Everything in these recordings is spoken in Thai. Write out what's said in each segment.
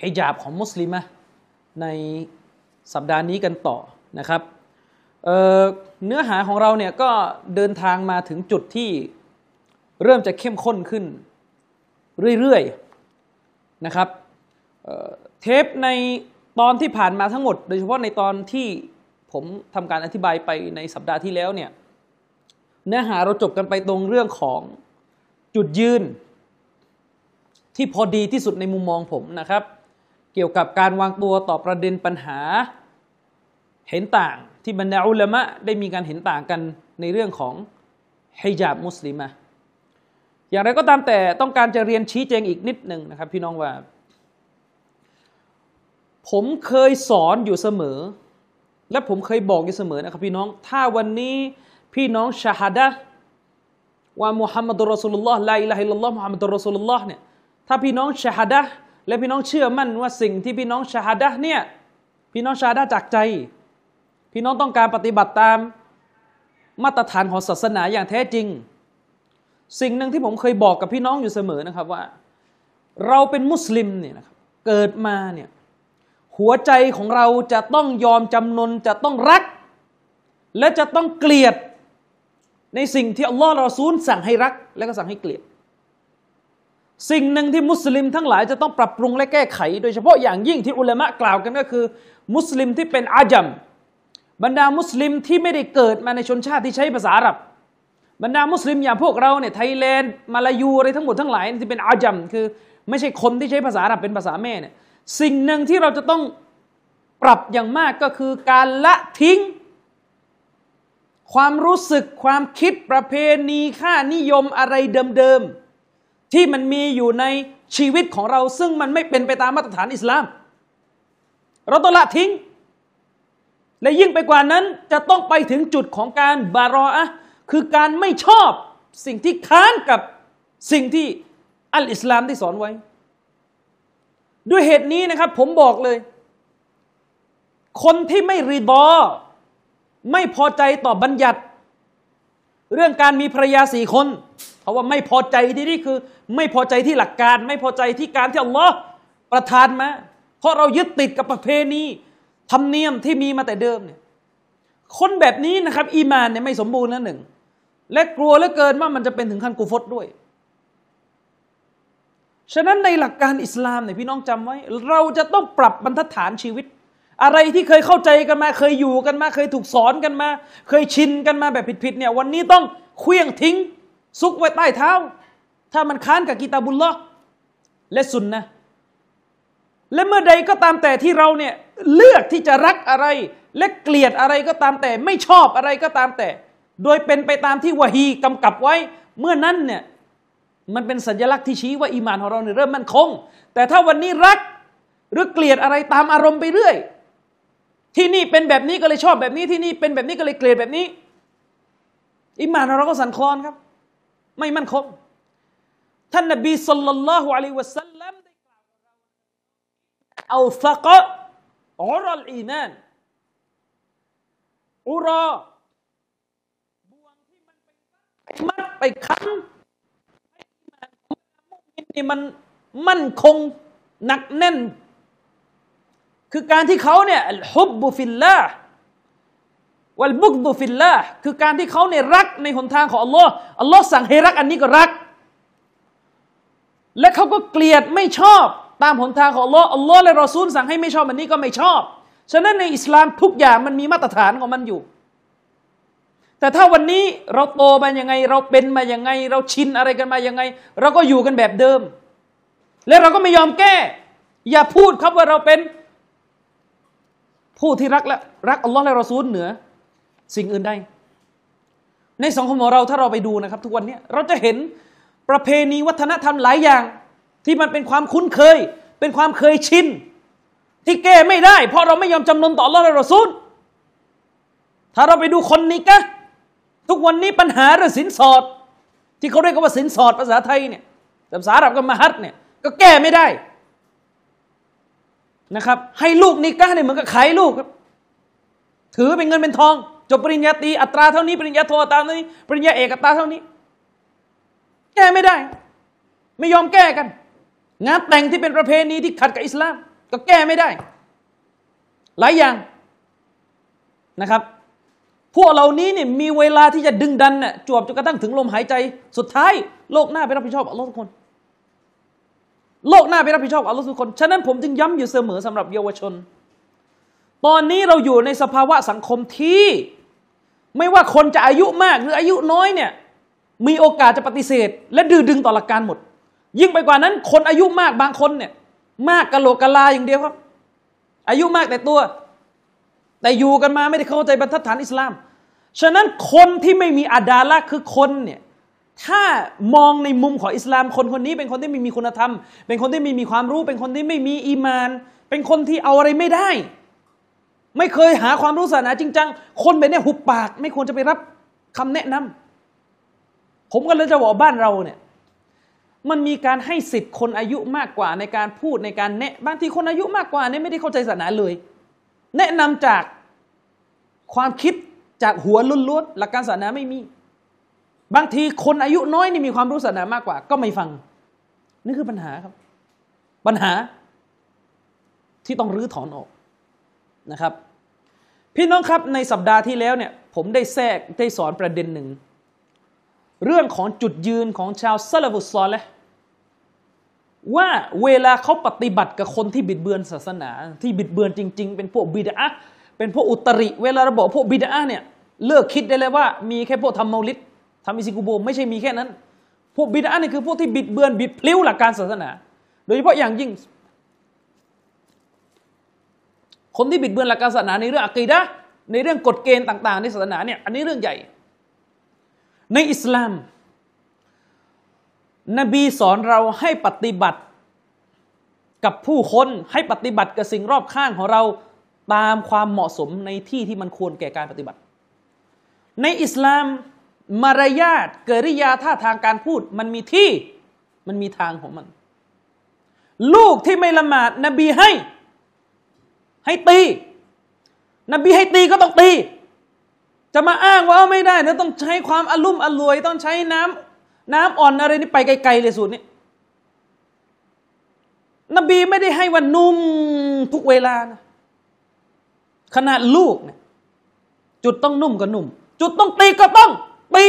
ฮิญาบของมุสลิมะในสัปดาห์นี้กันต่อนะครับเเนื้อหาของเราเนี่ยก็เดินทางมาถึงจุดที่เริ่มจะเข้มข้นขึ้นเรื่อยๆนะครับเเทปในตอนที่ผ่านมาทั้งหมด โดยเฉพาะในตอนที่ผมทำการอธิบายไปในสัปดาห์ที่แล้วเนี่ยเนื้อหาเราจบกันไปตรงเรื่องของจุดยืน ที่พอดีที่สุดในมุมมองผมนะครับ เกี่ยวกับการวางตัวต่อประเด็นปัญหาเห็นต่างที่บรรดาอุลามะได้มีการเห็นต่างกันในเรื่องของฮิญาบมุสลิมะอย่างไรก็ตามแต่ต้องการจะเรียนชี้แจงอีกนิดหนึ่งนะครับ พี่น้องว่า ผมเคยสอนอยู่เสมอ และผมเคยบอกอยู่เสมอนะครับ พี่น้องถ้าวันนี้พี่น้องشهادة ว่า محمد رسول الله لا إله إلا الله محمد رسول الله เนี่ยถ้าพี่น้องشهادة และพี่น้องเชื่อมั่นว่าสิ่งที่พี่น้องشهادة เนี่ยพี่น้องشهادة จากใจ พี่น้องต้องการปฏิบัติตามมาตรฐานของศาสนาอย่างแท้จริง สิ่งหนึ่งที่ผมเคยบอกกับพี่น้องอยู่เสมอนะครับว่า เราเป็นมุสลิมเนี่ยนะครับเกิดมาเนี่ยหัวใจของเราจะต้องยอมจำนนจะต้องรัก และจะต้องเกลียดในสิ่งที่อัลลอฮ์รอซูลสั่งให้รัก และก็สั่งให้เกลียด สิ่งหนึ่งที่มุสลิมทั้งหลายจะต้องปรับปรุงและแก้ไข โดยเฉพาะอย่างยิ่งที่علماءกล่าวกันก็คือ มุสลิมที่เป็นعجم บรรดามุสลิมที่ไม่ได้เกิดมาในชนชาติที่ใช้ภาษาอาหรับบรรดามุสลิมอย่างพวกเราเนี่ยไทยแลนด์มาลายูอะไรทั้งหมดทั้งหลายที่เป็นعجم คือ ไม่ใช่คนที่ใช้ภาษาอาหรับเป็นภาษาแม่เนี่ยสิ่งหนึ่งที่เราจะต้องปรับอย่างมากก็คือการละทิ้ง ความรู้สึกความคิดประเพณีค่านิยมอะไรเดิมๆ ที่มันมีอยู่ในชีวิตของเรา ซึ่งมันไม่เป็นไปตามมาตรฐานอิสลาม เราต้องละทิ้ง และยิ่งไปกว่านั้นจะต้องไปถึงจุดของการบารออะคือการไม่ชอบสิ่งที่ค้านกับสิ่งที่อัลอิสลามได้สอนไว้ ด้วยเหตุนี้นะครับผมบอกเลย คนที่ไม่รีดอ ไม่พอใจต่อบัญญัติ เรื่องการมีภรรยาสี่คนเพราะว่าไม่พอใจที่นี่คือ ไม่พอใจที่หลักการ ไม่พอใจที่การที่อัลลอฮ์ประทานมาเพราะเรายึดติดกับประเพณีธรรมเนียมที่มีมาแต่เดิมเนี่ยคนแบบนี้นะครับ อีมานเนี่ยไม่สมบูรณ์นั่นหนึ่งและกลัวเหลือเกินว่ามันจะเป็นถึงขั้นกูฟตด้วย ฉะนั้นในหลักการอิสลามเนี่ยพี่น้องจำไว้ เราจะต้องปรับบรรทัดฐานชีวิต อะไรที่เคยเข้าใจกันมา เคยอยู่กันมา เคยถูกสอนกันมา เคยชินกันมาแบบผิดๆเนี่ย วันนี้ต้องเคลี้ยงทิ้ง ซุกไว้ใต้เท้า ถ้ามันค้านกับกิตาบุลละและสุนนะและเมื่อใดก็ตามแต่ที่เราเนี่ยเลือกที่จะรักอะไร และเกลียดอะไรก็ตามแต่ ไม่ชอบอะไรก็ตามแต่ โดยเป็นไปตามที่วะฮีกำกับไว้ เมื่อนั้นเนี่ยมันเป็นสัญลักษณ์ที่ชี้ว่าอีมานของเราเนี่ยเริ่มมั่นคง แต่ถ้าวันนี้รักหรือเกลียดอะไรตามอารมณ์ไปเรื่อย ที่นี่เป็นแบบนี้ก็เลยชอบแบบนี้ที่นี่เป็นแบบนี้ก็เลยเกลียดแบบนี้ อิมานเราก็สั่นคลอนครับ ไม่มั่นคงท่านนบีสุลต่านละฮ์อะลัยวะสัลลัมได้กล่าวเราเอาฟะกะอุรลอีมานอุรอบวงที่มันไปมัดไปคั้นให้อีมานของ مؤمن นี่มันมั่นคงหนักแน่น คือการที่เขาเนี่ยالحب في الله والبغض في اللهคือการที่เขาเนี่ยรักในหนทางของอัลลอฮ์อัลลอฮ์สั่งให้รักอันนี้ก็รัก และเขาก็เกลียดไม่ชอบตามหนทางของอัลลอฮ์อัลลอฮ์และรอซูลสั่งให้ไม่ชอบอันนี้ก็ไม่ชอบ ฉะนั้นในอิสลามทุกอย่างมันมีมาตรฐานของมันอยู่ แต่ถ้าวันนี้เราโตมายังไง เราเป็นมายังไง เราชินอะไรกันมายังไง เราก็อยู่กันแบบเดิม และเราก็ไม่ยอมแก้ อย่าพูดครับว่าเราเป็น ผู้ที่รักและรักอัลลอฮ์และรอซูลเหนือ สิ่งอื่นใดในสังคมของเราถ้าเราไปดูนะครับ ทุกวันนี้เราจะเห็นประเพณีวัฒนธรรมหลายอย่าง ที่มันเป็นความคุ้นเคย เป็นความเคยชินที่แก้ไม่ได้ เพราะเราไม่ยอมจำนนต่ออัลลอฮ์และรอซูลถ้าเราไปดูคนนี้กะทุกวันนี้ปัญหาเรื่องสินสอด ที่เขาเรียกว่าสินสอดภาษาไทยเนี่ยภาษาอาหรับก็มาฮัดเนี่ยก็แก้ไม่ได้ นะครับ ให้ลูกนิกะเนี่ยเหมือนกับขายลูกครับ ถือเป็นเงินเป็นทอง จบปริญญาตรีอัตราเท่านี้ปริญญาโทอัตราเท่านี้ปริญญาเอกอัตราเท่านี้ แก้ไม่ได้ ไม่ยอมแก้กัน งานแต่งที่เป็นประเพณีที่ขัดกับอิสลาม ก็แก้ไม่ได้ หลายอย่างนะครับ พวกเหล่านี้เนี่ยมีเวลาที่จะดึงดันเนี่ยจวบจนกระทั่งถึงลมหายใจ สุดท้ายโลกหน้าไปรับผิดชอบอัลลอฮ์ทุกคน โลกหน้าไปรับผิดชอบอัลลอฮ์ทุกคน ฉะนั้นผมจึงย้ำอยู่เสมอสำหรับเยาวชน ตอนนี้เราอยู่ในสภาวะสังคมที่ ไม่ว่าคนจะอายุมากหรืออายุน้อยเนี่ย มีโอกาสจะปฏิเสธ และดื้อดึงต่อหลักการหมด ยิ่งไปกว่านั้น คนอายุมากบางคนเนี่ย มากกะโหลกกะลาอย่างเดียวครับ อายุมากแต่ตัว แต่อยู่กันมาไม่ได้เข้าใจบรรทัดฐานอิสลาม ฉะนั้นคนที่ไม่มีอาดาละคือคนเนี่ย ถ้ามองในมุมของอิสลามคนคนนี้เป็นคนที่ไม่มีคุณธรรม เป็นคนที่ไม่มีความรู้ เป็นคนที่ไม่มีอีมาน เป็นคนที่เอาอะไรไม่ได้ ไม่เคยหาความรู้ศาสนาจริงจังคนแบบนี้หุบปาก ไม่ควรจะไปรับคำแนะนำผมก็เลยจะบอกบ้านเราเนี่ย มันมีการให้สิทธิ์คนอายุมากกว่าในการพูดในการแนะบางทีคนอายุมากกว่าเนี่ยไม่ได้เข้าใจศาสนาเลย แนะนำจากความคิดจากหัวล้วนๆหลักการศาสนาไม่มี บางทีคนอายุน้อยนี่มีความรู้ศาสนามากกว่า ก็ไม่ฟัง นี่คือปัญหาครับ ปัญหาที่ต้องรื้อถอนออกนะครับ พี่น้องครับในสัปดาห์ที่แล้วเนี่ย ผมได้แทรกได้สอนประเด็นหนึ่ง เรื่องของจุดยืนของชาวซาลาฟุตซอลเลยว่าเวลาเขาปฏิบัติกับคนที่บิดเบือนศาสนา ที่บิดเบือนจริง ๆ เป็นพวกบิดาเป็นพวกอุตริ เวลาเราบอกพวกบิดาเนี่ยเลิกคิดได้เลยว่ามีแค่พวกทำเมาลิด ทำอิซิกุโบไม่ใช่มีแค่นั้น พวกบิดาเนี่ยคือพวกที่บิดเบือนบิดพลิ้วหลักการศาสนา โดยเฉพาะอย่างยิ่ง คนที่บิดเบือนหลักการศาสนาในเรื่องอักีดะในเรื่องกฎเกณฑ์ต่าง ๆ ในศาสนาเนี่ยอันนี้เรื่องใหญ่ ในอิสลาม นบีสอนเราให้ปฏิบัติกับผู้คนให้ปฏิบัติกับสิ่งรอบข้างของเราตามความเหมาะสมในที่ที่มันควรแก่การปฏิบัติ ในอิสลาม มารยาทเกิริยาท่าทางการพูด มันมีที่มันมีทางของมัน ลูกที่ไม่ละหมาด นบีให้ ให้ตี นบีให้ตีก็ต้องตี จะมาอ้างว่าไม่ได้นะต้องใช้ความอารมณ์อรวย ต้องใช้น้ำน้ำอ่อนอะไรนี่ไปไกลๆเลยสูตรนี้นบีไม่ได้ให้วันนุ่มทุกเวลานะขนาดลูกเนี่ยจุดต้องนุ่มก็นุ่ม จุดต้องตีก็ต้อง ตี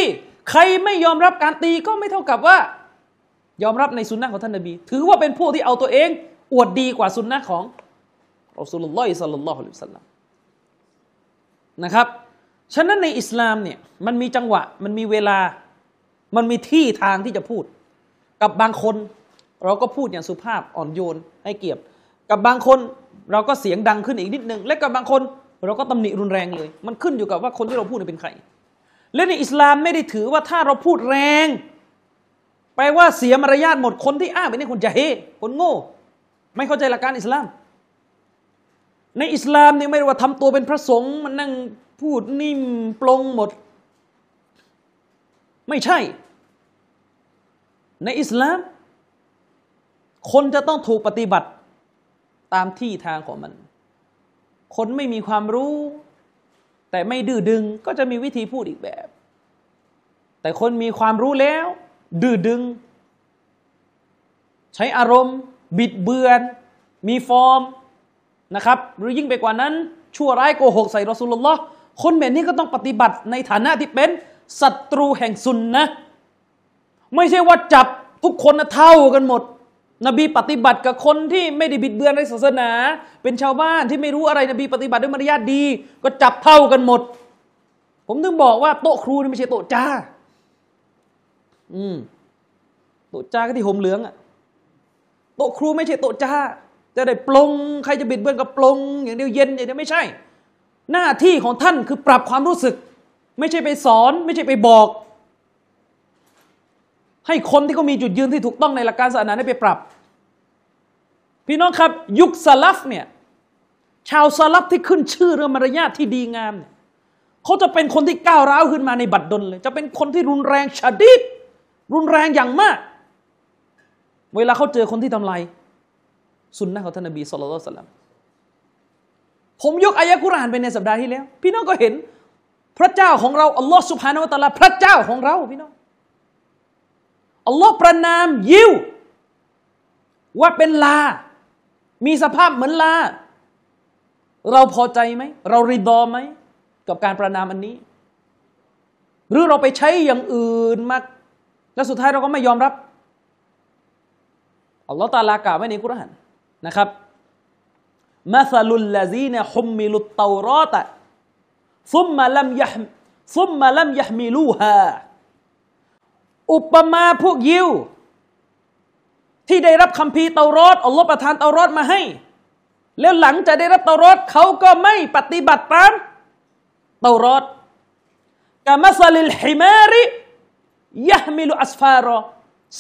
ใครไม่ยอมรับการตีก็ไม่เท่ากับว่า ยอมรับในสุนนะของท่านนบี ถือว่าเป็นพวกที่เอาตัวเอง อวดดีกว่าสุนนะของอัสลลอฮิสัลลัลลอฮุอะลัยฮิสัลลัมนะครับ ฉะนั้นในอิสลามเนี่ยมันมีจังหวะมันมีเวลา มันมีที่ทางที่จะพูด กับบางคน เราก็พูดอย่างสุภาพอ่อนโยนให้เกียรติกับบางคนเราก็เสียงดังขึ้นอีกนิดนึง และกับบางคน เราก็ตำหนิรุนแรงเลย มันขึ้นอยู่กับว่าคนที่เราพูดเป็นใคร และในอิสลามไม่ได้ถือว่าถ้าเราพูดแรง แปลว่าเสียมารยาทหมดคนที่อ้างเป็นคนจะเฮคนโง่ ไม่เข้าใจหลักการอิสลาม ในอิสลามเนี่ยไม่ได้ว่าทำตัวเป็นพระสงฆ์มันนั่งพูดนิ่มปลงหมด ไม่ใช่ ในอิสลาม คนจะต้องถูกปฏิบัติตามที่ทางของมัน คนไม่มีความรู้ แต่ไม่ดื้อดึงก็จะมีวิธีพูดอีกแบบ แต่คนมีความรู้แล้ว ดื้อดึง ใช้อารมณ์ บิดเบือน มีฟอร์มนะครับ หรือยิ่งไปกว่านั้น ชั่วร้ายโกหกใส่รอสุลลอฮ์คนแบบนี้ก็ต้องปฏิบัติในฐานะที่เป็นศัตรูแห่งสุนนะ ไม่ใช่ว่าจับทุกคนเท่ากันหมด นบีปฏิบัติกับคนที่ไม่ได้บิดเบือนในศาสนา เป็นชาวบ้านที่ไม่รู้อะไรนบีปฏิบัติด้วยมารยาทดี ก็จับเท่ากันหมด ผมถึงบอกว่าโต๊ะครูนี่ไม่ใช่โต๊ะจ้า อืมโต๊ะจ้าก็ที่ห่มเหลืองอะโต๊ะครูไม่ใช่โต๊ะจ้า จะได้ปลงใครจะบิดเบือนกับปลง อย่างเดียวเย็นอย่างเดียวไม่ใช่ หน้าที่ของท่านคือปรับความรู้สึก ไม่ใช่ไปสอน ไม่ใช่ไปบอก ให้คนที่เขามีจุดยืนที่ถูกต้องในหลักการศาสนาได้ไปปรับ พี่น้องครับ ยุคสลัฟเนี่ยชาวซาลับที่ขึ้นชื่อเรื่องมารยาทที่ดีงามเนี่ยเขาจะเป็นคนที่ก้าวร้าวขึ้นมาในบัดดลเลย จะเป็นคนที่รุนแรงชาดิดรุนแรงอย่างมาก เวลาเขาเจอคนที่ทำลายสุนนะของท่านนบีสุลต่านสัลลัมผมยกอายะกุรานไปในสัปดาห์ที่แล้ว พี่น้องก็เห็นพระเจ้าของเราอัลลอฮ์สุภาณวตาลาพระเจ้าของเราพี่น้อง อัลลอฮ์ประนามยิวว่าเป็นลา มีสภาพเหมือนลา เราพอใจไหม เราริดอไหม กับการประนามอันนี้ หรือเราไปใช้อย่างอื่นมาแล้วสุดท้ายเราก็ไม่ยอมรับอัลลอฮ์ตาลากล่าวไว้ในกุรอานนะครับมาซาลุลลาซีนฮุมมิลุตเตารอตะซุมมาลัมยะซุมมาลัมยะมิลูฮา อุปมาพวกยิว ที่ได้รับคำพีเตารอดอัลลอฮ์ประทานเตารอดมาให้ แล้วหลังจากได้รับเตารอดเขาก็ไม่ปฏิบัติตามเตารอดกามัสลิลฮิมาริยะมิลุอัสฟารอ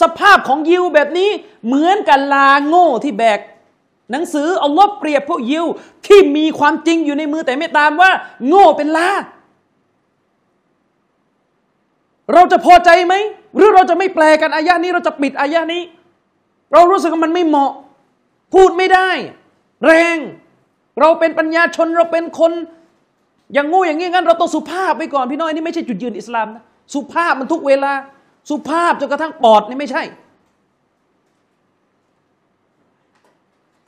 สภาพของยิวแบบนี้เหมือนกับลาโง่ที่แบก หนังสืออัลลอฮ์เปรียบพวกยิวที่มีความจริงอยู่ในมือแต่ไม่ตามว่า โง่เป็นลาเราจะพอใจไหม หรือเราจะไม่แปลกันอายะนี้เราจะปิดอายะนี้ เรารู้สึกว่ามันไม่เหมาะ พูดไม่ได้ แรง เราเป็นปัญญาชนเราเป็นคน อย่างงูอย่างนี้งั้น เราต้องสุภาพไปก่อนพี่น้อยนี่ไม่ใช่จุดยืนอิสลามนะสุภาพมันทุกเวลา สุภาพจนกระทั่งปอดนี่ไม่ใช่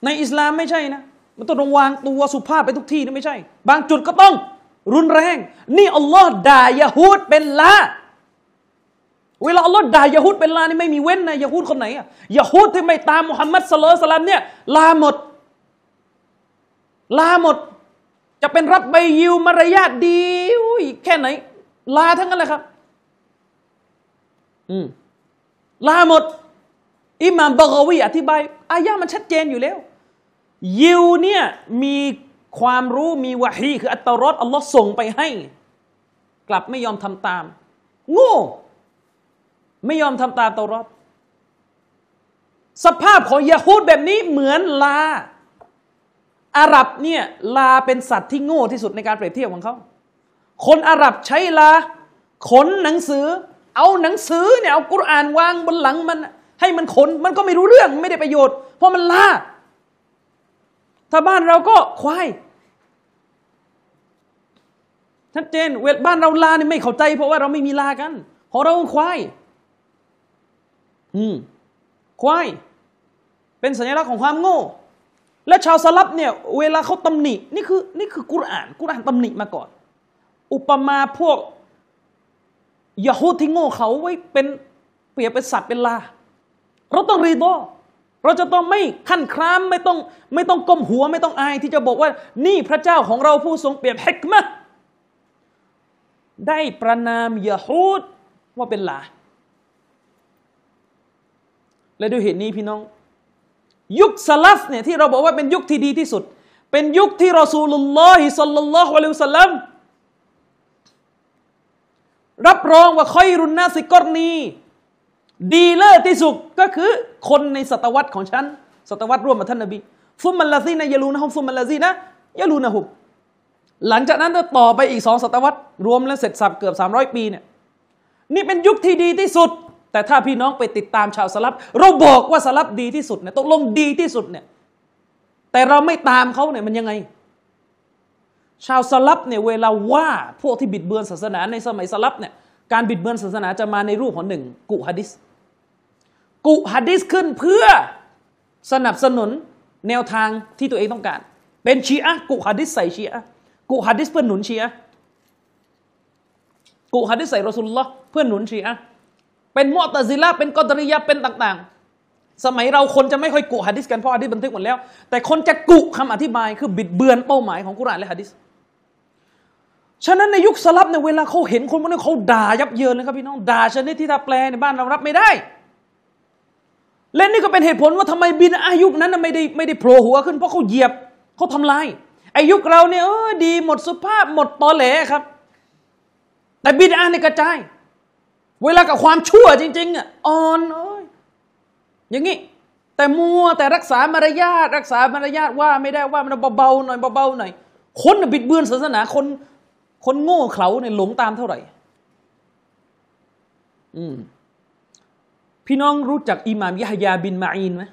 ในอิสลามไม่ใช่นะมันต้องวางตัวสุภาพไปทุกที่นี่ไม่ใช่ บางจุดก็ต้องรุนแรง นี่อัลลอฮ์ด่ายะฮูดเป็นละ เวลาอัลลอฮ์ด่ายะฮูดเป็นลานี่ไม่มีเว้นนะยะฮูดคนไหนอะยะฮูดที่ไม่ตามมุฮัมมัดสลสลัมเนี่ยลาหมด ลาหมด จะเป็นรับใบยิวมารยาทดีแค่ไหน ลาทั้งนั้นแหละครับ อืมลาหมด อิหม่ามบากวีอธิบายอายะมันชัดเจนอยู่แล้ว ยิวเนี่ยมีความรู้มีวะฮีคืออัตตรอดอัลลอฮ์ส่งไปให้ กลับไม่ยอมทำตาม โง่ ไม่ยอมทำตามตรอดสภาพของยะฮูดแบบนี้เหมือนลา อาหรับเนี่ยลาเป็นสัตว์ที่โง่ที่สุดในการเปรียบเทียบของเขา คนอาหรับใช้ลา ขนหนังสือ เอาหนังสือเนี่ยเอากุรอานวางบนหลังมัน ให้มันขนมันก็ไม่รู้เรื่องไม่ได้ประโยชน์ เพราะมันลา ถ้าบ้านเราก็ควายชัดเจนเวลบ้านเราลาเนี่ยไม่เข้าใจ เพราะว่าเราไม่มีลากันของเราควาย อืมควายเป็นสัญลักษณ์ของความโง่ และชาวสลับเนี่ย เวลาเขาตำหนินี่คือนี่คือกุรอาน กุรอานตำหนิมาก่อน อุปมาพวกยาฮูดที่โง่เขาไว้เป็นเปรียบเป็นสัตว์เป็นลา เราต้องรีดอเราจะต้องไม่ขั้นครามไม่ต้องไม่ต้องก้มหัวไม่ต้องอายที่จะบอกว่านี่พระเจ้าของเราผู้ทรงเปรียบฮิกมะได้ประนามยาฮูดว่าเป็นลา และด้วยเหตุนี้พี่น้อง ยุคสลัฟเนี่ยที่เราบอกว่าเป็นยุคที่ดีที่สุด เป็นยุคที่รอซูลุลลอฮิสัลลัลลอฮุอะลัยฮิสัลลัมรับรองว่าคอยรุนนาสิกรณีดีเลิศที่สุดก็คือ คนในศตวรรษของฉัน ศตวรรษร่วมกับท่านนบีฟุมมัลลาซีนะยาลูนะฮุมฟุมมัลลาซีนะยาลูนะฮุมหลังจากนั้นจะต่อไปอีกสองศตวรรษ รวมแล้วเสร็จสับเกือบสามร้อยปีเนี่ยนี่เป็นยุคที่ดีที่สุด แต่ถ้าพี่น้องไปติดตามชาวสลับเราบอกว่าสลับดีที่สุดเนี่ยตกลงดีที่สุดเนี่ยแต่เราไม่ตามเขาเนี่ยมันยังไง ชาวสลับเนี่ยเวลาว่าพวกที่บิดเบือนศาสนาในสมัยสลับเนี่ยการบิดเบือนศาสนาจะมาในรูปของหนึ่งกุฮัดิสกุฮัดิสขึ้นเพื่อสนับสนุนแนวทางที่ตัวเองต้องการ เป็นชีอะกุฮัดิสใส่ชีอะกุฮัดิสเพื่อหนุนชีอะกุฮัดิสใส่รอสุลลอเพื่อหนุนชีอะ เป็นมอตซิละเป็นกอตริยะเป็นต่าง ๆ สมัยเราคนจะไม่ค่อยกุฮัดิสกันเพราะฮัดิสบันทึกหมดแล้ว แต่คนจะกุคำอธิบายคือบิดเบือนเป้าหมายของกุรอานและฮัดิสฉะนั้นในยุคสลับเนี่ยเวลาเขาเห็นคนพวกนี้เขาด่ายับเยินเลยครับพี่น้องด่าชนิดที่ถ้าแปลในบ้านเรารับไม่ได้ และนี่ก็เป็นเหตุผลว่าทำไมบินอายุคนั้นไม่ได้ไม่ได้โผล่หัวขึ้นเพราะเขาเหยียบเขาทำลายอายุคเราเนี่ยเออดีหมดสุภาพหมดตอแหลครับ แต่บินอาเนี่ยกระจาย เวลากับความชั่วจริงๆอะอ่อนเอ้ยอย่างงี้แต่แต่มัวแต่รักษามารยาทรักษามารยาทว่าไม่ได้ว่ามันเบาๆหน่อยเบาๆหน่อยคนบิดเบือนศาสนาคนคนโง่เขลาเนี่ยหลงตามเท่าไหร่ อืมพี่น้องรู้จักอิหม่ามยะฮยาบินมาอินไหม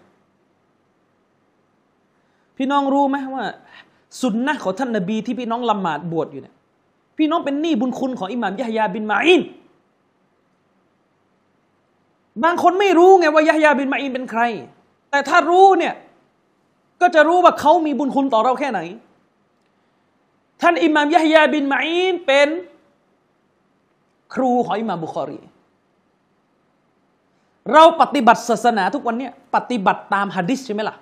พี่น้องรู้ไหมว่า สุนนะของท่านนบีที่พี่น้องละหมาดบวชอยู่เนี่ยพี่น้องเป็นหนี้บุญคุณของอิหม่ามยะฮยาบินมาอิน บางคนไม่รู้ไงว่ายะฮยาบินมาอินเป็นใคร แต่ถ้ารู้เนี่ยก็จะรู้ว่าเขามีบุญคุณต่อเราแค่ไหน ท่านอิหม่ามยะฮยาบินมาอินเป็นครูของอิหม่ามบุคอรี เราปฏิบัติศาสนาทุกวันเนี่ยปฏิบัติตามฮะดิษใช่ไหมล่ะ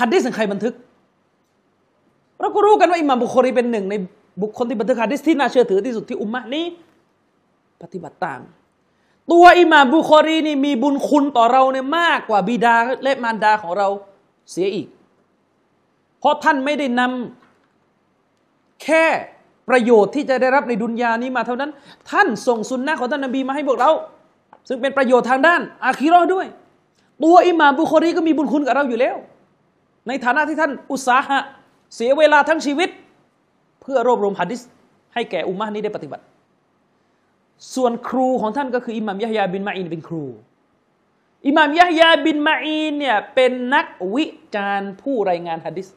ฮะดิษของใครบันทึก เราก็รู้กันว่าอิหม่ามบุคอรีเป็นหนึ่งในบุคคลที่บันทึกฮะดิษที่น่าเชื่อถือที่สุดที่อุมมะนี้ ปฏิบัติตาม ตัวอิหม่ามบุคอรีนี่มีบุญคุณต่อเราเนี่ยมากกว่าบิดาและมารดาของเราเสียอีก เพราะท่านไม่ได้นำแค่ประโยชน์ที่จะได้รับในดุนยานี้มาเท่านั้น ท่านส่งสุนนะของท่านนบีมาให้พวกเรา ซึ่งเป็นประโยชน์ทางด้าน อาคีรอด้วย ตัวอิหม่ามบุคอรีก็มีบุญคุณกับเราอยู่แล้ว ในฐานะที่ท่านอุตสาหะเสียเวลาทั้งชีวิต เพื่อรวบรวมฮะดิษให้แก่อุมมะนี้ได้ปฏิบัติ ส่วนครูของท่านก็คืออิหม่ามยะฮยาบินมาอินเป็นครู อิหม่ามยะฮยาบินมาอินเนี่ยเป็นนักวิจารณ์ผู้รายงานฮะดิษ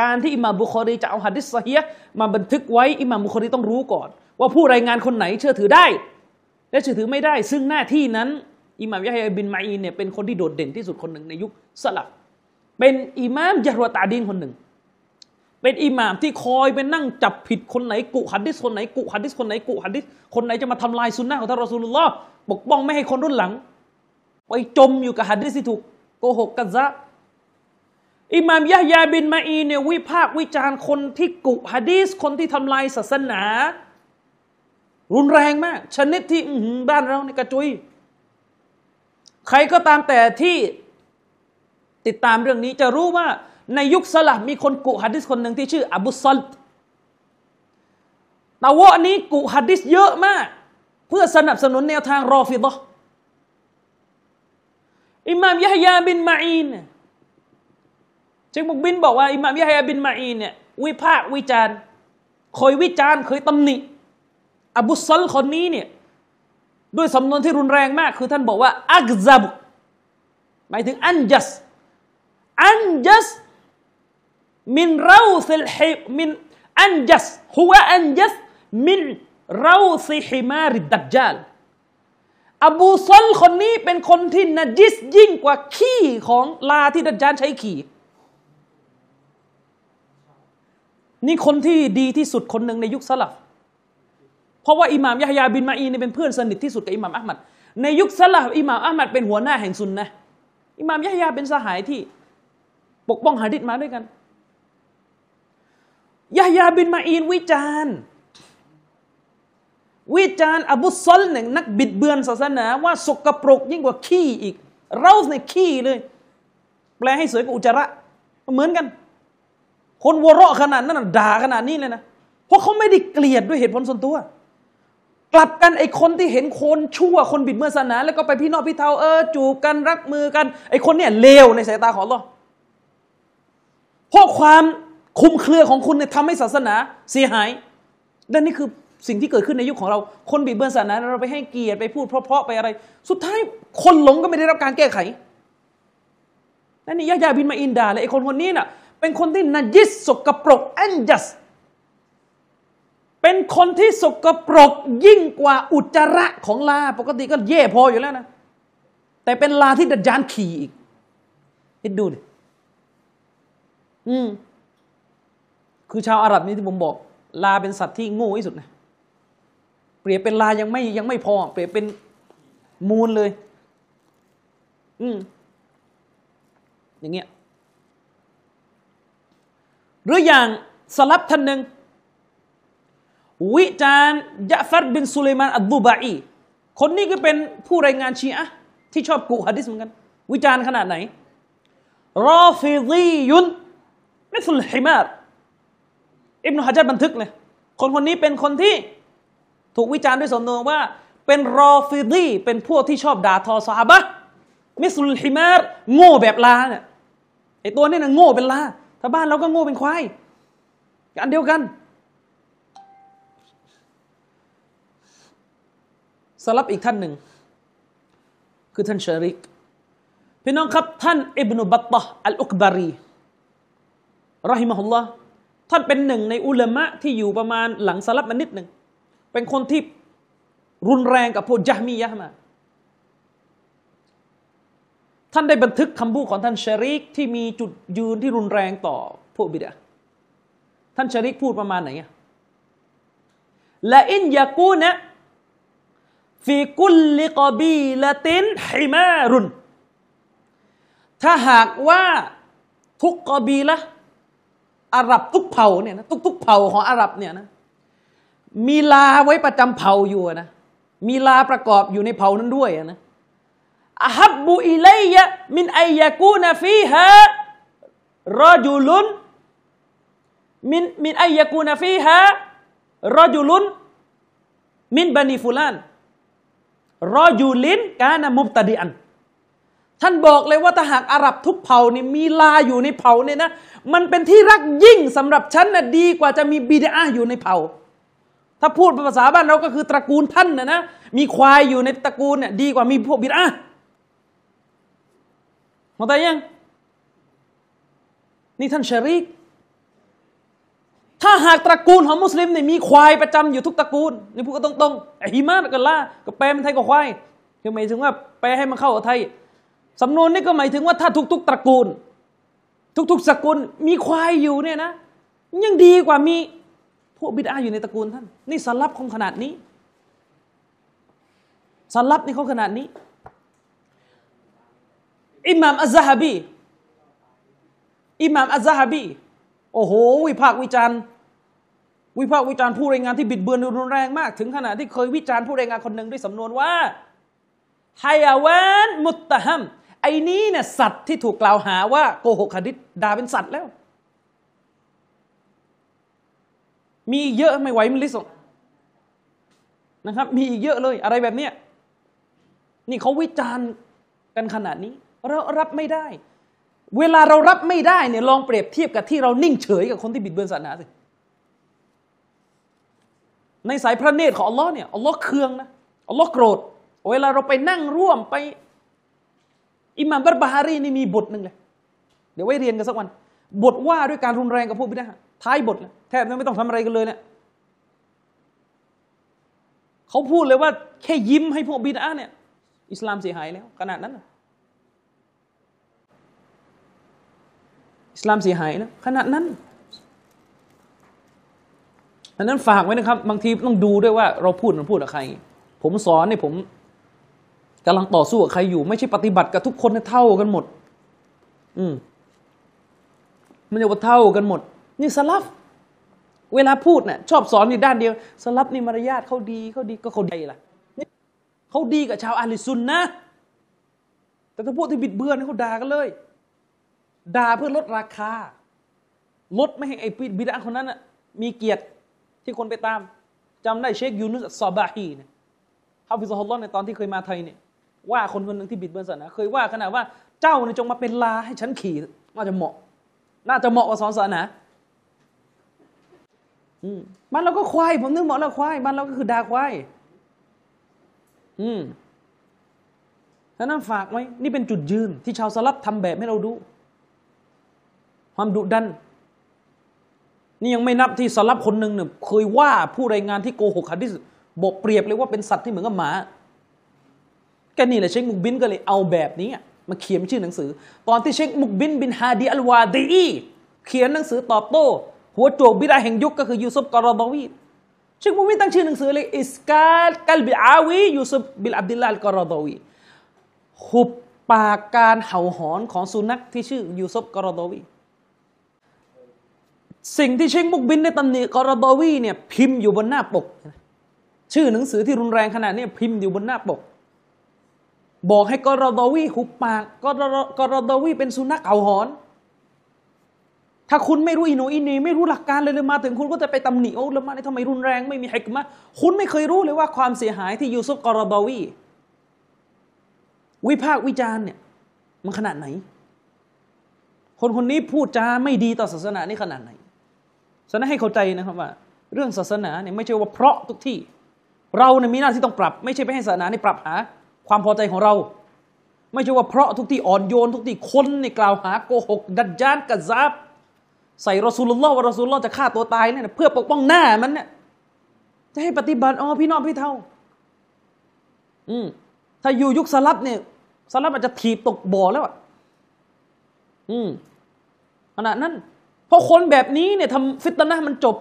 การที่อิหม่ามบุคอรีจะเอาฮะดิษซะฮียมาบันทึกไว้อิหม่ามบุคอรีต้องรู้ก่อน ว่าผู้รายงานคนไหนเชื่อถือได้ และเชื่อถือไม่ได้ ซึ่งหน้าที่นั้นอิหม่ามยะฮยาบินมาอินเนี่ยเป็นคนที่โดดเด่นที่สุดคนหนึ่งในยุคสลับเป็นอิหม่ามยะรวตาดีนคนหนึ่ง เป็นอิหม่ามที่คอยไปนั่งจับผิดคนไหนกุฮัดดิษคนไหนกุฮัดดิษคนไหนกุฮัดดิษคนไหนจะมาทำลายสุนนะของท่านรอสูลุลลอฮ์ปกป้องไม่ให้คนรุ่นหลัง ไปจมอยู่กับฮัดดิษที่ถูกโกหกกันซะอิหม่ามยะฮยาบินมาอีเนี่ยวิพากษ์วิจารณ์คนที่กุฮัดดิษคนที่ทำลายศาสนา รุนแรงมาก ชนิดที่บ้านเราในกระจุย ใครก็ตามแต่ที่ติดตามเรื่องนี้จะรู้ว่า ในยุคสลับมีคนกุฮัดดิษคนหนึ่งที่ชื่ออบุซัลตาวะนี้กุฮัดดิษเยอะมาก เพื่อสนับสนุนแนวทางรอฟิดะอิหม่ามยะฮยาบินมาอีนเชคมุกบินบอกว่าอิหม่ามยะฮยาบินมาอีนเนี่ยวิพากษ์วิจารณ์เคยวิจารณ์เคยตำหนิอบุซัลคนนี้เนี่ยด้วยสำนวนที่รุนแรงมาก คือท่านบอกว่าอักซับหมายถึงอันจัสอันจัส มินเราซิลฮิมินอันจัสหัวอันจัสมินเราซิฮิมาริดัจจาลอบูซอลคนนี้เป็นคนที่นจิสยิ่งกว่าขี้ของลาที่ดัจจาลใช้ขี่ นี่คนที่ดีที่สุดคนหนึ่งในยุคสลับเพราะว่าอิหม่ามยะฮยาบินมาอีนี่เป็นเพื่อนสนิทที่สุดกับอิหม่ามอัลมัดในยุคสลับอิหม่ามอัลมัดเป็นหัวหน้าแห่งซุนนะอิหม่ามยะฮยาเป็นสหายที่ ปกป้องหะดิษมาด้วยกัน ยะฮยาบินมาอีนวิจารณ์วิจารณ์อบุซอลเนี่ยนักบิดเบือนศาสนา ว่าสกปรกยิ่งกว่าขี้อีก เราในขี้เลย แปลให้สวยกว่าอุจจาระ เหมือนกัน คนวเราะขนาดนั้นด่าขนาดนี้เลยนะเพราะเขาไม่ได้เกลียดด้วยเหตุผลส่วนตัว กลับกันไอ้คนที่เห็นคนชั่วคนบิดเบือนศาสนา แล้วก็ไปพี่นอกพี่เทาเออจูบกันรักมือกันไอ้คนเนี่ยเลวในสายตาของเราเพราะความ คุมเครือของคุณเนี่ยทำให้ศาสนาเสียหายและนี่คือสิ่งที่เกิดขึ้นในยุคของเรา คนบิดเบือนศาสนาเราไปให้เกียรติไปพูดเพราะๆไปอะไร สุดท้ายคนหลงก็ไม่ได้รับการแก้ไขนั่นนี่ยะยาบินมาอินดาเลยไอ้คนคนนี้น่ะ เป็นคนที่นัจิสสกปรกอันจัส เป็นคนที่สกปรกยิ่งกว่าอุจจาระของลา ปกติก็แย่พออยู่แล้วนะ แต่เป็นลาที่ดัจจานขี่อีกคิดดูดิอืม คือชาวอาหรับนี่ที่ผมบอก ลาเป็นสัตว์ที่โง่ที่สุดนะเปรียบเป็นลายังไม่ยังไม่พอ เปรียบเป็นมูลเลย อืมอย่างเงี้ยหรืออย่างสลับท่านหนึ่งวิจารณ์ยะฟัรบินสุเลมานอัดบูบาอีคนนี้ก็เป็นผู้รายงานชีอะที่ชอบกุฮะดิษเหมือนกัน วิจารณ์ขนาดไหนรอฟิดียุนมิสุลฮิมาร์ อิบนุฮะจัดบันทึกเลย คนคนนี้เป็นคนที่ถูกวิจารณ์ด้วยสำนวนว่า เป็นรอฟิดีเป็นพวกที่ชอบด่าทอสาบะมิสุลฮิมาร์โง่แบบลาเนี่ยไอตัวนี้นะโง่เป็นลาถ้าบ้านเราก็โง่เป็นควายอันเดียวกันสลับอีกท่านหนึ่ง คือท่านชาริก พี่น้องครับ ท่านอิบนุบัตตะอัลอุกบารีรอฮิมะฮุลลอฮ์ ท่านเป็นหนึ่งในอุลามะที่อยู่ประมาณหลังสลับมานิดหนึ่ง เป็นคนที่รุนแรงกับพวกยะมียะมา ท่านได้บันทึกคำพูดของท่านชาริกที่มีจุดยืนที่รุนแรงต่อพวกบิดาท่านชาริกพูดประมาณไหนอะละอินยากูนะฟีกุลลิกบีละตินฮิมารุนถ้าหากว่าทุกกบีละ อาหรับทุกเผ่าเนี่ยนะทุกๆเผ่าของอาหรับเนี่ยนะมีลาไว้ประจำเผ่าอยู่นะมีลาประกอบอยู่ในเผ่านั้นด้วยนะอาฮับบุอิเลยะมินไอยากูนฟีฮะรอจุลุนมินมินไอยากูนฟีฮะรอจุลุนมินบันีฟุลานรอยูลินกานามุบตดิอัน ท่านบอกเลยว่าถ้าหากอาหรับทุกเผ่านี่มีลาอยู่ในเผ่าเนี่ยนะมันเป็นที่รักยิ่งสำหรับฉันนะดีกว่าจะมีบิดาอยู่ในเผ่า ถ้าพูดภาษาบ้านเราก็คือตระกูลท่านนะนะมีควายอยู่ในตระกูลเนี่ยดีกว่ามีพวกบิดาเข้าใจยังนี่ท่านชริก ถ้าหากตระกูลของมุสลิมเนี่ยมีควายประจำอยู่ทุกตระกูลนี่พูดก็ตรงๆไอฮิมากับล่าก็แปลเป็นไทยกับควายคือหมายถึงว่าแปลให้มันเข้ากับไทย สำนวนนี้ก็หมายถึงว่าถ้าทุก ๆ ตระกูล ทุก ๆ สกุลมีควายอยู่เนี่ยนะ ยังดีกว่ามีพวกบิดาอยู่ในตระกูลท่าน นี่สลับของขนาดนี้สลับนี่เขาขนาดนี้ อิหม่ามอัซซะบีอิหม่ามอัซซะบีโอ้โห วิพากษ์วิจารณ์วิพากษ์วิจารณ์ผู้รายงานที่บิดเบือนรุนแรงมาก ถึงขนาดที่เคยวิจารณ์ผู้รายงานคนหนึ่งด้วยสำนวนว่าไฮยาวนมุตตะฮัม ไอ้นี้เนี่ยสัตว์ที่ถูกกล่าวหาว่าโกหกคดิษด่าเป็นสัตว์แล้ว มีเยอะไม่ไหวมันลิสนะครับ มีอีกเยอะเลยอะไรแบบเนี้ยนี่เขาวิจารณ์กันขนาดนี้ เรารับไม่ได้ เวลาเรารับไม่ได้เนี่ยลองเปรียบเทียบกับที่เรานิ่งเฉยกับคนที่บิดเบือนศาสนาสิในสายพระเนตรของอัลลอฮ์เนี่ยอัลลอฮ์เคืองนะอัลลอฮ์โกรธ เวลาเราไปนั่งร่วมไป อิหม่ามบัรบาฮารีนี่มีบทหนึ่งเลย เดี๋ยวไว้เรียนกันสักวัน บทว่าด้วยการรุนแรงกับพวกบิดาท้ายบทเลยแทบไม่ต้องทำอะไรกันเลยเนี่ยเขาพูดเลยว่าแค่ยิ้มให้พวกบิดาเนี่ยอิสลามเสียหายแล้วขนาดนั้นอิสลามเสียหายนะขนาดนั้นดังนั้นฝากไว้นะครับ บางทีต้องดูด้วยว่าเราพูดมันพูดกับใคร ผมสอนเนี่ยผม กำลังต่อสู้กับใครอยู่ ไม่ใช่ปฏิบัติกับทุกคนเท่ากันหมด อืมมันจะว่าเท่ากันหมด นี่สลับเวลาพูดเนี่ยชอบสอนอยู่ด้านเดียว สลับนี่มารยาทเขาดีเขาดีก็เขาดีล่ะเขาดีกับชาวอาลิซุนนะ แต่ถ้าพวกที่บิดเบือนเขาด่ากันเลยด่าเพื่อลดราคา ลดไม่ให้ไอ้บิดาคนนั้นนะมีเกียรติที่คนไปตามจำได้เชคยูนุสซอบาฮีเนี่ยฮาฟิซฮุลลอฮ์ในตอนที่เคยมาไทยเนี่ย ว่าคนคนหนึ่งที่บิดเบือนศาสนาเคยว่าขนาดว่าเจ้าเนี่ยจงมาเป็นลาให้ฉันขี่น่าจะเหมาะ น่าจะเหมาะกับสอนศาสนาอืมบ้านเราก็ควายผมนึกเหมาะแล้วควายบ้านเราก็คือดาควายอืมฉะนั้นฝากไว้นี่เป็นจุดยืนที่ชาวสลับทำแบบให้เราดู ความดุดัน นี่ยังไม่นับที่สลับคนหนึ่งเนี่ยเคยว่าผู้รายงานที่โกหกฮะดิษบอกเปรียบเลยว่าเป็นสัตว์ที่เหมือนกับหมา กนี่แหละเชคมุกบินก็เลยเอาแบบนี้มาเขียนชื่อหนังสือ ตอนที่เชคมุกบินบินฮาดีอัลวาดีเขียนหนังสือตอบโต้ หัวโจกบิดาแห่งยุคก็คือยูซุฟกอรอดวีเชคมุกบินตั้งชื่อหนังสือเลยอิสกาลกัลบิอาวียูซุฟบิลอับดิลลาห์กอรอดวีหุบปากการเห่าหอนของสุนัขที่ชื่อยูซุฟกอรอดวีสิ่งที่เชงมุกบินในตำหนิกอรดอวีเนี่ยพิมพ์อยู่บนหน้าปก ชื่อหนังสือที่รุนแรงขนาดนี้พิมพ์อยู่บนหน้าปก บอกให้กอรดวีหุบปากกอรกอรดวีเป็นสุนัขเอาหอน ถ้าคุณไม่รู้อินูอินีไม่รู้หลักการเลยเลยมาถึงคุณก็จะไปตำหนิโอ้ล้วมาทำไมรุนแรงไม่มีฮิกมะคุณไม่เคยรู้เลยว่าความเสียหายที่ยูซุฟกอรดวีวิพากษ์วิจารณ์เนี่ยมันขนาดไหน คนคนนี้พูดจาไม่ดีต่อศาสนานี่ขนาดไหนฉะนั้นให้เข้าใจนะครับว่า เรื่องศาสนาเนี่ยไม่ใช่ว่าเพราะทุกที่ เราเนี่ยมีหน้าที่ต้องปรับ ไม่ใช่ไปให้ศาสนานี่ปรับหา ความพอใจของเรา ไม่ใช่ว่าเพราะทุกที่อ่อนโยน ทุกที่คนนี่กล่าวหาโกหก ดัจจานกัซาบใส่รอสูลุลลอฮ์ว่ารอสูลุลลอฮ์จะฆ่าตัวตายเนี่ยเพื่อปกป้องหน้ามันเนี่ยจะให้ปฏิบัติอ๋อพี่น้องพี่เท่า อืมถ้าอยู่ยุคสลับเนี่ยสลับอาจจะถีบตกบ่อแล้วอะอืมขนาดนั้นเพราะคนแบบนี้เนี่ยทำฟิตนะมันจบ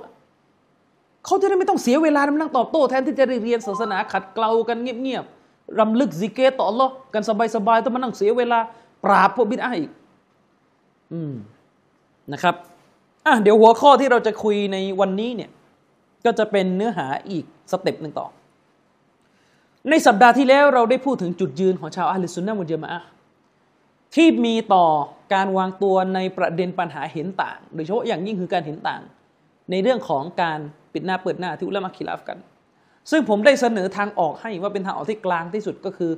เขาจะได้ไม่ต้องเสียเวลามานั่งตอบโต้แทนที่จะเรียนศาสนาขัดเกลากันเงียบๆ รำลึกซิกเกตต่ออัลลอกันสบายๆต้องมานั่งเสียเวลา ปราบพวกبدعة อีก อืมนะครับอะเดี๋ยวหัวข้อที่เราจะคุยในวันนี้เนี่ย ก็จะเป็นเนื้อหาอีก step หนึ่งต่อ ในสัปดาห์ที่แล้วเราได้พูดถึงจุดยืนของชาวأهل السنة والجماعةที่มีต่อการวางตัวในประเด็นปัญหาเห็นต่าง โดยเฉพาะอย่างยิ่งคือการเห็นต่าง ในเรื่องของการปิดหน้าเปิดหน้าที่علماء خلاف กัน ซึ่งผมได้เสนอทางออกให้ว่าเป็นทางออกที่กลางที่สุดก็คือ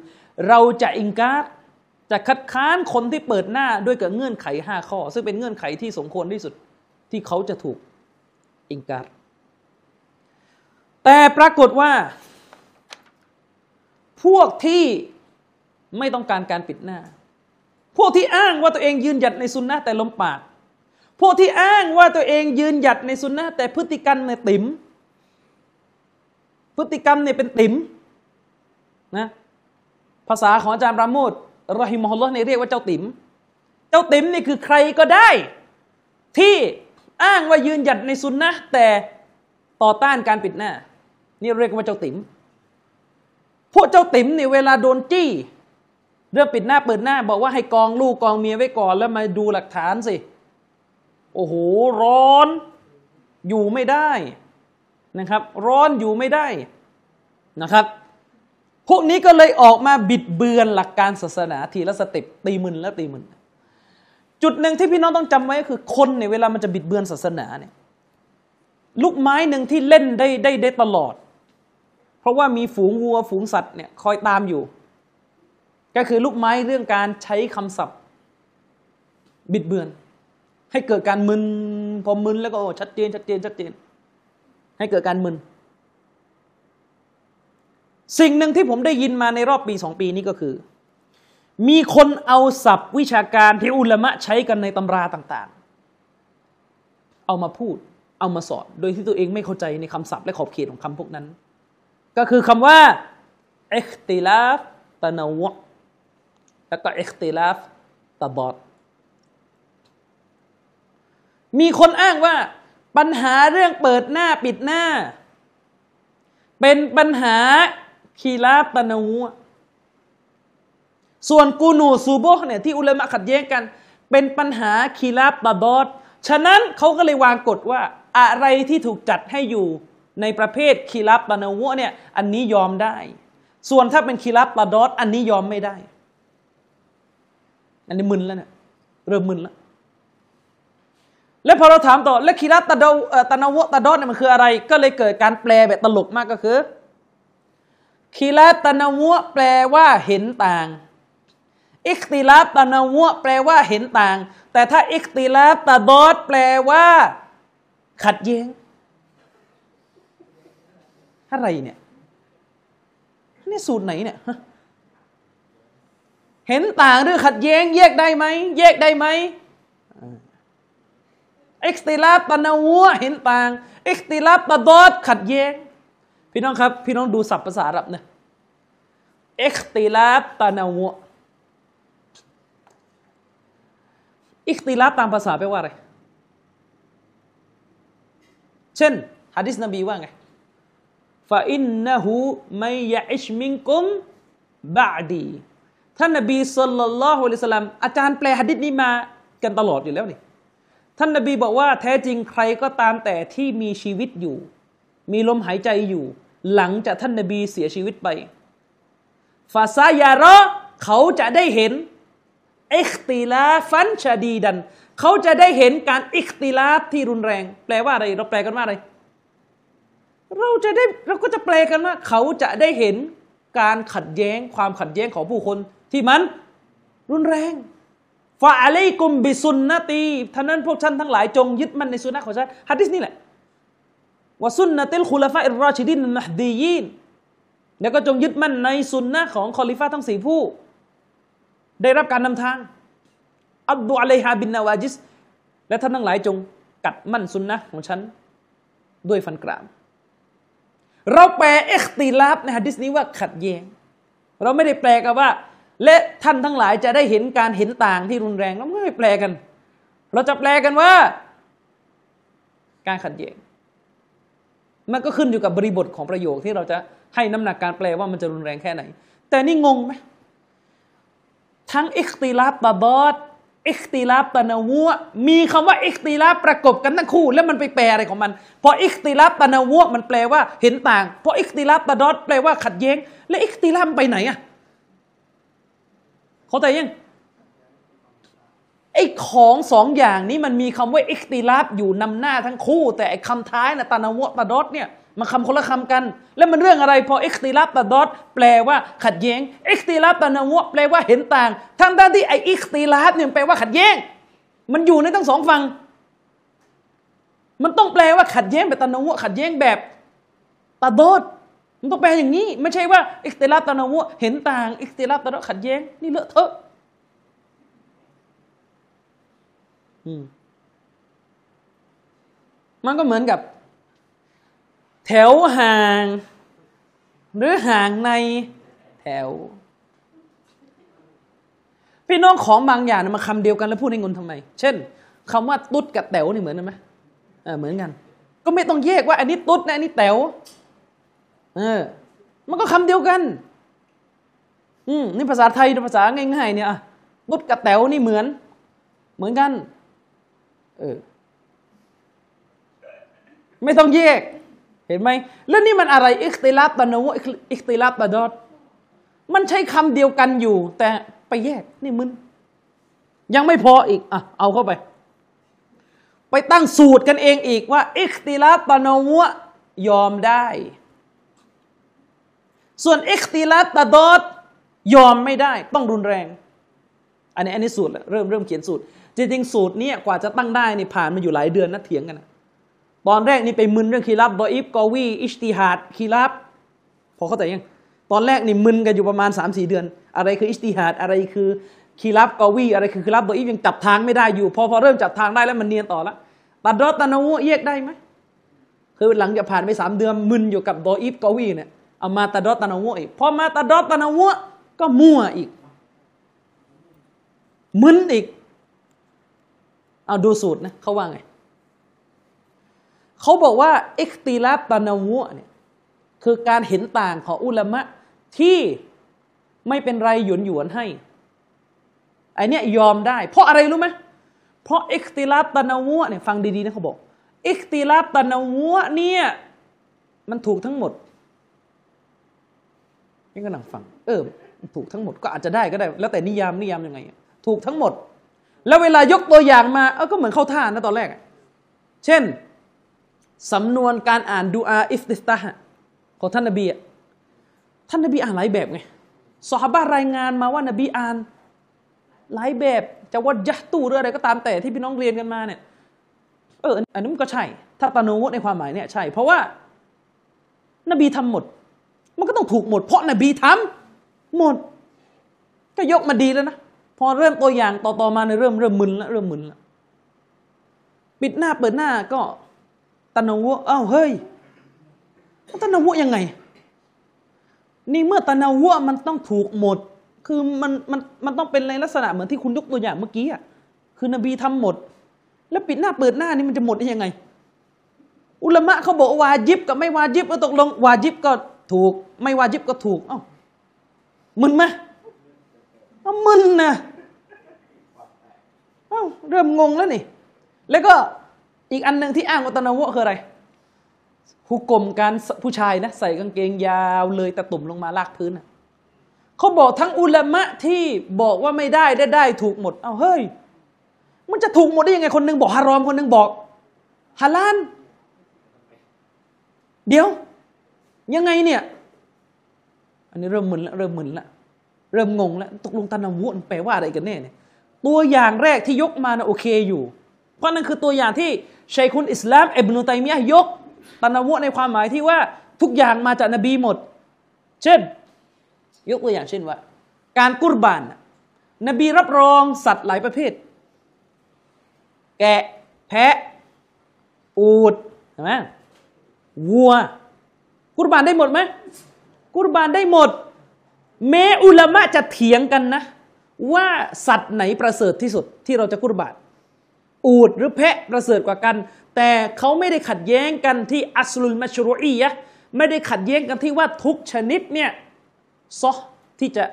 เราจะอิงการจะคัดค้านคนที่เปิดหน้าด้วยกับเงื่อนไขห้าข้อ ซึ่งเป็นเงื่อนไขที่สมควรที่สุดที่เขาจะถูกอิงการแต่ปรากฏว่า พวกที่ไม่ต้องการการปิดหน้า พวกที่อ้างว่าตัวเองยืนหยัดในสุนนะแต่ลมปาก พวกที่อ้างว่าตัวเองยืนหยัดในสุนนะแต่พฤติกรรมในติ๋ม พฤติกรรมเนี่ยเป็นติ๋มนะภาษาของอาจารย์ปราโมทรอฮิมฮุลลอฮ์เนี่ยเรียกว่าเจ้าติ๋มเจ้าติ๋มนี่คือใครก็ได้ ที่อ้างว่ายืนหยัดในสุนนะแต่ต่อต้านการปิดหน้า นี่เรียกว่าเจ้าติ๋มพวกเจ้าติ๋มเนี่ยเวลาโดนจี้ เรื่องปิดหน้าเปิดหน้า บอกว่าให้กองลูกกองเมียไว้ก่อนแล้วมาดูหลักฐานสิ โอ้โหร้อน อยู่ไม่ได้ นะครับ ร้อนอยู่ไม่ได้นะครับ พวกนี้ก็เลยออกมาบิดเบือนหลักการศาสนาทีละสเต็ปตีมึนแล้วตีมึน จุดหนึ่งที่พี่น้องต้องจำไว้ก็คือคนเนี่ยเวลามันจะบิดเบือนศาสนาเนี่ยลูกไม้หนึ่งที่เล่นได้ได้ได้ตลอด เพราะว่ามีฝูงวัวฝูงสัตว์เนี่ยคอยตามอยู่ ก็คือลูกไม้เรื่องการใช้คำศัพท์ บิดเบือน ให้เกิดการมึนพอมึนแล้วก็ชัดเจนชัดเจนชัดเจน ให้เกิดการมึน สิ่งหนึ่งที่ผมได้ยินมาในรอบปีสองปีนี้ก็คือ มีคนเอาศัพท์วิชาการที่อุลามะใช้กันในตำราต่าง ๆ เอามาพูด เอามาสอน โดยที่ตัวเองไม่เข้าใจในคำศัพท์และขอบเขตของคำพวกนั้น ก็คือคำว่าเอ็กติลาฟตะนาวะแล้วก็เอ็กติลาฟตะบอดมีคนอ้างว่า ปัญหาเรื่องเปิดหน้าปิดหน้า เป็นปัญหาคีลาฟตะนาวะส่วนกูนูซูโบเนี่ยที่อุลามะขัดแย้งกัน เป็นปัญหาคีราบตาดอดฉะนั้นเขาก็เลยวางกฎว่าอะไรที่ถูกจัดให้อยู่ในประเภทคีรับตานวะเนี่ยอันนี้ยอมได้ ส่วนถ้าเป็นคีรับตาดอดอันนี้ยอมไม่ได้ อันนี้มึนแล้วเนี่ยเริ่มมึนแล้ว แล้วพอเราถามต่อแล้วคีรับตาดตานาวะตาดอดเนี่ยมันคืออะไร ก็เลยเกิดการแปลแบบตลกมากก็คือคีรับตานาวะแปลว่าเห็นต่าง อิคติลาบตานาวะแปลว่าเห็นต่าง แต่ถ้าอิคติลาบตาดอดแปลว่า ขัดแย้งอะไรเนี่ยนี่สูตรไหนเนี่ยเห็นต่างหรือขัดแย้งแยกได้ไหมแยกได้ไหม อิคติลาบตานาวเห็นต่างอิคติลาบตาดอดขัดแย้ง พี่น้องครับ พี่น้องดูศัพท์ภาษาอาหรับนะอิคติลาบตานาวอิคติลาฟตามภาษาแปลว่าอะไร เช่นฮะดิษนบีว่าไงฟาอินนะฮูไมยะอิชมิงกุมบาดีท่านนบีสุลลัลลอฮุอะลัยฮิสลามอาจารย์แปลฮะดิษนี้มากันตลอดอยู่แล้วนี่ ท่านนบีบอกว่าแท้จริงใครก็ตามแต่ที่มีชีวิตอยู่ มีลมหายใจอยู่ หลังจากท่านนบีเสียชีวิตไปฟาซายาระเขาจะได้เห็นอิคติลาฟันชาดีดัน เขาจะได้เห็นการอิคติลาฟที่รุนแรง แปลว่าอะไร เราแปลกันว่าอะไร เราจะได้เราก็จะแปลกันว่า เขาจะได้เห็นการขัดแย้งความขัดแย้งของผู้คนที่มันรุนแรง ฟาอะลัยกุมบิสุนนตีท่านั้นพวกท่านทั้งหลายจงยึดมั่นในสุนนะของฉันฮะดิษนี่แหละว่าสุนนะติลคุลฟาอิรราชิดินนะดียีนแล้วก็จงยึดมั่นในสุนนะของคอลิฟ้าทั้งสี่ผู้ ได้รับการนำทาง อับดุอะลัยฮาบินนาวาจิส และท่านทั้งหลายจงกัดมั่นสุนนะของฉัน ด้วยฟันกราม เราแปลเอคติลาบในฮะดิษนี้ว่าขัดแย้ง เราไม่ได้แปลกันว่า และท่านทั้งหลายจะได้เห็นการเห็นต่างที่รุนแรงเราไม่ได้แปลกัน เราจะแปลกันว่า การขัดแย้งมันก็ขึ้นอยู่กับบริบทของประโยคที่เราจะให้น้ำหนักการแปลว่ามันจะรุนแรงแค่ไหน แต่นี่งงไหมทั้งอิคติลาบตาบอดอิคติลาบตะนาวัวมีคำว่าอิคติลาบประกบกันทั้งคู่ แล้วมันไปแปลอะไรของมัน พออิคติลาบตะนาวัวมันแปลว่าเห็นต่าง พออิคติลาบตะดอดแปลว่าขัดแย้ง และอิคติลาบไปไหนอะ เขาใจยังไอ้ของสองอย่างนี้มันมีคำว่าอิคติลาบอยู่นำหน้าทั้งคู่ แต่ไอ้คำท้ายนะตานาวะตาดอดเนี่ยมันคำคนละคำกัน แล้วมันเรื่องอะไรพออิคติลาบตาดอดแปลว่าขัดแย้งอิคติลาบตานาวะแปลว่าเห็นต่างทั้งด้านที่ไอ้อิคติลาบเนี่ยแปลว่าขัดแย้ง มันอยู่ในทั้งสองฝั่งมันต้องแปลว่าขัดแย้งแบบตานาวะขัดแย้งแบบตาดอด มันต้องแปลอย่างนี้ ไม่ใช่ว่าอิคติลาตานาวะเห็นต่าง อิคติลาบตาดอขัดแย้ง นี่เลอะเทอะมันก็เหมือนกับ แถวห่าง หรือห่างในแถว พี่น้องของบางอย่างมาคำเดียวกันแล้วพูดในงนทำไม เช่นคำว่าตุ๊ดกับแต๋วนี่เหมือนกันไหมเออเหมือนกัน ก็ไม่ต้องแยกว่าอันนี้ตุ๊ดนะอันนี้แต๋ว เออ มันก็คำเดียวกัน อืมนี่ภาษาไทยภาษาง่ายๆเนี่ยตุ๊ดกับแต๋วนี่เหมือน เหมือนกัน เออ ไม่ต้องแยก เห็นไหมแล้วนี่มันอะไรอิคติลาบตะนวอิคติลาบตะดอดมันใช้คำเดียวกันอยู่ แต่ไปแยกนี่มึนยังไม่พออีกอะเอาเข้าไป ไปตั้งสูตรกันเองอีกว่า อิคติลาบตะนวยอมได้ ส่วนอิคติลาบตะดอดยอมไม่ได้ ต้องรุนแรง อันนี้อันนี้สูตรเริ่มเริ่มเขียนสูตร จริงๆสูตรนี้กว่าจะตั้งได้นี่ผ่านมาอยู่หลายเดือนนะเถียงกันนะตอนแรกนี่ไปมึนเรื่องคีรับดออิฟกอวีอิชติฮัดคีรับพอเข้าใจยังตอนแรกนี่มึนกันอยู่ประมาณ 3 4 เดือน อะไรคืออิชติฮัดอะไรคือคีรับกอวีอะไรคือคีรับดออิฟยังจับทางไม่ได้อยู่ พอพอเริ่มจับทางได้แล้วมันเนียนต่อละตัดดอตานาวูแยกได้ไหมคือหลังจากผ่านไปสามเดือนมึนอยู่กับดออิฟกอวีเนี่ย เอามาตัดอตานาวูอีกพอมาตัดอตานาวูก็มั่วอีกมึนอีก เอาดูสูตรนะเขาว่าไงเขาบอกว่าอิคติลาตานาวุเนี่ยคือการเห็นต่างของอุลามะที่ไม่เป็นไรหยวนหยวนให้ไอเนี้ยยอมได้ เพราะอะไรรู้ไหมเพราะอิคติลาตานาวุเนี่ยฟังดีๆนะเขาบอกอิคติลาตานาวุเนี่ยมันถูกทั้งหมด นี่ก็นั่งฟัง เออ ถูกทั้งหมดก็อาจจะได้ก็ได้ แล้วแต่นิยามนิยามยังไง ถูกทั้งหมด แล้วเวลายกตัวอย่างมาเออก็เหมือนเข้าท่านะตอนแรก เช่น สำนวนการอ่านดูอาอิฟติสตาของท่านนบีท่านนบีอ่านหลายแบบไงสฮาบะรายงานมาว่านบีอ่าน หลายแบบจะวัดยัตูหรืออะไรก็ตามแต่ที่พี่น้องเรียนกันมาเนี่ยเอออันนี้มันก็ใช่ ถ้าตานุในความหมายเนี่ยใช่ เพราะว่า นบีทำหมด มันก็ต้องถูกหมด เพราะนบีทำหมด ก็ยกมาดีแล้วนะ พอเริ่มตัวอย่างต่อๆมาในเริ่มเริ่มมึนแล้วเริ่มมึนแล้วปิดหน้าเปิดหน้าก็ตะนวุอ้าวเฮ้ยตะนวุยังไง นี่เมื่อตะนวุมันต้องถูกหมด คือมันมันมันต้องเป็นในลักษณะเหมือนที่คุณยกตัวอย่างเมื่อกี้อะคือนบีทำหมด แล้วปิดหน้าเปิดหน้านี่มันจะหมดได้ยังไง อุลมะเขาบอกวาจิบกับไม่วาจิบก็ตกลงวาจิบก็ ถูกไม่วาจิบก็ถูกเอ้ามึนไหมมึนนะเอ้าเริ่มงงแล้วนี่แล้วก็อีกอันหนึ่งที่อ้างวัตนวะคืออะไรหุกกลมการผู้ชายนะใส่กางเกงยาวเลยตะตุ่มลงมาลากพื้นเขาบอกทั้งอุลามะที่บอกว่าไม่ได้ได้ได้ถูกหมด เอาเฮ้ย มันจะถูกหมดได้ยังไงคนหนึ่งบอกฮารอมคนหนึ่งบอกฮาลานเดี๋ยว ยังไงเนี่ย อันนี้เริ่มมึนละเริ่มมึนละเริ่มงงแล้วตกลงตะนาวะแปลว่าอะไรกันแน่เนี่ยตัวอย่างแรกที่ยกมานะโอเคอยู่ เพราะนั่นคือตัวอย่างที่ชัยคุณอิสลามอิบนุตัยมียะยกตะนาวะในความหมายที่ว่าทุกอย่างมาจากนบีหมด เช่น ยกตัวอย่างเช่นว่า การกุรบานนบีรับรองสัตว์หลายประเภท แกะ แพะ อูดใช่ไหมวัว กุรบานได้หมดไหมกุรบานได้หมด แม้อุลามะจะเถียงกันนะ ว่าสัตว์ไหนประเสริฐที่สุดที่เราจะกุรบานอูดหรือแพะประเสริฐกว่ากัน แต่เขาไม่ได้ขัดแย้งกันที่อัสลุลมัชรุอียะไม่ได้ขัดแย้งกันที่ว่าทุกชนิดเนี่ยซอที่จะ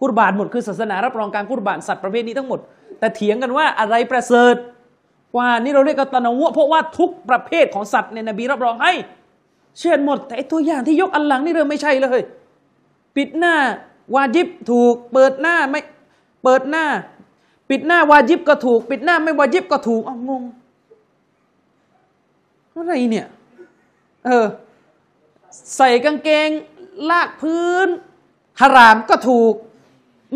กุรบานหมดคือศาสนารับรองการกุรบานสัตว์ประเภทนี้ทั้งหมด แต่เถียงกันว่าอะไรประเสริฐกว่านี่เราเรียกกันตะนวะเพราะว่าทุกประเภทของสัตว์ในนบีรับรองให้ เชื่อหมด แต่ตัวอย่างที่ยกอันหลังนี่เริ่มไม่ใช่เลยปิดหน้าวาจิบถูก เปิดหน้าไม่เปิดหน้า ปิดหน้าวาจิบก็ถูก ปิดหน้าไม่วาจิบก็ถูกอ้าวงงอะไรเนี่ยเออใส่กางเกง ลากพื้นฮารามก็ถูก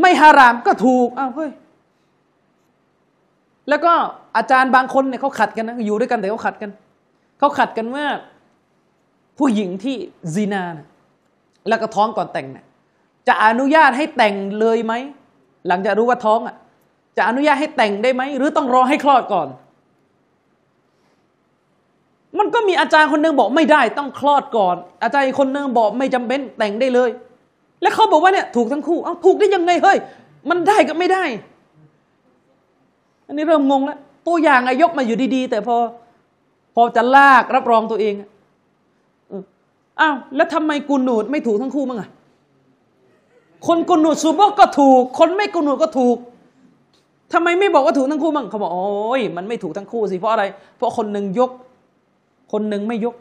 ไม่ฮารามก็ถูกอ้าวเฮ้ยแล้วก็อาจารย์บางคนเนี่ยเขาขัดกันนะอยู่ด้วยกันแต่เขาขัดกันเขาขัดกันว่า ผู้หญิงที่ซีนานะแล้วก็ท้องก่อนแต่งเนะี่ยจะอนุญาตให้แต่งเลยไหม หลังจากรู้ว่าท้องอะ จะอนุญาตให้แต่งได้ไหม หรือต้องรอให้คลอดก่อน มันก็มีอาจารย์คนนึงบอกไม่ได้ต้องคลอดก่อน อาจารย์คนนึงบอกไม่จำเป็นแต่งได้เลย แล้วเขาบอกว่าเนี่ยถูกทั้งคู่ เอาถูกได้ยังไงเฮ้ย มันได้กับไม่ได้ อันนี้เริ่มงงแล้วตัวอย่างอายกมาอยู่ดีๆ แต่พอ พอจะลากรับรองตัวเอง อ้าวแล้วทำไมกุนูดไม่ถูกทั้งคู่มั้งอะคนกุนูดซูบกก็ถูก คนไม่กุนูดก็ถูกทำไมไม่บอกว่าถูกทั้งคู่มั้งเขาบอกโอ้ยมันไม่ถูกทั้งคู่สิเพราะอะไร เพราะคนหนึ่งยก คนหนึ่งไม่ยก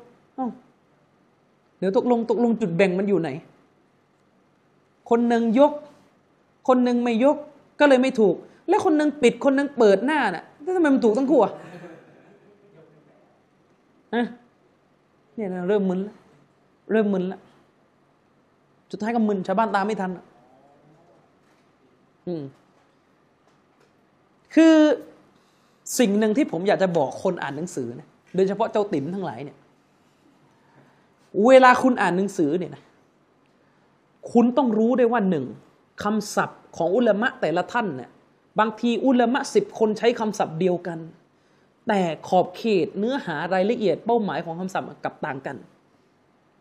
เดี๋ยวตกลงตกลงจุดแบ่งมันอยู่ไหน คนหนึ่งยก คนหนึ่งไม่ยก ก็เลยไม่ถูก แล้วคนหนึ่งปิดคนหนึ่งเปิดหน้าน่ะแล้วทำไมมันถูกทั้งคู่อะเนี่ยเริ่มมึนแล้ว เริ่มมึนแล้วสุดท้ายก็มึนชาวบ้านตามไม่ทันอืมคือสิ่งหนึ่งที่ผมอยากจะบอกคนอ่านหนังสือนะโดยเฉพาะเจ้าติ๋มทั้งหลายเนี่ย เวลาคุณอ่านหนังสือเนี่ยนะคุณต้องรู้ได้ว่าหนึ่งคำศัพท์ของอุลามะแต่ละท่านเนี่ยบางทีอุลามะสิบคนใช้คำศัพท์เดียวกัน แต่ขอบเขตเนื้อหารายละเอียดเป้าหมายของคำศัพท์กับต่างกัน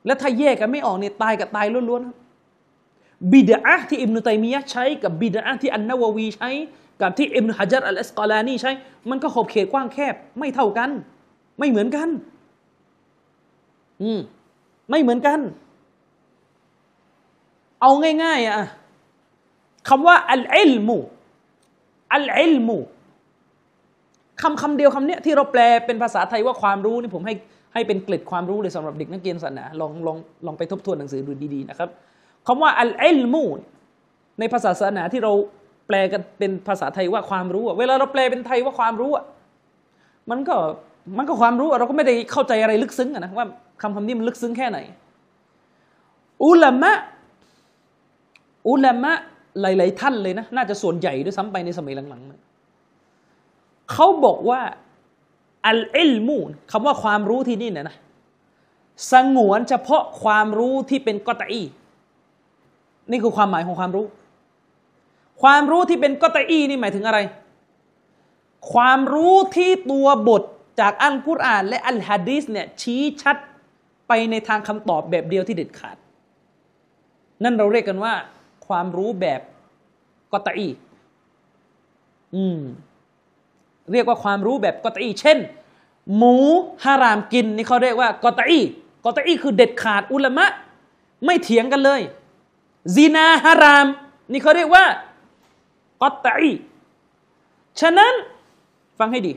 แล้วถ้าแยกกันไม่ออกเนี่ยตายกับตายล้วนๆบิดาที่อิบนุตัยมียะใช้กับบิดาที่อันนาววีใช้ กับที่อิบนุฮะจัรอัลอสกอลานีใช้ มันก็ขอบเขตกว้างแคบ ไม่เท่ากัน ไม่เหมือนกัน อืมไม่เหมือนกัน เอาง่ายๆอะคำว่าอัลอิลมูอัลอิลมูคำคำเดียวคำเนี้ยที่เราแปลเป็นภาษาไทยว่าความรู้นี่ผมให้ ให้เป็นเกล็ดความรู้เลยสำหรับเด็กนักเรียนศาสนาลองลองลองไปทบทวนหนังสือดูดีๆนะครับคำว่าอัลเอลมูในภาษาศาสนาที่เราแปลกันเป็นภาษาไทยว่าความรู้เวลาเราแปลเป็นไทยว่าความรู้มันก็มันก็ความรู้เราก็ไม่ได้เข้าใจอะไรลึกซึ้งนะว่าคำคำนี้มันลึกซึ้งแค่ไหน อุลามะอุลามะหลาย ๆ ท่านเลยนะ น่าจะส่วนใหญ่ด้วยซ้ำไปในสมัยหลังๆเขาบอกว่า อัลเอลมูนคำว่าความรู้ที่นี่เนี่ยนะสงวนเฉพาะความรู้ที่เป็นกตอีนี่คือความหมายของความรู้ ความรู้ที่เป็นกตอีนี่หมายถึงอะไร ความรู้ที่ตัวบทจากอัลกุรอาน และอัลฮะดีสเนี่ยชี้ชัดไปในทางคำตอบแบบเดียวที่เด็ดขาด นั่นเราเรียกกันว่า ความรู้แบบกตอีอืม เรียกว่าความรู้แบบกอตอีเช่น หมูฮารามกินนี่เขาเรียกว่ากอตอีกอตอีคือเด็ดขาดอุลามะ ไม่เถียงกันเลยซีนาฮาราม นี่เขาเรียกว่ากอตอีฉะนั้นฟังให้ดี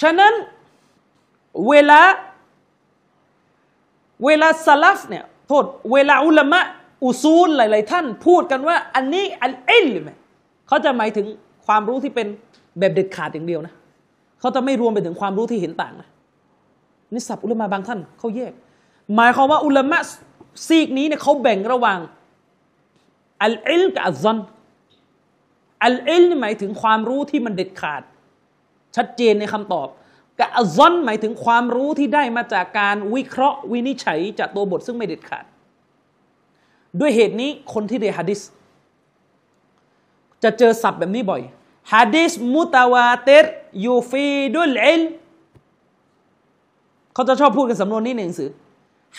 ฉะนั้นเวลาเวลาสลัฟเนี่ยโทษเวลาอุลามะอุซูลหลาย ๆ ท่านพูดกันว่า อันนี้อันเอลเขาจะหมายถึง ความรู้ที่เป็นแบบเด็ดขาดอย่างเดียวนะเขาจะไม่รวมไปถึงความรู้ที่เห็นต่างนะนี่สับอุลมะบางท่านเขาแยก หมายความว่าอุลามะซีกนี้เนี่ยเขาแบ่งระหว่างอัลอิลกับอัลซอนอัลอิลหมายถึงความรู้ที่มันเด็ดขาด ชัดเจนในคำตอบกับอัลซอนหมายถึงความรู้ที่ได้มาจากการวิเคราะห์วินิจฉัยจากตัวบทซึ่งไม่เด็ดขาด ด้วยเหตุนี้คนที่เรียนฮะดิษ จะเจอศัพท์แบบนี้บ่อยฮะดิษมุตาวาเตรยูฟีดุลอิลเขาจะชอบพูดกันสำนวนนี้ในหนังสือ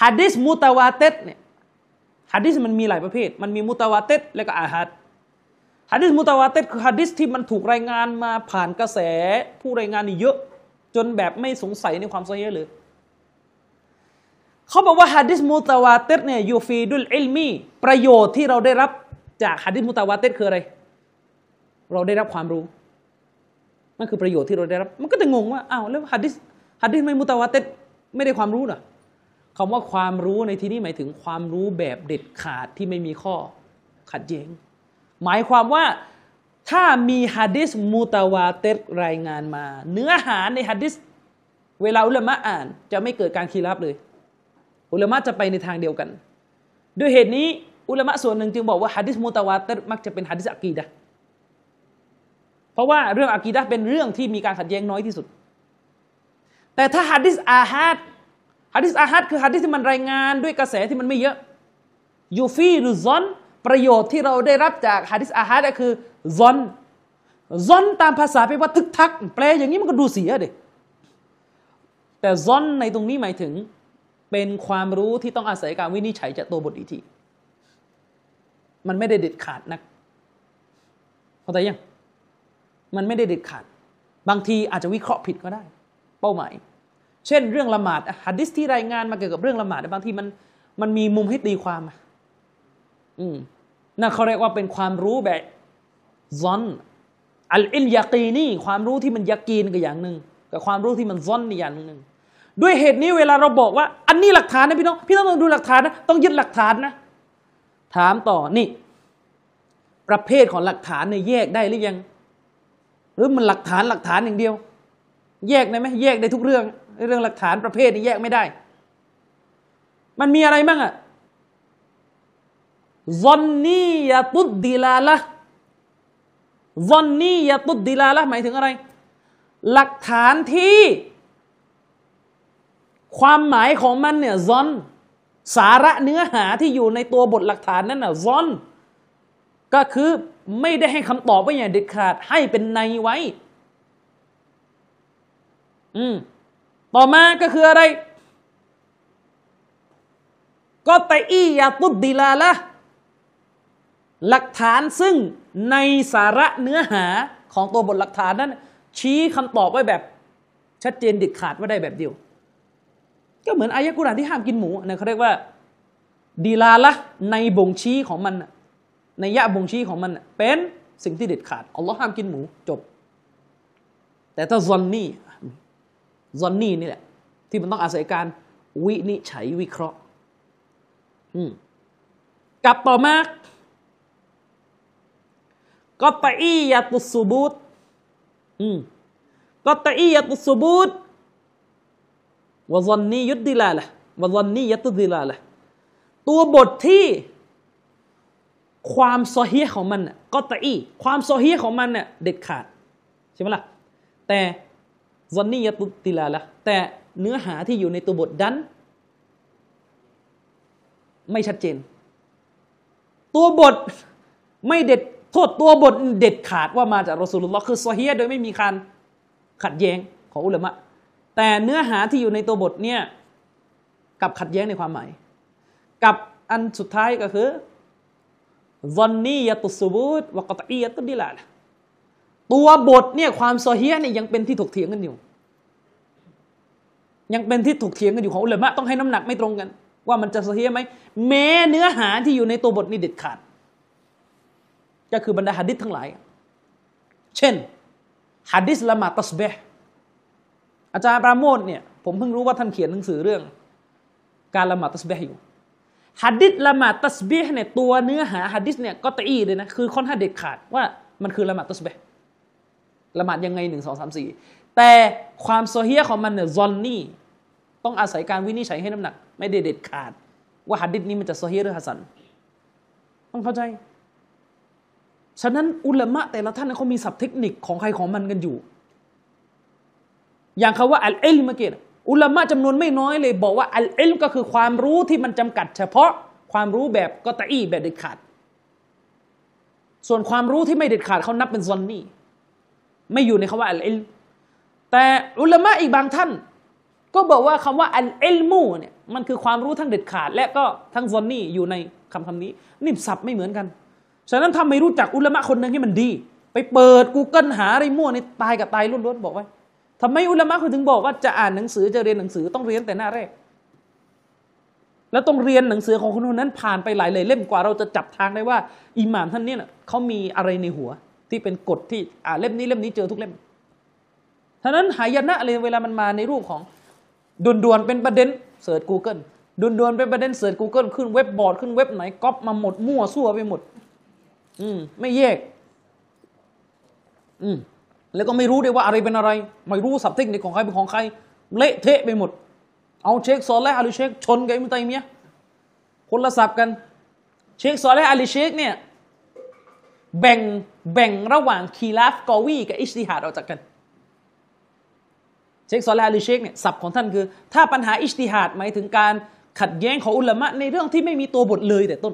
ฮะดิษมุตาวาเตรเนี่ยฮะดิษมันมีหลายประเภท มันมีมุตาวาเตรและก็อาฮัดฮะดิษมุตาวาเตรคือฮะดิษที่มันถูกรายงานมาผ่านกระแส ผู้รายงานนี่เยอะ จนแบบไม่สงสัยในความซอฮีเลยเขาบอกว่าฮะดิษมุตาวาเตรเนี่ยยูฟีดุลอิลมีประโยชน์ที่เราได้รับจากฮะดิษมุตาวาเตรคืออะไร เราได้รับความรู้นั่นคือประโยชน์ที่เราได้รับ มันก็จะงงว่าอ้าวแล้วฮัดดิสฮัดดิสไม่มุตาวาเตไม่ได้ความรู้หรอคำว่าความรู้ในที่นี้หมายถึงความรู้แบบเด็ดขาดที่ไม่มีข้อขัดแย้ง หมายความว่าถ้ามีحديث متواترรายงานมา เนื้อหาในحديث เวลา علماءอ่าน จะไม่เกิดการخلافเลย علماء จะไปในทางเดียวกัน ด้วยเหตุนี้อุลามะส่วนหนึ่งจึงบอกว่าฮัดดิสมุตาวาเตมักจะเป็นฮัดดิสอะกีดะ เพราะว่าเรื่องอากีดะเป็นเรื่องที่มีการขัดแย้งน้อยที่สุด แต่ถ้าฮะดิษอาฮัดฮะดิษอาฮัดคือฮะดิษที่มันรายงานด้วยกระแสที่มันไม่เยอะยูฟีหรือซอนประโยชน์ที่เราได้รับจากฮะดิษอาฮัดก็คือซอนซอนตามภาษาแปลว่าทึกทัก แปลอย่างนี้มันก็ดูเสียเด็แต่ซอนในตรงนี้หมายถึงเป็นความรู้ที่ต้องอาศัยการวินิจฉัยจากตัวบทอีกทีมันไม่ได้เด็ดขาดนัก เข้าใจยัง มันไม่ได้เด็ดขาด บางทีอาจจะวิเคราะห์ผิดก็ได้ เป้าหมาย เช่นเรื่องละหมาดฮัดดิสที่รายงานมาเกี่ยวกับเรื่องละหมาดบางทีมันมันมีมุมให้ตีความ อืมนั่นเขาเรียกว่าเป็นความรู้แบบซอนอัลอินยากีนี่ความรู้ที่มันยากีนก็อย่างหนึ่งกับความรู้ที่มันซอนอีกอย่างหนึ่งด้วยเหตุนี้เวลาเราบอกว่า อันนี้หลักฐานนะพี่น้องพี่น้องต้องดูหลักฐานนะต้องยึดหลักฐานนะ ถามต่อนี่ ประเภทของหลักฐานเนี่ยแยกได้หรือยัง หรือมันหลักฐานหลักฐานอย่างเดียว แยกได้ไหมแยกได้ทุกเรื่อง เรื่องหลักฐานประเภทนี้แยกไม่ได้ มันมีอะไรบ้างอะซอนนียาตุดดิลาละซอนนียาตุดดิลาละหมายถึงอะไร หลักฐานที่ ความหมายของมันเนี่ยซอน สาระเนื้อหาที่อยู่ในตัวบทหลักฐานนั้นน่ะซอน ก็คือไม่ได้ให้คำตอบไว้อย่างเด็ดขาดให้เป็นในไว้ อืม ต่อมาก็คืออะไร ก็ตอียาตุดดีลาละหลักฐานซึ่งในสาระเนื้อหาของตัวบทหลักฐานนั้น ชี้คำตอบไว้แบบ ชัดเจนเด็ดขาดว่าได้แบบเดียว ก็เหมือนอายะกุรานที่ห้ามกินหมูนะเขาเรียกว่า ดีลาละในบ่งชี้ของมัน ในยะบ่งชี้ของมันเป็นสิ่งที่เด็ดขาดอัลลอฮ์ห้ามกินหมูจบ แต่ถ้าซอนนี่ซอนนี่นี่แหละ ที่มันต้องอาศัยการวินิจฉัยวิเคราะห์กับต่อมาก็ตอียตุสุบูตก็ตอียตุสุบูตวะซอนนี่ยุดดิลาละวะซอนนี่ยตุดิลาละตัวบทที่ ความโซเฮียของมันก็ตะอีความโซเฮียของมันเนี่ยเด็ดขาดใช่ไหมล่ะแต่ซอนนี่ยตุติลาละแต่เนื้อหาที่อยู่ในตัวบทดัน ไม่ชัดเจน ตัวบทไม่เด็ดโทษตัวบทเด็ดขาดว่ามาจากรอสูลุลลอฮ์คือโซเฮียโดยไม่มีการขัดแย้งของอุลามะแต่เนื้อหาที่อยู่ในตัวบทเนี่ยกับขัดแย้งในความหมาย กับอันสุดท้ายก็คือ ซอนนียตุสุบูตวกตอียตุดิลาตัวบทเนี่ยความโซเฮียเนี่ยยังเป็นที่ถกเถียงกันอยู่ ยังเป็นที่ถกเถียงกันอยู่ของอุลามะต้องให้น้ำหนักไม่ตรงกัน ว่ามันจะโซเฮียไหมแม้เนื้อหาที่อยู่ในตัวบทนี่เด็ดขาด ก็คือบรรดาหะดิษทั้งหลาย เช่นหะดิษละหมาดตัสเบห์อาจารย์ปราโมทเนี่ยผมเพิ่งรู้ว่าท่านเขียนหนังสือเรื่อง การละหมาดตัสเบห์อยู่ ฮัดดิษละหมาดตัสบีห์เนี่ยตัวเนื้อหาฮัดดิษเนี่ยก็ตีเลยนะคือค่อนข้างเด็ดขาดว่ามันคือละหมาดตัสบีห์ละหมาดยังไงหนึ่งสองสามสี่แต่ความโซเฮียของมันเนี่ยซอนนี่ต้องอาศัยการวินิจฉัยให้น้ำหนัก ไม่ได้เด็ดขาด ว่าฮัดดิษนี้มันจะโซเฮียหรือฮัสันต้องเข้าใจ ฉะนั้นอุลามะแต่ละท่านเขามีศัพท์เทคนิคของใครของมันกันอยู่ อย่างคำว่า العلم เมื่อกี้ อุลามะจำนวนไม่น้อยเลย บอกว่า العلم ก็คือความรู้ที่มันจำกัด เฉพาะความรู้แบบ قطعي แบบเด็ดขาด ส่วนความรู้ที่ไม่เด็ดขาดเขานับเป็น ظني ไม่อยู่ในคำว่า العلم แต่อุลามะอีกบางท่าน ก็บอกว่าคำว่า العلم เนี่ยมันคือความรู้ทั้งเด็ดขาด และก็ทั้ง ظني อยู่ในคำคำนี้นี่ศัพท์ไม่เหมือนกัน ฉะนั้นถ้าไม่รู้จักอุลามะคนหนึ่งให้มันดี ไปเปิด Google หาอะไรมั่วนี่ตายกับตายล้วนๆบอกไว้ ทำไมอุลามะเขาถึงบอกว่าจะอ่านหนังสือจะเรียนหนังสือต้องเรียนแต่หน้าแรก แล้วต้องเรียนหนังสือของคนนั้นผ่านไปหลายเลยเล่มกว่าเราจะจับทางได้ว่าอิหม่ามท่านเนี้นะเขามีอะไรในหัว ที่เป็นกฎที่อ่าเล่มนี้เล่มนี้เจอทุกเล่มฉะนั้นหายนะเลยเวลามันมาในรูปของด่วนๆเป็นประเด็นเสิร์ช Google ด่วนๆเป็นประเด็นเสิร์ช Google ขึ้นเว็บบอร์ดขึ้นเว็บไหนก๊อปมาหมดมั่วซั่วไปหมด อืมไม่แยก อืม แล้วก็ไม่รู้ด้วยว่าอะไรเป็นอะไร ไม่รู้ศัพท์เทคนิคของใครเป็นของใคร เละเทะไปหมด เอาเชคซอและฮ์อาลีเชคชนกับอิบนุตัยมียะฮ์คนละศัพท์กัน เชคซอและฮ์อาลีเชคเนี่ยแบ่งแบ่งระหว่างخلاف قوي กับ اجتهاد ออกจากกัน เชคซอและฮ์อาลีเชคเนี่ยศัพท์ของท่านคือ ถ้าปัญหาاجتهاد หมายถึงการขัดแย้งของอุลามะในเรื่องที่ไม่มีตัวบทเลยแต่ต้น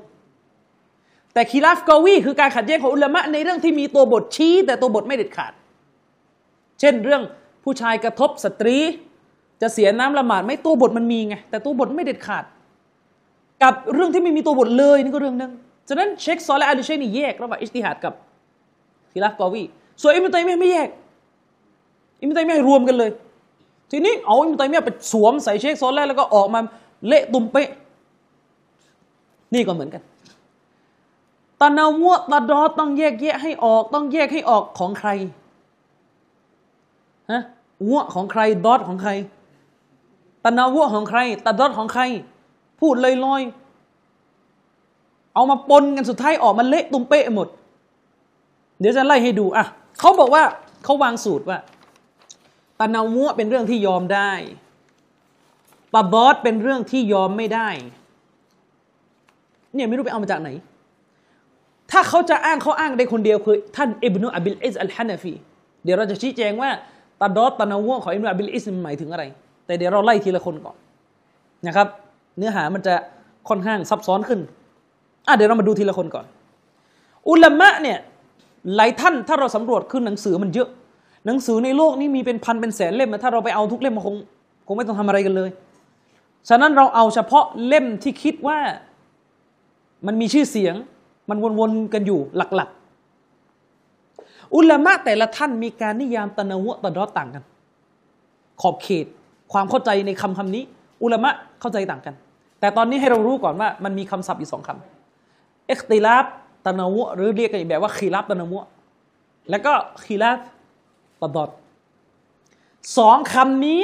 แต่ خلاف قوي คือการขัดแย้งของอุลามะในเรื่องที่มีตัวบทชี้ แต่ตัวบทไม่เด็ดขาด เช่นเรื่องผู้ชายกระทบสตรี จะเสียน้ำละหมาดไหม ตัวบทมันมีไงแต่ตัวบทไม่เด็ดขาด กับเรื่องที่ไม่มีตัวบทเลยนี่ก็เรื่องหนึ่งฉะนั้นเชคซอและฮ์อาลีเชคนี่แยกระหว่าง اجتهاد กับ خلاف قوي ส่วนอิบนุตัยมียะฮ์ไม่แยกอิบนุตัยมียะฮ์รวมกันเลย ทีนี้เอาอิบนุตัยมียะฮ์ไปสวมใส่เชคซอและฮ์แล้วก็ออกมาเละตุ่มเป๊ะนี่ก็เหมือนกันตะนาวะตะดอต้องแยกแยะให้ออก ต้องแยกให้ออกของใคร ฮะวะของใครดอทของใครตะนาวะของใครตะดอทของใคร พูดลอยๆเอามาปนกันสุดท้ายออกมันเละตุ้มเป๊ะหมด เดี๋ยวจะไล่ให้ดูอะเขาบอกว่าเขาวางสูตรว่าتنوع เป็นเรื่องที่ยอมได้ تضاد เป็นเรื่องที่ยอมไม่ได้ เนี่ยไม่รู้ไปเอามาจากไหน ถ้าเขาจะอ้างเขาอ้างได้คนเดียวคือ ท่านอิบนุอบิลอิซอัลฮานาฟีเดี๋ยวเราจะชี้แจงว่า ตาดอตตานาวะของอิบนุอับิลอิสหมายถึงอะไร แต่เดี๋ยวเราไล่ทีละคนก่อนนะครับ เนื้อหามันจะค่อนข้างซับซ้อนขึ้นอะเดี๋ยวเรามาดูทีละคนก่อน อุลามะเนี่ยหลายท่านถ้าเราสำรวจขึ้นหนังสือมันเยอะ หนังสือในโลกนี้มีเป็นพันเป็นแสนเล่มถ้าเราไปเอาทุกเล่มมันคงคงไม่ต้องทำอะไรกันเลย ฉะนั้นเราเอาเฉพาะเล่มที่คิดว่ามันมีชื่อเสียง มันวนๆกันอยู่หลัก อุลามะแต่ละท่านมีการนิยามตะนาวะตะดอต่างกัน ขอบเขตความเข้าใจในคำคำนี้ อุลามะเข้าใจต่างกัน แต่ตอนนี้ให้เรารู้ก่อนว่ามันมีคำศัพท์อยู่สองคำเอ็กติลาบตะนาวะหรือเรียกกันอีกแบบว่าคีราบตะนาวะแล้วก็คีราบตะดอดสองคำนี้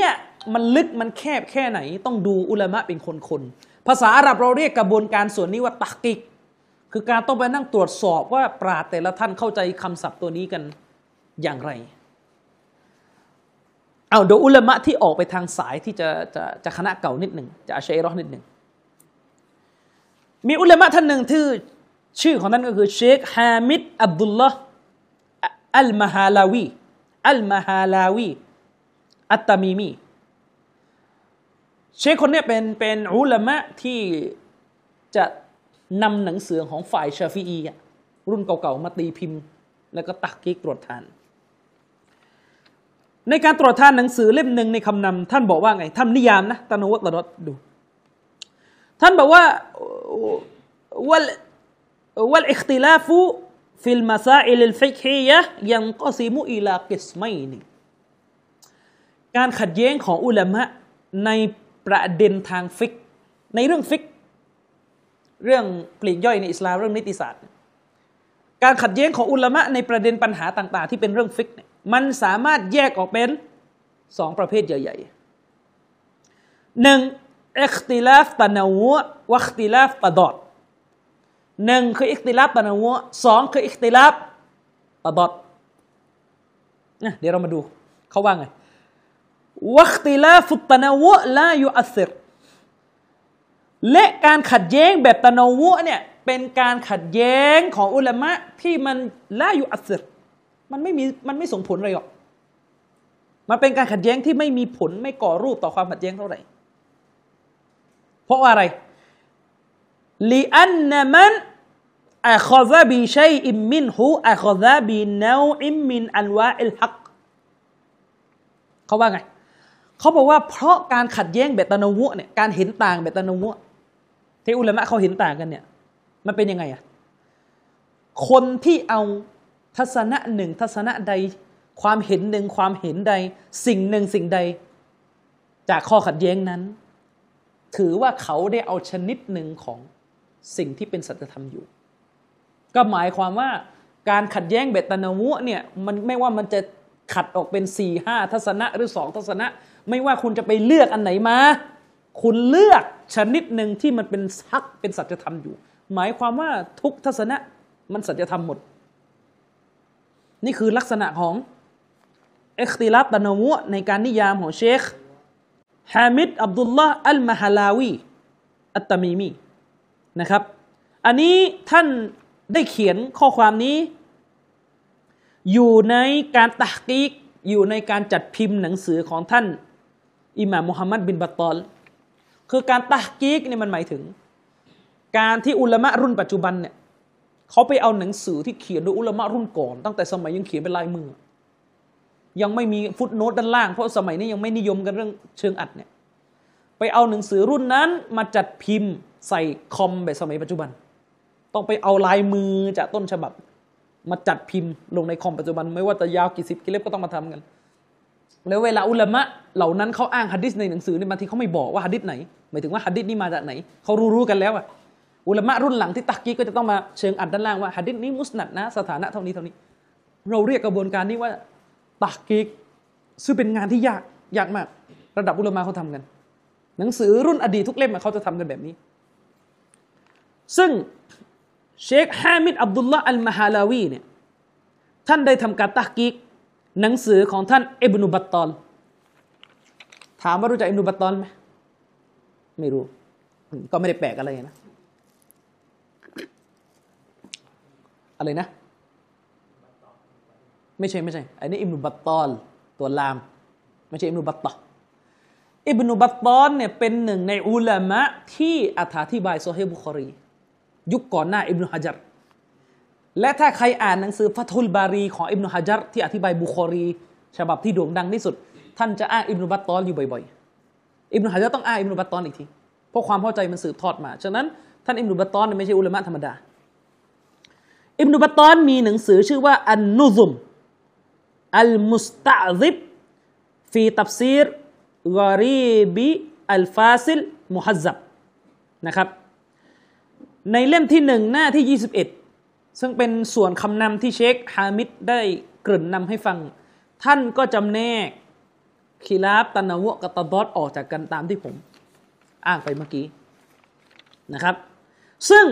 มันลึกมันแคบแค่ไหน ต้องดูอุลามะเป็นคนๆภาษาอาหรับเราเรียกกระบวนการส่วนนี้ว่าตักกิก คือการต้องไปนั่งตรวจสอบว่าปราแต่ละท่านเข้าใจคำศัพท์ตัวนี้กันอย่างไร เอาเดี๋ยวอุลามะที่ออกไปทางสายที่จะจะจะคณะเก่านิดหนึ่งจะอาชัยรอนิดหนึ่งมีอุลามะท่านหนึ่งที่ชื่อของท่านก็คือเชคฮามิดอับดุลลาห์อัลมาฮาลาวีอัลมาฮาลาวีอัตตามีมีเชคคนนี้เป็นเป็นอุลามะที่จะ นำหนังสือของฝ่ายชาฟีอีรุ่นเก่าๆมาตีพิมพ์ แล้วก็ตักกิกตรวจทาน ในการตรวจทานหนังสือเล่มหนึ่งในคำนำท่านบอกว่าไงท่านนิยามนะ تنوع تضاد ท่านบอกว่าوال والاختلاف في المسائل الفقهية ينقسم إلى قسمين การขัดแย้งของอุลามะในประเด็นทางฟิก ในเรื่องฟิก เรื่องปลีกย่อยในอิสลามเรื่องนิติศาสตร์ การขัดแย้งของอุลามะในประเด็นปัญหาต่าง ๆ ที่เป็นเรื่องฟิกเนี่ยมันสามารถแยกออกเป็นสองประเภทใหญ่ๆหนึ่ง اختلاف تنوع واختلاف تضاد หนึ่งคือ اختلاف تنوع สองคือ اختلاف تضاد เดี๋ยวเรามาดูเขาว่าไงواختلاف التنوع لا يؤثر และการขัดแย้งแบบ تنوع เนี่ยเป็นการขัดแย้งของอุลามะที่มัน لا يؤثر มันไม่มีมันไม่ส่งผลอะไรหรอก มันเป็นการขัดแย้งที่ไม่มีผลไม่ก่อรูปต่อความขัดแย้งเท่าไหร่ เพราะว่าอะไรلأن من أخذ بشيء منه أخذ بنوع من أنواع الحق เขาว่าไง เขาบอกว่าเพราะการขัดแย้งเบตนวุเนี่ยการเห็นต่างเบตนวุ ที่อุลามะเขาเห็นต่างกันเนี่ยมันเป็นยังไงอะคนที่เอาทัศนะหนึ่งทัศนะใด ความเห็นหนึ่งความเห็นใด สิ่งหนึ่งสิ่งใด จากข้อขัดแย้งนั้น ถือว่าเขาได้เอาชนิดหนึ่งของสิ่งที่เป็นสัจธรรมอยู่ ก็หมายความว่าการขัดแย้งเบตนาวุเนี่ยมันไม่ว่ามันจะขัดออกเป็นสี่ห้าทัศนะหรือสองทัศนะ ไม่ว่าคุณจะไปเลือกอันไหนมา คุณเลือกชนิดหนึ่งที่มันเป็นฮักเป็นสัจธรรมอยู่ หมายความว่าทุกทัศนะมันสัจธรรมหมด นี่คือลักษณะของเอคติลับตนวุในการนิยามของเชคฮามิดอับดุลลาห์อัลมาฮาลาวีอัตตมีมีนะครับ อันนี้ท่านได้เขียนข้อความนี้ อยู่ในการตักกีกอยู่ในการจัดพิมพ์หนังสือของท่านอิหม่ามมุฮัมมัดบินบัตตอล คือการตักกีกนี่มันหมายถึง การที่อุลามะรุ่นปัจจุบันเนี่ยเขาไปเอาหนังสือที่เขียนโดยอุลามะรุ่นก่อน ตั้งแต่สมัยยังเขียนเป็นลายมือ ยังไม่มีฟุตโนตด้านล่าง เพราะสมัยนี้ยังไม่นิยมกันเรื่องเชิงอัดเนี่ยไปเอาหนังสือรุ่นนั้นมาจัดพิมพ์ใส่คอมแบบสมัยปัจจุบัน ต้องไปเอาลายมือจากต้นฉบับ มาจัดพิมพ์ลงในคอมปัจจุบัน ไม่ว่าจะยาวกี่สิบกิเล็บก็ต้องมาทำกัน แล้วเวลาอุลามะเหล่านั้นเขาอ้างฮัดดิษในหนังสือเนี่ยบางทีเขาไม่บอกว่าฮัดดิษไหนหมายถึงว่าฮัดดิษนี้มาจากไหนเขารู้ๆกันแล้วอะอุลามะรุ่นหลังที่ตักกี้ก็จะต้องมาเชิงอัดด้านล่างว่าฮัดดิษนี้มุสนัดนะสถานะเท่านี้เท่านี้ เราเรียกกระบวนการนี้ว่าตักกีกซึ่งเป็นงานที่ยากยากมาก ระดับอุลามะเขาทำกัน หนังสือรุ่นอดีตทุกเล่มเขาจะทำกันแบบนี้ ซึ่งเชคฮามิดอับดุลลาห์อัลมาฮาลาวีเนี่ยท่านได้ทำการตักกีก หนังสือของท่านอิบนุบัตตอลถามว่ารู้จักอิบนุบัตตอลไหมไม่รู้ ก็ไม่ได้แปลกอะไรนะ อะไรนะ ไม่ใช่ไม่ใช่ อันนี้อิบนุบัตตอลตัวลาม ไม่ใช่อิบนุบัตตอล อิบนุบัตตอลเนี่ยเป็นหนึ่งในอุลามะที่อธิบายซอเฮียะฮ์บุคอรี ยุคก่อนหน้าอิบนุฮะจัร และถ้าใครอ่านหนังสือฟัตุลบารีของอิบนุฮะจัรที่อธิบายบุคอรี ฉบับที่โด่งดังที่สุด ท่านจะอ้างอิบนุบัตตอลอยู่บ่อยๆอิบนุฮะจัรต้องอ้างอิบนุบัตตอลอีกทีเพราะความเข้าใจมันสืบทอดมาฉะนั้นท่านอิบนุบัตตอลไม่ใช่อุลามะธรรมดาอิบนุบัตตอนมีหนังสือชื่อว่าอันนุซุมอัลมุสตะซิบฟีตับซีรกอรีบิอัลฟาซิลมุฮัซับนะครับในเล่มที่หนึ่งหน้าที่ 21 ซึ่งเป็นส่วนคำนำที่เชคฮามิดได้กริ่นนำให้ฟัง ท่านก็จำแนกคีลาบตันวะกับตาดอดออกจากกันตามที่ผม อ้างไปเมื่อกี้นะครับ ซึ่ง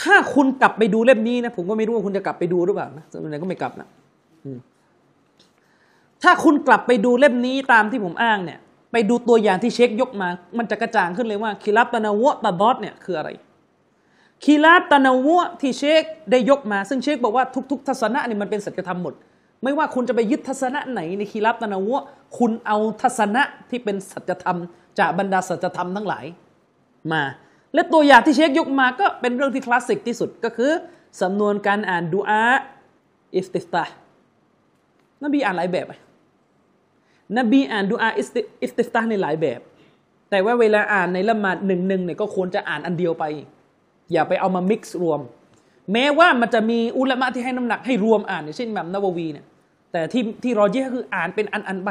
ถ้าคุณกลับไปดูเล่มนี้นะผมก็ไม่รู้ว่าคุณจะกลับไปดูหรือเปล่านะส่วนใหญ่ก็ไม่กลับนะถ้าคุณกลับไปดูเล่มนี้ตามที่ผมอ้างเนี่ย ไปดูตัวอย่างที่เช็คยกมา มันจะกระจ่างขึ้นเลยว่าคีรับตะนาวะตะดอดเนี่ยคืออะไร คีรับตะนาวะที่เชคได้ยกมา ซึ่งเชคบอกว่าทุก ๆ ทัศนะนี่มันเป็นสัจธรรมหมด ไม่ว่าคุณจะไปยึดทัศนะไหนในคีรับตะนาวะคุณเอาทัศนะที่เป็นสัจธรรม จากบรรดาสัจธรรมทั้งหลายมา และตัวอย่างที่เชคยกมาก็เป็นเรื่องที่คลาสสิกที่สุดก็คือสำนวนการอ่านดูอา استفتاح นบีอ่านหลายแบบนบีอ่านดูอา استفتاح ในหลายแบบ แต่ว่าเวลาอ่านในละหมาดหนึ่งหนึ่งเนี่ยก็ควรจะอ่านอันเดียวไป อย่าไปเอามา mix รวม แม้ว่ามันจะมีอุลามะที่ให้น้ำหนักให้รวมอ่านเช่นแบบนาววีเนี่ยแต่ที่ที่รอเยก็คืออ่านเป็นอันอันไป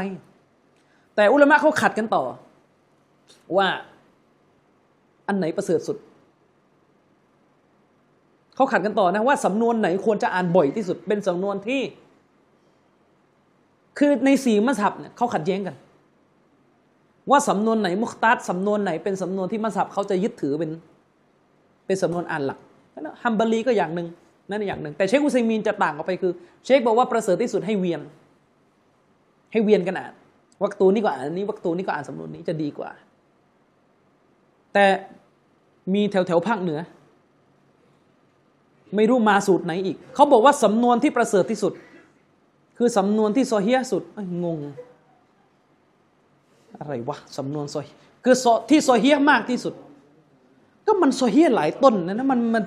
แต่อุลามะเขาขัดกันต่อ ว่าอันไหนประเสริฐสุดเขาขัดกันต่อนะว่าสำนวนไหนควรจะอ่านบ่อยที่สุด เป็นสำนวนที่ คือในสีมัสฮับเนี่ยเขาขัดแย้งกัน ว่าสำนวนไหนมุคตัดสำนวนไหนเป็นสำนวนที่มัสฮับเขาจะยึดถือเป็น เป็นสำนวนอ่านหลักนะฮัมบารีก็อย่างหนึ่งนั่นอย่างหนึ่ง แต่เชคอุซัยมีนจะต่างออกไปคือ เชคบอกว่าประเสริฐที่สุดให้เวียน ให้เวียนกันอ่านวักตูนี้ก็อ่านนี้วักตูนี้ก็อ่านสำนวนนี้จะดีกว่า แต่มีแถวแถวภาคเหนือ ไม่รู้มาสูตรไหนอีก เขาบอกว่าสำนวนที่ประเสริฐที่สุด คือสำนวนที่โซเฮียสุดงง อะไรวะสำนวนโซอฮีคือซที่โซเฮียมากที่สุด ก็มัน صحيح หลายต้นนะนะมันมัน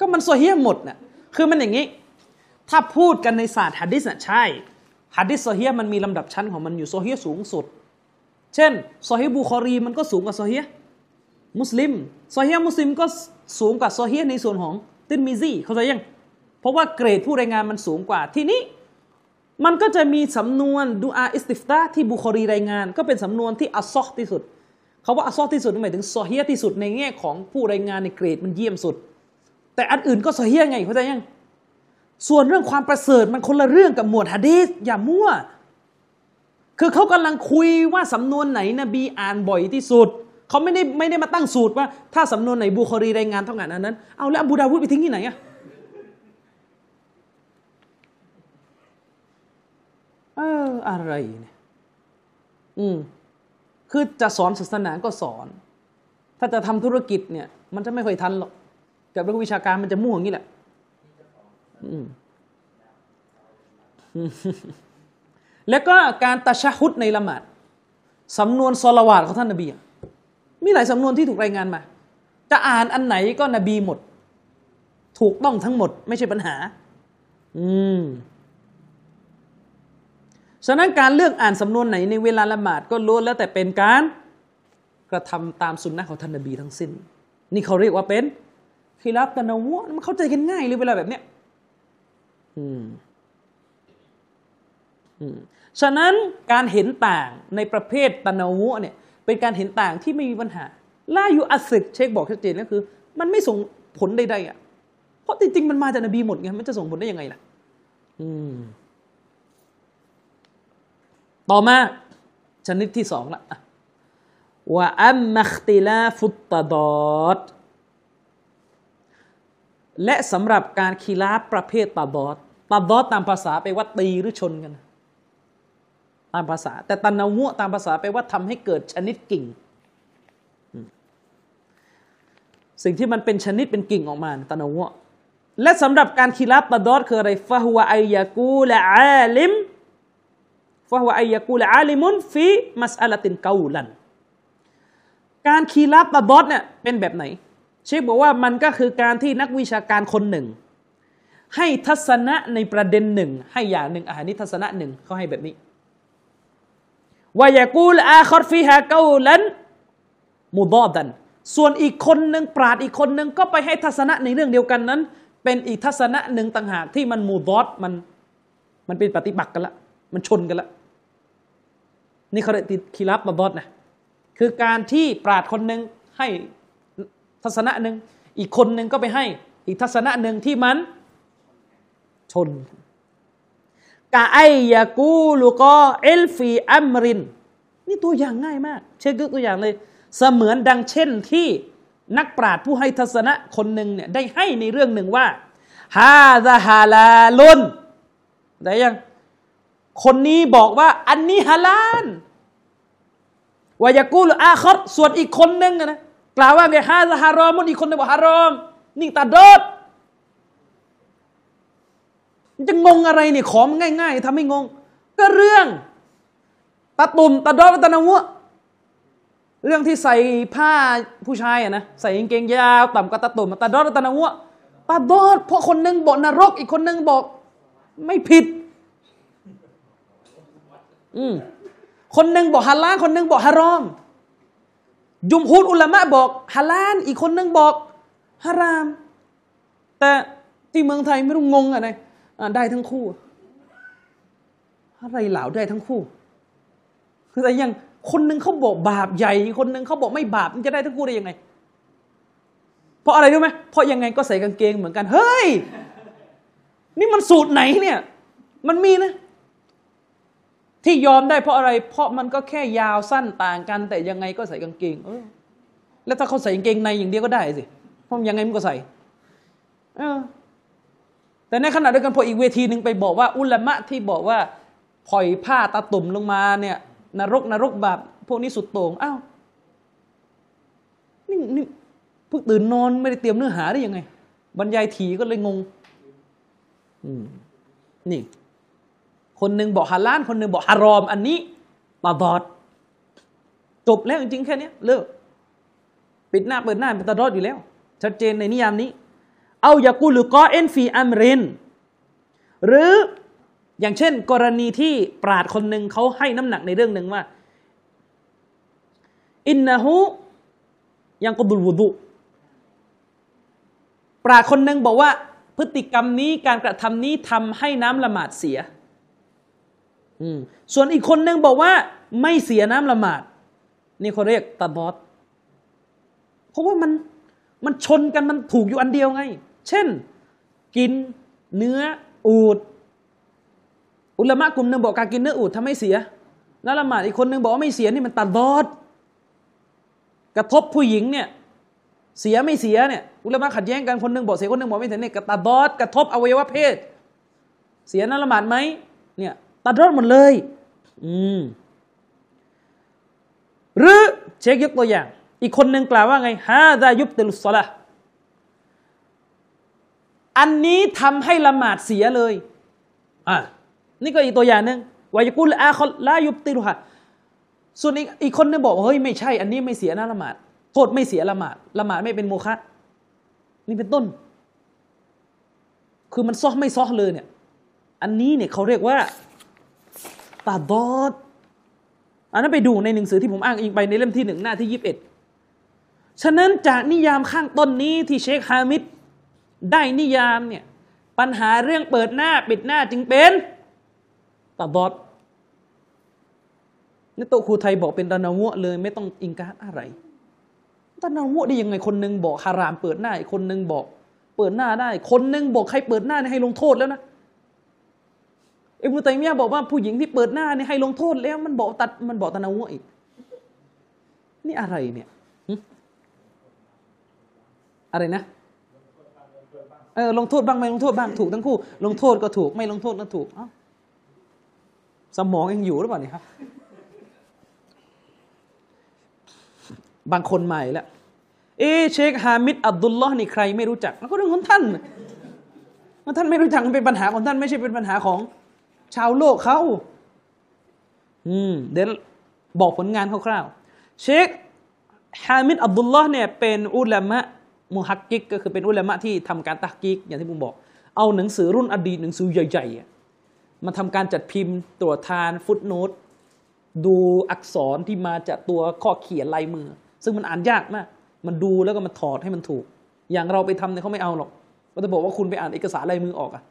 ก็มัน صحيح หมดน่ะคือมันอย่างนี้ ถ้าพูดกันในศาสตร์ฮะดิษน่ะใช่ฮะดิษ صحيح มันมีลำดับชั้นของมันอยู่صحيح สูงสุด เช่นซอเฮียะฮ์บุคอรีมันก็สูงกว่าซอเฮียะฮ์มุสลิมซอเฮียะฮ์มุสลิมก็สูงกว่าโซอฮียในส่วนของตินมิซี่เข้าใจยัง เพราะว่าเกรดผู้รายงานมันสูงกว่าทีนี้ มันก็จะมีสำนวนดูอา استفتاح ที่บุคอรีรายงาน ก็เป็นสำนวนที่أصح ที่สุด เขาว่าอัซซอที่สุดหมายถึงซอฮียที่สุดในแง่ของผู้รายงานในเกรดมันเยี่ยมสุด แต่อันอื่นก็ซอฮียไงเข้าใจยัง ส่วนเรื่องความประเสริฐมันคนละเรื่องกับหมวดฮะดีษอย่ามั่ว คือเขากำลังคุยว่าสำนวนไหนนบีอ่านบ่อยที่สุด เขาไม่ได้ไม่ได้มาตั้งสูตรว่า ถ้าสำนวนไหนบุคอรีรายงานเท่ากันอันนั้น เอาแล้วอบูดาวุดไปทิ้งที่ไหนอะเอออะไรเนี่ยอืม คือจะสอนศาสนาก็สอน ถ้าจะทำธุรกิจเนี่ย มันจะไม่ค่อยทันหรอกกับเรื่องวิชาการมันจะมั่วอย่างนี้แหละแล้วก็การตะชะฮุดในละหมาดสำนวนซอลาวาดของท่านนบีมีหลายสำนวนที่ถูกรายงานมา จะอ่านอันไหนก็นบีหมด ถูกต้องทั้งหมด ไม่ใช่ปัญหา อืม ฉะนั้นการเลือกอ่านสำนวนไหนในเวลาละหมาดก็ล้วนแล้วแต่เป็นการกระทำตามสุนนะของท่านนบีทั้งสิ้น นี่เขาเรียกว่าเป็นคีรับตะนาวะมันเข้าใจกันง่ายเลยเวลาแบบเนี้ยอืมอืมฉะนั้นการเห็นต่างในประเภทตะนาวะเนี่ยเป็นการเห็นต่างที่ไม่มีปัญหาล่าอยู่อัสิดเชคบอกชัดเจนก็คือ มันไม่ส่งผลใดๆอะเพราะจริงๆมันมาจากนบีหมดไงมันจะส่งผลได้ยังไงล่ะ อืม ต่อมาชนิดที่สองละว่าอัมมัคติลาฟุตตดอดและสำหรับการคีราบประเภทตาดอดตาดอดตามภาษาไปว่าตีหรือชนกัน ตามภาษา แต่ตันนาหัวตามภาษาไปว่าทำให้เกิดชนิดกิ่ง สิ่งที่มันเป็นชนิดเป็นกิ่งออกมาตันนาหัวและสำหรับการคีราบตาดอดคืออะไรฟะฮุวะอัยากูและอาลิม ฟะฮุวะอัยยากูละอาลิมุนฟีมัสอัลตินเกาลัน การคีราบตาดอดเนี่ยเป็นแบบไหน เชคบอกว่ามันก็คือการที่นักวิชาการคนหนึ่ง ให้ทัศนะในประเด็นหนึ่ง ให้อย่างหนึ่งอาหารนี้ทัศนะหนึ่งเขาให้แบบนี้วายากูลอาคอรฟีฮาเกาลันมุดอดัน ส่วนอีกคนหนึ่งปราดอีกคนหนึ่งก็ไปให้ทัศนะในเรื่องเดียวกันนั้น เป็นอีกทัศนะหนึ่งต่างหากที่มันมูดอดมันมันเป็นปฏิบัติกันละ มันชนกันละ นี่เขาเรียกติดคีรับมาบอดนะคือการที่ปราดคนหนึ่งให้ทัศนะหนึ่งอีกคนหนึ่งก็ไปให้ อีกทัศนะหนึ่งที่มันชนกะไอยากูลูก็เอลฟีอัมริน นี่ตัวอย่างง่ายมาก เช่นตัวอย่างเลย เสมือนดังเช่นที่นักปราชญ์ผู้ให้ทัศนะคนหนึ่งเนี่ยได้ให้ในเรื่องหนึ่งว่าฮาซาฮาลาลุนได้ยัง คนนี้บอกว่าอันนี้ฮาลาลวายากูลอาคอรส่วนอีกคนหนึ่งนะกล่าวว่าไงฮาซาฮารอมุนอีกคนหนึ่งบอกฮารอมนี่ตาดดจะงงอะไรเนี่ยของง่าย ๆทำให้งง ก็เรื่องตาตุ่มตาดอดตานาวัวเรื่องที่ใส่ผ้าผู้ชายอะนะใส่กางเกงยาวต่ำกว่าตาตุ่มตาดอดตานาวัวตาดอดเพราะคนหนึ่งบอกนรกอีกคนหนึ่งบอก ไม่ผิด อืมคนหนึ่งบอกฮาลาลคนหนึ่งบอกฮารอม ยุมฮูดอุลามะบอกฮาลาลอีกคนหนึ่งบอกฮาราม แต่ที่เมืองไทยไม่รู้งงอะไรได้ทั้งคู่ อะไรเหล่าได้ทั้งคู่คือแต่ยังคนหนึ่งเขาบอกบาปใหญ่ คนหนึ่งเขาบอกไม่บาปมันจะได้ทั้งคู่ได้ยังไง เพราะอะไรรู้ไหมเพราะยังไงก็ใส่กางเกงเหมือนกัน เฮ้ย นี่มันสูตรไหนเนี่ย มันมีนะ ที่ยอมได้เพราะอะไร เพราะมันก็แค่ยาวสั้นต่างกัน แต่ยังไงก็ใส่กางเกงเออแล้วถ้าเขาใส่กางเกงในอย่างเดียวก็ได้สิเพราะยังไงมันก็ใส่ เออ แต่ในขณะเดียวกันพออีกเวทีหนึ่งไปบอกว่า อุลามะที่บอกว่าปล่อยผ้าตาตุ่มลงมาเนี่ย นรกนรกบาปพวกนี้สุดโต่งอ้าวนี่นี่เพิ่งตื่นนอนไม่ได้เตรียมเนื้อหาได้ยังไง บรรยายทีก็เลยงง อืม นี่ คนหนึ่งบอกฮาลาลคนหนึ่งบอกฮารอม อันนี้ตาดอดจบแล้วจริงๆแค่นี้เลิกปิดหน้าเปิดหน้าเป็นตาดอดอยู่แล้ว ชัดเจนในนิยามนี้ เอาอย่ากูหรือกอเอ็นฟีอัมรินหรืออย่างเช่น กรณีที่ปราดคนหนึ่งเขาให้น้ำหนักในเรื่องหนึ่งว่า อินนะฮูยังกดุลวุดุปราดคนหนึ่งบอกว่า พฤติกรรมนี้การกระทำนี้ทำให้น้ำละหมาดเสีย ส่วนอีกคนหนึ่งบอกว่า ไม่เสียน้ำละหมาด นี่เขาเรียกตาบอดเพราะว่ามันมันชนกันมันถูกอยู่อันเดียวไง เช่น กินเนื้ออูด อุลามะกลุ่มหนึ่งบอกการกินเนื้ออูดทำให้เสียแล้วละหมาดอีกคนหนึ่งบอกว่าไม่เสียนี่มันตัดดอดกระทบผู้หญิงเนี่ยเสียไม่เสียเนี่ยอุลามะขัดแย้งกันคนหนึ่งบอกเสียคนหนึ่งบอกไม่เสียเนี่ยกระตัดดอดกระทบอวัยวะเพศ เสียนั่นละหมาดไหมเนี่ย ตัดดอดหมดเลย อืม หรือเช็คยกตัวอย่าง อีกคนหนึ่งกล่าวว่าไงฮาดายุบติลุสละอันนี้ทำให้ละหมาดเสียเลย อะ นี่ก็อีกตัวอย่างหนึ่งวายกุลอาคอลายุบติลุฮะส่วนอีกอีกคนนึงบอกว่าเฮ้ยไม่ใช่ อันนี้ไม่เสียนะละหมาดโทษไม่เสียละหมาดละหมาดไม่เป็นโมฆะนี่เป็นต้น คือมันซอไม่ซอเลยเนี่ย อันนี้เนี่ยเขาเรียกว่า ตาดอดอันนั้นไปดูในหนังสือที่ผมอ้างอิงไปในเล่มที่หนึ่งหน้าที่ยี่สิบเอ็ดฉะนั้นจากนิยามข้างต้นนี้ที่เชคฮามิดได้นิยามเนี่ยปัญหาเรื่องเปิดหน้าปิดหน้าจึงเป็นตาบอดนี่โตครูไทยบอกเป็นตะนาวะเลย ไม่ต้องอิงการอะไรตะนาวะได้ยังไงคนหนึ่งบอกฮารามเปิดหน้าอีกคนหนึ่งบอก เปิดหน้าได้ คนหนึ่งบอกใครเปิดหน้าให้ลงโทษแล้วนะ อิบนุตัยมียะบอกว่าผู้หญิงที่เปิดหน้าเนี่ยให้ลงโทษแล้วมันบอกตัดมันบอกตะนาวะอีก นี่อะไรเนี่ยอะไรนะเออลงโทษบ้างไม่ลงโทษบ้างถูกทั้งคู่ ลงโทษก็ถูก ไม่ลงโทษก็ถูกเอ้าสมองยังอยู่หรือเปล่าเนี่ยครับ บางคนใหม่แล้วเอเชคฮามิดอับดุลลอฮ์นี่ใครไม่รู้จักแล้วก็เรื่องของท่านท่านไม่รู้จักมันเป็นปัญหาของท่านไม่ใช่เป็นปัญหาของ ชาวโลกเขาอืมเดี๋ยวบอกผลงานคร่าวๆเชคฮามิดอับดุลลอฮ์เนี่ยเป็นอุลามะมุฮักกิกก็คือเป็นอุลามะที่ทำการตักกิกอย่างที่ผมบอก เอาหนังสือรุ่นอดีตหนังสือใหญ่ๆมาทำการจัดพิมพ์ตรวจทานฟุตโนตดูอักษรที่มาจากตัวข้อเขียนลายมือ ซึ่งมันอ่านยากมาก มันดูแล้วก็มาถอดให้มันถูก อย่างเราไปทำเนี่ยเขาไม่เอาหรอกก็จะบอกว่าคุณไปอ่านเอกสารลายมือออกอะ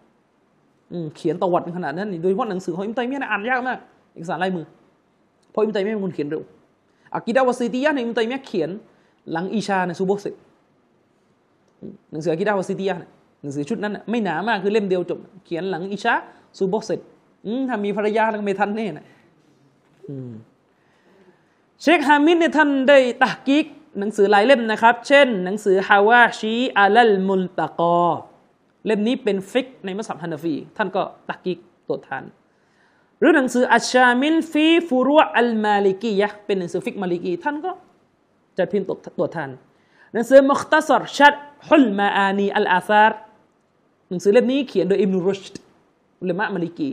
เขียนประวัติขนาดนั้นโดยเฉพาะหนังสือของอิมตัยมียะอ่านยากมากเอกสารลายมือเพราะอิมตัยมียเป็นคนเขียนเร็วอากิดาวาซีติยะในอิมตัยมียเขียนหลังอิชาในซูโบเซหนังสืออากิดาวาซิตียะหนังสือชุดนั้นไม่หนามากคือเล่มเดียวจบ เขียนหลังอิชาซุบฮ์เสร็จถ้ามีภรรยาแล้วไม่ทันแน่นะเชคฮามิดเนี่ยท่านได้ تحقيق หนังสือหลายเล่มนะครับ เช่น หนังสือ حواشي على الملتقى เล่มนี้เป็นฟิกในมัซฮับฮานาฟี ท่านก็ تحقيق ตรวจทาน หรือหนังสือ الشامل في فروع المالكية เป็นหนังสือฟิกมาลิกี ท่านก็จัดพิมพ์ตรวจทาน หนังสือมุคตสรชัดฮุลมาอานีอัลอาซารหนังสือเล่มนี้เขียนโดยอิมนุรุชด์อุลามะมาลิกี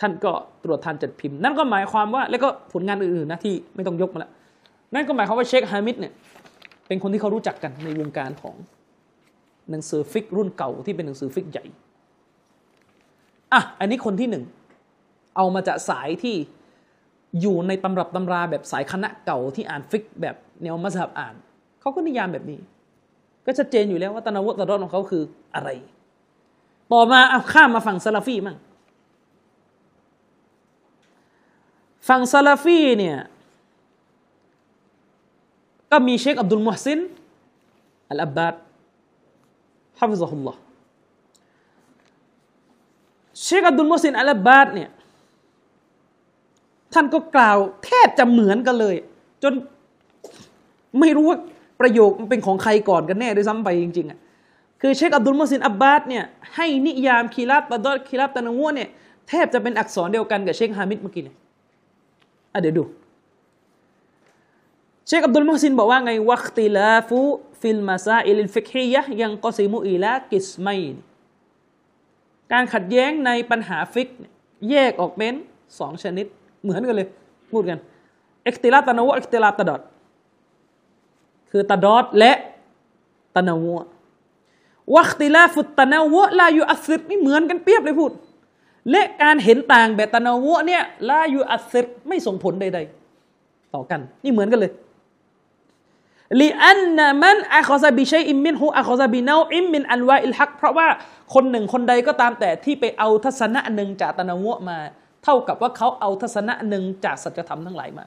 ท่านก็ตรวจทานจัดพิมพ์ นั่นก็หมายความว่า แล้วก็ผลงานอื่นๆนะที่ไม่ต้องยกมาละนั่นก็หมายความว่าเชคฮามิดเนี่ยเป็นคนที่เขารู้จักกันในวงการของ หนังสือฟิกรุ่นเก่าที่เป็นหนังสือฟิกใหญ่อะอันนี้คนที่หนึ่งเอามาจากสายที่อยู่ในตำรับตำราแบบสายคณะเก่าที่อ่านฟิกแบบแนวมัซฮับอ่านเขาก็นิยามแบบนี้ ก็ชัดเจนอยู่แล้วว่าتنوع تضادของเขาคืออะไร ต่อมาเอาข้ามมาฝั่งซาลาฟีมั่งฝั่งซาลาฟีเนี่ยก็มีเชคอับดุลมุฮซินอัลอับบาด حفظه اللهเชคอับดุลมุฮซินอัลอับบาดเนี่ยท่านก็กล่าวแทบจะเหมือนกันเลย จนไม่รู้ว่าประโยคมันเป็นของใครก่อนกันแน่ด้วยซ้ำไปจริงๆอะคือเชคอับดุลมุฮซินอัลอับบาดเนี่ยให้นิยามخلاف تضاد خلاف تنوعเนี่ยแทบจะเป็นอักษรเดียวกันกับเชคฮามิดเมื่อกี้เนี่ยอะเดี๋ยวดู เชคอับดุลมุฮซินบอกว่าไงوالاختلاف في المسائل الفقهية ينقسم إلى قسمينการขัดแย้งในปัญหาฟิกแยกออกเป็นสองชนิด เหมือนกันเลย พูดกันاختلاف تنوع اختلاف تضاد คือتضاد และ تنوع واختلاف التنوع لا يؤثرนี่เหมือนกันเปี๊ยบเลยพูด และการเห็นต่างแบบتنوع เนี่ย لا يؤثرไม่ส่งผลใด ๆ ต่อกัน นี่เหมือนกันเลย لأن من أخذ بشيء منه أخذ بنوع من أنواع الحقเพราะว่าคนหนึ่งคนใดก็ตามแต่ที่ไปเอาทัศนะหนึ่งจากตะนวะมา เท่ากับว่าเขาเอาทัศนะหนึ่งจากสัจธรรมทั้งหลายมา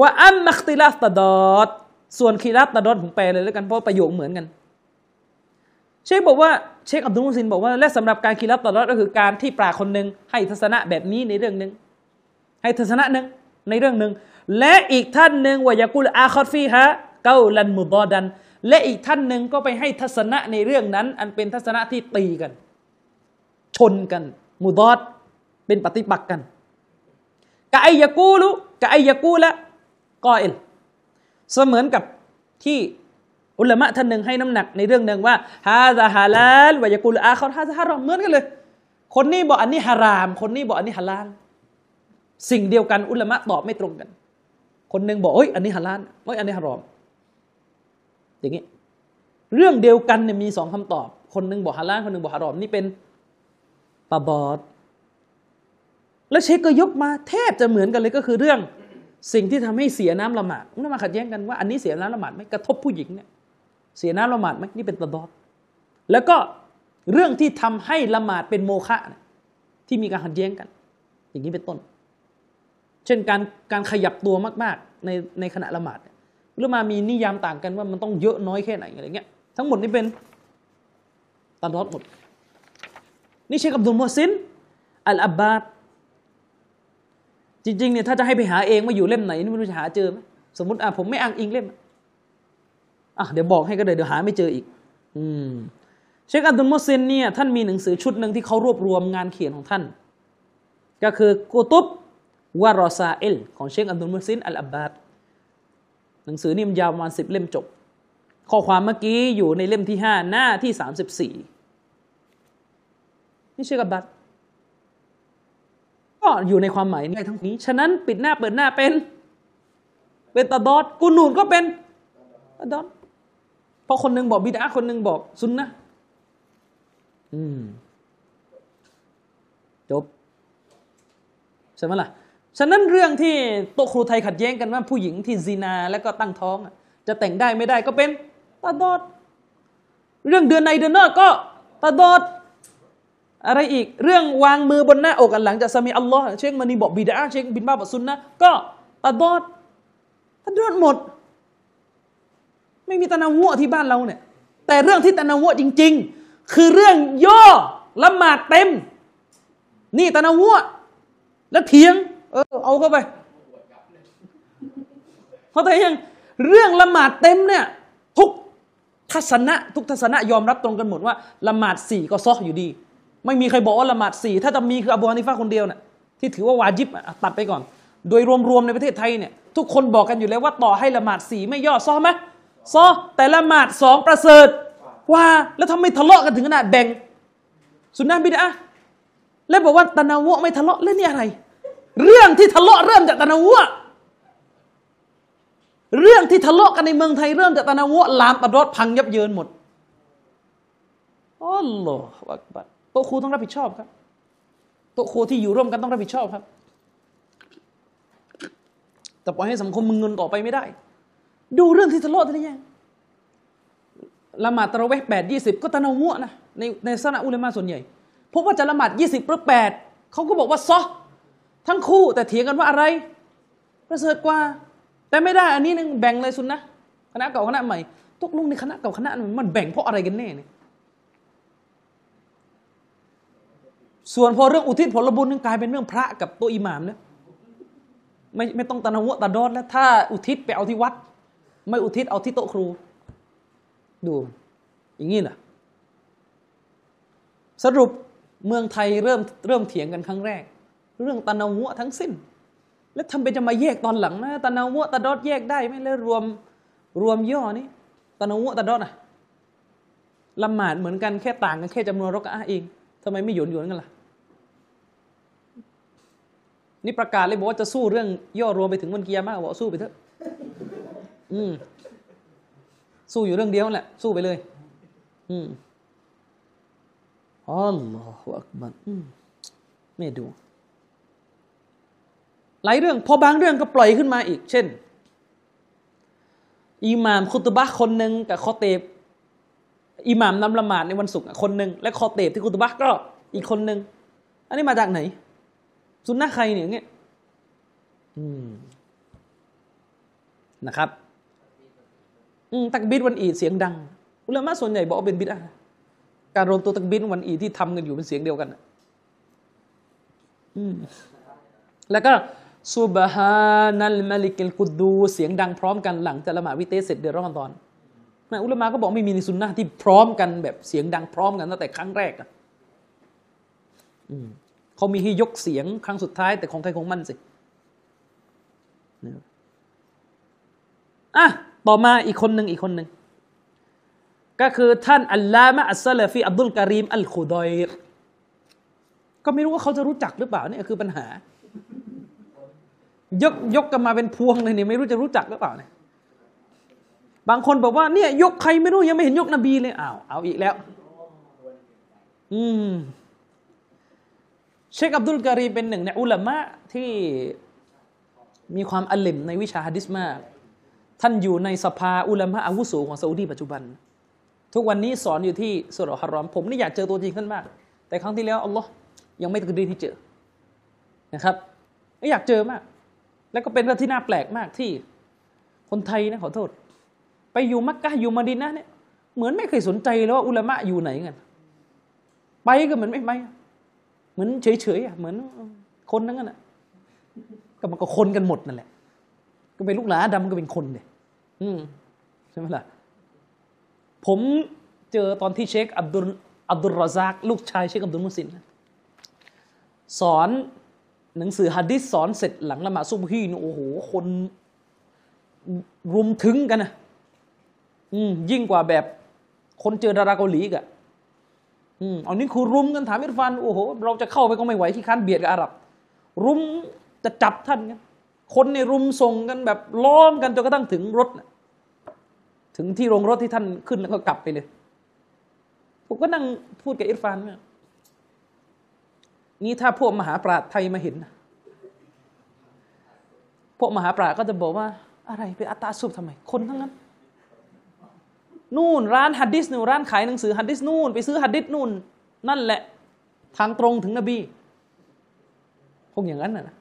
ว่าอัมมัคติลาตดอดส่วนคีรัตตดอดผมแปลเลยแล้วกันเพราะประโยคเหมือนกัน เชคบอกว่าเชคอับดุลมุสินบอกว่าและสำหรับการคีรับตลอดก็คือการที่ปราคนหนึ่งให้ทัศนะแบบนี้ในเรื่องหนึ่งให้ทัศนะหนึ่งในเรื่องหนึ่ง และอีกท่านหนึ่งวายากุลอาคอฟีฮะเกาลันมุบอดัน และอีกท่านหนึ่งก็ไปให้ทัศนะในเรื่องนั้น อันเป็นทัศนะที่ตีกัน ชนกัน มุดอดเป็นปฏิปักษ์กันกะไอยากูลุกะไอยากูละกอเอลเสมือนกับที่อุลามะท่านหนึ่งให้น้ำหนักในเรื่องหนึ่งว่าฮาซาฮาลาลวายากุลอาคอฮาซาฮารอมเหมือนกันเลย คนนี้บอกอันนี้ฮาราม คนนี้บอกอันนี้ฮาลาลสิ่งเดียวกันอุลามะตอบไม่ตรงกัน คนหนึ่งบอกเอ้ยอันนี้ฮาลาลเอ้ยอันนี้ฮารอม อย่างนี้ เรื่องเดียวกันเนี่ยมีสองคำตอบ คนหนึ่งบอกฮาลาลคนหนึ่งบอกฮารอม นี่เป็นปาบอดแล้วเชคก็ยกมาแทบจะเหมือนกันเลยก็คือเรื่องสิ่งที่ทำให้เสียน้ำละหมาดนั่นมาขัดแย้งกันว่าอันนี้เสียน้ำละหมาดไหมกระทบผู้หญิงเนี่ยเสียน้ำละหมาดไหมนี่เป็นตะบอดแล้วก็เรื่องที่ทำให้ละหมาดเป็นโมฆะที่มีการขัดแย้งกัน อย่างนี้เป็นต้น เช่นการการขยับตัวมากๆ ในในขณะละหมาดหรือมามีนิยามต่างกันว่ามันต้องเยอะน้อยแค่ไหนอะไรเงี้ยทั้งหมดนี่เป็นตารอดหมดนี่เชคอับดุลมุซินอัลอับบาดจริงๆเนี่ยถ้าจะให้ไปหาเองว่าอยู่เล่มไหนนี่ไม่รู้จะหาเจอไหมสมมติอะผมไม่อ้างอิงเล่มอะเดี๋ยวบอกให้ก็ได้เดี๋ยวหาไม่เจออีก อืมเชคอับดุลมุซินเนี่ยท่านมีหนังสือชุดหนึ่งที่เขารวบรวมงานเขียนของท่าน ก็คือกูตุบ วารอซาเอลของเชคอับดุลมุซินอัลอับบาดหนังสือนี่มันยาวประมาณสิบเล่มจบ ข้อความเมื่อกี้อยู่ในเล่มที่ห้าหน้าที่สามสิบสี่นี่เชคอับบาดก็อยู่ในความหมายนี้ทั้งนี้ ฉะนั้นปิดหน้าเปิดหน้าเป็น เป็นตาดอดกูนูนก็เป็นตาดอดเพราะคนหนึ่งบอกบิดาคนหนึ่งบอกซุนนะอืมจบใช่ไหมล่ะ ฉะนั้นเรื่องที่โตครูไทยขัดแย้งกันว่าผู้หญิงที่ซีนาแล้วก็ตั้งท้อง จะแต่งได้ไม่ได้ก็เป็นตาดอด เรื่องเดือนในเดือนนอกก็ตาดอด อะไรอีกเรื่องวางมือบนหน้าอกกันหลังจากสมีอัลลอฮ์เชคมานีบอกบิดาเชคบินบ้าบอกซุนนะก็ตาดอดตาดอดหมด ไม่มีตะนาวะที่บ้านเราเนี่ย แต่เรื่องที่ตะนาวะจริง ๆ คือเรื่องย่อละหมาดเต็ม นี่ตะนาวะแล้วเถียง เออ เอาเข้าไปเขาแต่ยัง เรื่องละหมาดเต็มเนี่ย ทุกทัศนะ ทุกทัศนะยอมรับตรงกันหมดว่าละหมาดสี่ก็ซออยู่ดี ไม่มีใครบอกว่าละหมาดสี่ถ้าจะมีคืออบูฮานิฟาคนเดียวเนี่ยที่ถือว่าวาจิบตัดไปก่อน โดยรวมๆในประเทศไทยเนี่ย ทุกคนบอกกันอยู่แล้วว่าต่อให้ละหมาดสี่ไม่ย่อซอไหมซอแต่ละหมาดสองประเสริฐว่าแล้วทำไมทะเลาะกันถึงขนาดแบ่ง สุนนะบิดาแล้วบอกว่าตะนาวะไม่ทะเลาะแล้วนี่อะไร เรื่องที่ทะเลาะเริ่มจากตะนาวะเรื่องที่ทะเลาะกันในเมืองไทยเริ่มจากตะนาวะลามตะรอดพังยับเยินหมดอัลลอฮฺอักบัดโต๊ะครูต้องรับผิดชอบครับโต๊ะครูที่อยู่ร่วมกันต้องรับผิดชอบครับ แต่ปล่อยให้สังคมมึงเงินต่อไปไม่ได้ ดูเรื่องที่ทะเลาะทีนี้ยังละหมาดตะระเวกแปดยี่สิบก็ตะนาวะนะในในสนะอุลามะส่วนใหญ่พบว่าจะละหมาดยี่สิบหรือแปดเขาก็บอกว่าซอ ทั้งคู่แต่เถียงกันว่าอะไร ประเสริฐกว่า แต่ไม่ได้อันนี้นึงแบ่งเลยสุนนะคณะเก่าคณะใหม่ตกลงในคณะเก่าคณะมันแบ่งเพราะอะไรกันแน่เนี่ยส่วนพอเรื่องอุทิศผลบุญนึงกลายเป็นเรื่องพระกับตัวอิหมามเนี่ยไม่ไม่ต้องตะนวะตะดอดแล้ว ถ้าอุทิศไปเอาที่วัด ไม่อุทิศเอาที่โต๊ะครู ดู อย่างนี้นะสรุปเมืองไทยเริ่มเริ่มเถียงกันครั้งแรก เรื่องตะนาวะทั้งสิ้น แล้วทำเป็นจะมาแยกตอนหลังนะตะนาวะตะดอดแยกได้ไหมแล้วรวมรวมย่อนี่ตะนาวะตะดอดอะละหมาดเหมือนกันแค่ต่างกันแค่จำนวนรักอะเองทำไมไม่หยวนหยวนกันล่ะนี่ประกาศเลยบอกว่าจะสู้เรื่องย่อรวมไปถึงวันเกียร์มากบอกสู้ไปเถอะ อืม สู้อยู่เรื่องเดียวแหละ สู้ไปเลย อืมอัลลอฮฺอักบัรอืมไม่ดู หลายเรื่อง พอบางเรื่องก็ปล่อยขึ้นมาอีก เช่น อิหม่ามคุตบะคนหนึ่งกับคอเตบอิหม่ามนำละหมาดในวันศุกร์คนหนึ่งและคอเตบที่คุตบะก็อีกคนหนึ่งอันนี้มาจากไหนสุนนะใครเนี่ยงเงี้ยนะครับ อืตักบิดวันอีดเสียงดัง อุลามะส่วนใหญ่บอกว่าเป็นบิดอะการรวมตัวตักบิดวันอีดที่ทำกันอยู่เป็นเสียงเดียวกันอืมแล้วก็ ซุบฮานัลมาลิกิลกุดดูเสียงดังพร้อมกันหลังจะละหมาดวิเตสเสร็จเดือนรอมฎอนนะอุลมะก็บอกไม่มีในสุนนะที่พร้อมกันแบบเสียงดังพร้อมกันตั้งแต่ครั้งแรกอะเขามีให้ยกเสียงครั้งสุดท้ายแต่ของใครของมันสิอะต่อมาอีกคนหนึ่งอีกคนหนึ่งก็คือท่านอัลลามะอัสซาลฟีอับดุลการีมอัลคุดอยก็ไม่รู้ว่าเขาจะรู้จักหรือเปล่าเนี่ยคือปัญหา ยกยกกันมาเป็นพวงเลยเนี่ยไม่รู้จะรู้จักหรือเปล่าเนี่ยบางคนบอกว่าเนี่ย ยกใครไม่รู้ยังไม่เห็นยกนบีเลยอ้าวเอาอีกแล้ว อืมเชคอับดุลการีเป็นหนึ่งในอุลามะที่มีความอัลิมในวิชาฮะดิษมาก ท่านอยู่ในสภาอุลามะอาวุโสของซาอุดีปัจจุบัน ทุกวันนี้สอนอยู่ที่สุรฮารอม ผมนี่อยากเจอตัวจริงท่านมาก แต่ครั้งที่แล้วอัลลอฮ์ยังไม่ตกดีที่เจอนะครับอยากเจอมาก แล้วก็เป็นเรื่องที่น่าแปลกมากที่คนไทยนะขอโทษ ไปอยู่มักกะอยู่มาดินนะเนี่ยเหมือนไม่เคยสนใจเลยว่าอุลามะอยู่ไหนกันไปก็เหมือนไม่ไปเหมือนเฉยๆอะเหมือนคนนั่นน่ะก็มันก็คนกันหมดนั่นแหละ ก็เป็นลูกหลานดำก็เป็นคนเนี่ยอืมใช่ไหมล่ะผมเจอตอนที่เชคอับดุลอับดุลรอซากลูกชายเชคอับดุลมุสินสอน หนังสือฮัดดิสสอนเสร็จหลังละหมาดซุบฮีนโอ้โห คนรุมถึงกันนะอืมยิ่งกว่าแบบ คนเจอดาราเกาหลีอีกอะอืมอันนี้คือรุมกันถามอิรฟานโอ้โห เราจะเข้าไปก็ไม่ไหวที่คันเบียดกับอาหรับ รุมจะจับท่านกันคนในรุมส่งกันแบบล้อมกันจนกระทั่งถึงรถนะถึงที่โรงรถที่ท่านขึ้นแล้วก็กลับไปเลย ผมก็นั่งพูดกับอิรฟานว่า นี่ถ้าพวกมหาปราชญ์ไทยมาเห็นนะพวกมหาปราชญ์ก็จะบอกว่า อะไรไปอัตตาสุบทำไม คนทั้งนั้น นู่นร้านฮัดดิสนู่นร้านขายหนังสือฮัดดิสนู่นไปซื้อฮัดดิสนู่น นั่นแหละ ทางตรงถึงนบีคงอย่างนั้นนะ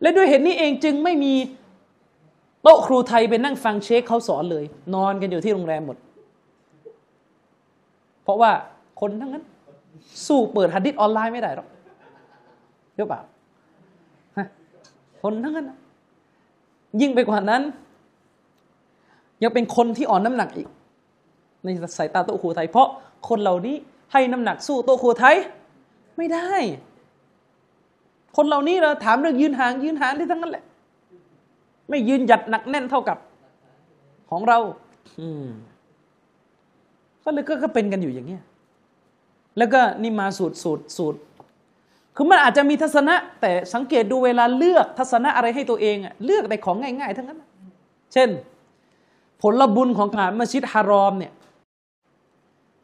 และด้วยเหตุนี้เองจึงไม่มีโต๊ะครูไทยไปนั่งฟังเชคเขาสอนเลย นอนกันอยู่ที่โรงแรมหมด เพราะว่าคนทั้งนั้น สู้เปิดฮัดดิสออนไลน์ไม่ได้หรอก เดี๋ยวเปล่าฮะคนทั้งนั้นนะยิ่งไปกว่านั้น ยังเป็นคนที่อ่อนน้ำหนักอีก ในสายตาโต๊ะครูไทย เพราะคนเหล่านี้ให้น้ำหนักสู้โต๊ะครูไทย ไม่ได้ คนเหล่านี้เราถามเรื่องยืนห่างยืนห่างที่ทั้งนั้นแหละ ไม่ยืนหยัดหนักแน่นเท่ากับของเรา อืมก็เลยก็เป็นกันอยู่อย่างเงี้ย แล้วก็นี่มาสูตรสูตรสูตร คือมันอาจจะมีทัศนะ แต่สังเกตดูเวลาเลือกทัศนะอะไรให้ตัวเองเลือกแต่ของง่ายๆ ทั้งนั้น เช่น ผลบุญของการมัสยิดฮารอมเนี่ย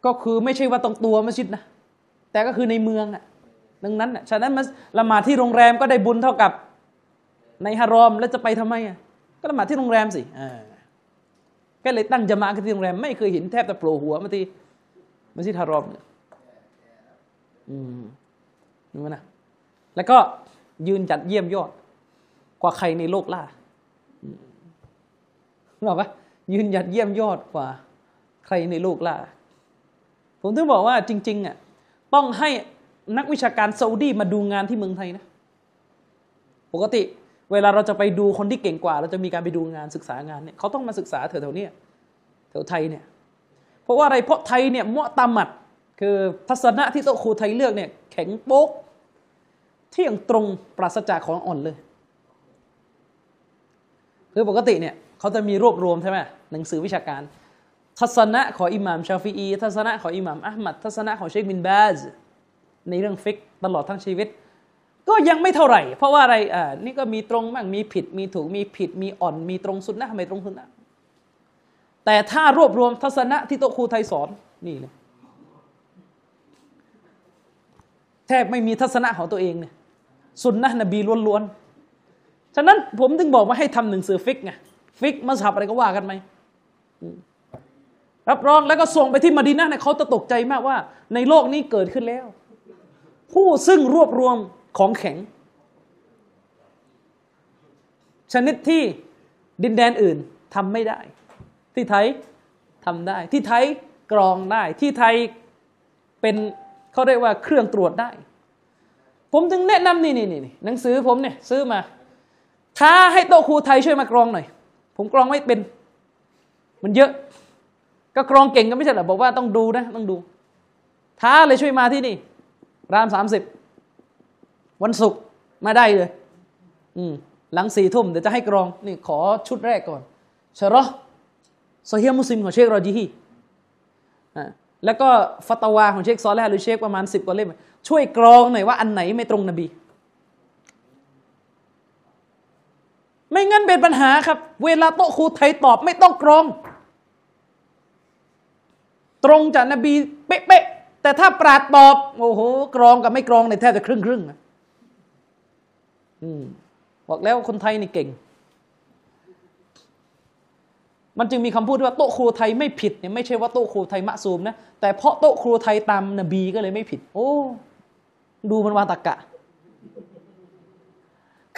ก็คือไม่ใช่ว่าตรงตัวมัสยิดนะแต่ก็คือในเมืองอะดังนั้นอะฉะนั้นมาละหมาดที่โรงแรมก็ได้บุญเท่ากับในฮารอมแล้วจะไปทำไมอะก็ละหมาดที่โรงแรมสิอ่าก็เลยตั้งจะมาที่โรงแรมไม่เคยเห็นแทบจะโผล่หัวมาที่มัสยิดฮารอมเนี่ยอืม นี่มันนะแล้วก็ยืนจัดเยี่ยมยอด กว่าใครในโลกล่าหรอปะยืนหยัดเยี่ยมยอดกว่าใครในโลกล่าผมถึงบอกว่าจริง ๆอะต้องให้นักวิชาการซาอุดีมาดูงานที่เมืองไทยนะ ปกติเวลาเราจะไปดูคนที่เก่งกว่า เราจะมีการไปดูงานศึกษางานเนี่ยเขาต้องมาศึกษาแถวๆเนี้ยแถวไทยเนี่ย เพราะว่าอะไรเพราะไทยเนี่ยมุตามัด คือทัศนะที่โต๊ะครูไทยเลือกเนี่ยแข็งโป๊กเที่ยงตรงปราศจากของอ่อนเลย คือปกติเนี่ยเขาจะมีรวบรวมใช่ไหมหนังสือวิชาการ ทัศนะของอิหม่ามชาฟีอีทัศนะของอิหม่ามอัลมัดทัศนะของเชคบินบาซในเรื่องฟิกตลอดทั้งชีวิต ก็ยังไม่เท่าไหร่ เพราะว่าอะไรอ่านี่ก็มีตรงบ้างมีผิด มีถูกมีผิด มีอ่อน มีตรงสุดนะไม่ตรงสุดนะแต่ถ้ารวบรวมทัศนะที่โตครูไทยสอนนี่เลย แทบไม่มีทัศนะของตัวเองเนี่ยสุนนะนบีล้วนๆ ฉะนั้นผมถึงบอกว่าให้ทำหนังสือฟิกไงฟิกมัสฮับอะไรก็ว่ากันไหมรับรองแล้วก็ส่งไปที่มาดีนะเนี่ยเขาจะตกใจมากว่า ในโลกนี้เกิดขึ้นแล้ว ผู้ซึ่งรวบรวมของแข็ง ชนิดที่ดินแดนอื่นทำไม่ได้ ที่ไทยทำได้ ที่ไทยกรองได้ ที่ไทยเป็น เขาเรียกว่าเครื่องตรวจได้ ผมจึงแนะนำนี่นี่นี่หนังสือผมเนี่ยซื้อมาท้าให้โตครูไทยช่วยมากรองหน่อย ผมกรองไม่เป็น มันเยอะ ก็กรองเก่งก็ไม่ใช่หรอบอกว่าต้องดูนะต้องดู ท้าเลยช่วยมาที่นี่ รามสามสิบวันศุกร์มาได้เลย อืมหลังสี่ทุ่มเดี๋ยวจะให้กรองนี่ขอชุดแรกก่อนชะรอโซเฮียมุสลิมของเชครอจีฮี แล้วก็ฟัตวาของเชคซอลและหรือเชคประมาณสิบกว่าเล่มช่วยกรองหน่อยว่าอันไหนไม่ตรงนบี ไม่งั้นเป็นปัญหาครับ เวลาโต๊ะครูไทยตอบไม่ต้องกรอง ตรงจากนบีเป๊ะๆแต่ถ้าปราดตอบ โอ้โห กรองกับไม่กรองในแทบจะครึ่งครึ่งนะอืมบอกแล้วคนไทยนี่เก่ง มันจึงมีคำพูดว่าโต๊ะครูไทยไม่ผิดเนี่ยไม่ใช่ว่าโต๊ะครูไทยมะซูมนะแต่เพราะโต๊ะครูไทยตามนบีก็เลยไม่ผิด โอ้ ดูมันวาตะกะ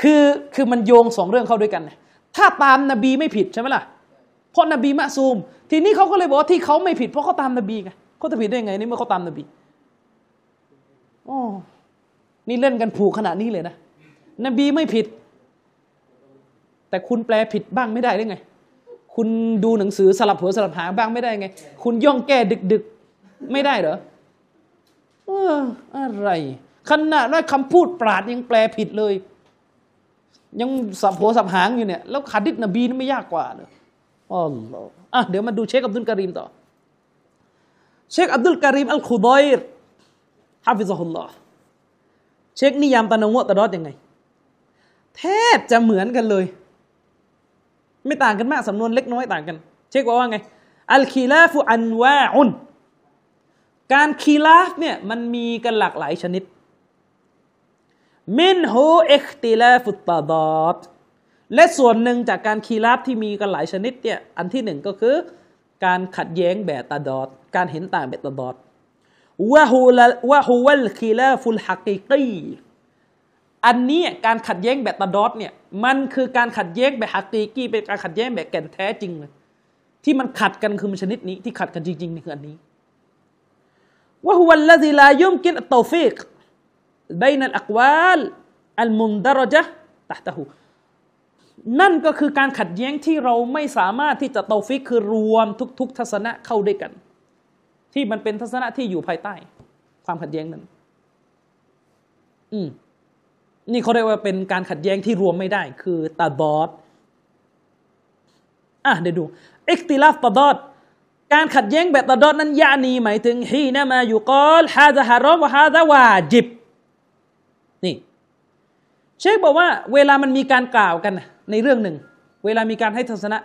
คือคือมันโยงสองเรื่องเข้าด้วยกัน ถ้าตามนบีไม่ผิดใช่ไหมล่ะเพราะนบีมะซูม ทีนี้เขาก็เลยบอกว่าที่เขาไม่ผิดเพราะเขาตามนบีไงเขาจะผิดได้ไงนี่เมื่อเขาตามนบีโอ้นี่เล่นกันผูกขนาดนี้เลยนะนบีไม่ผิด แต่คุณแปลผิดบ้างไม่ได้ได้ไง คุณดูหนังสือสลับหัวสลับหางบ้างไม่ได้ไง คุณย่องแก้ดึกดึกไม่ได้เหรอเอออะไร ขนาดว่าคำพูดปราชญ์ยังแปลผิดเลย ยังสับหัวสับหางอยู่เนี่ย แล้วฮะดีษนบีนี่ไม่ยากกว่าเลยอ๋ออะเดี๋ยวมาดูเชคอับดุลการีมต่อ เชคอับดุลการีมอัลคุดอยร์حفظه اللهเชคนิยามتنوع تضادยังไง แทบจะเหมือนกันเลย ไม่ต่างกันมากสำนวนเล็กน้อยต่างกัน เชคบอกว่าไงالخلاف أنواع การ خلافเนี่ยมันมีกันหลากหลายชนิดمنه اختلاف التضادและส่วนหนึ่งจากการ خلافที่มีกันหลายชนิดเนี่ยอันที่หนึ่งก็คือ การขัดแย้งแบบ تضاد การเห็นต่างแบบ تضاد وهو وهو الخلاف الحقيقي อันนี้การขัดแย้งแบบتضادเนี่ยมันคือการขัดแย้งแบบฮักตีกี้เป็นการขัดแย้งแบบแก่นแท้จริงเลยที่มันขัดกันคือมันชนิดนี้ที่ขัดกันจริงๆนี่คืออันนี้وهو الذي لا يمكن التوفيق بين الأقوال المندرجة تحتهนั่นก็คือการขัดแย้งที่เราไม่สามารถที่จะتوفيقคือรวมทุก ๆ ทัศนะเข้าด้วยกัน ที่มันเป็นทัศนะที่อยู่ภายใต้ ความขัดแย้งนั้น อืม นี่เขาเรียกว่าเป็นการขัดแย้งที่รวมไม่ได้ คือตาบอดอะเดี๋ยวดูอิกติลาฟตาดอดการขัดแย้งแบบตาดอดนั้นยานีหมายถึงฮีนะมาอยู่กอลฮาซาฮารอมวะฮาซาวาจิบนี่เชคบอกว่าเวลามันมีการกล่าวกันในเรื่องหนึ่ง เวลามีการให้ทัศนะ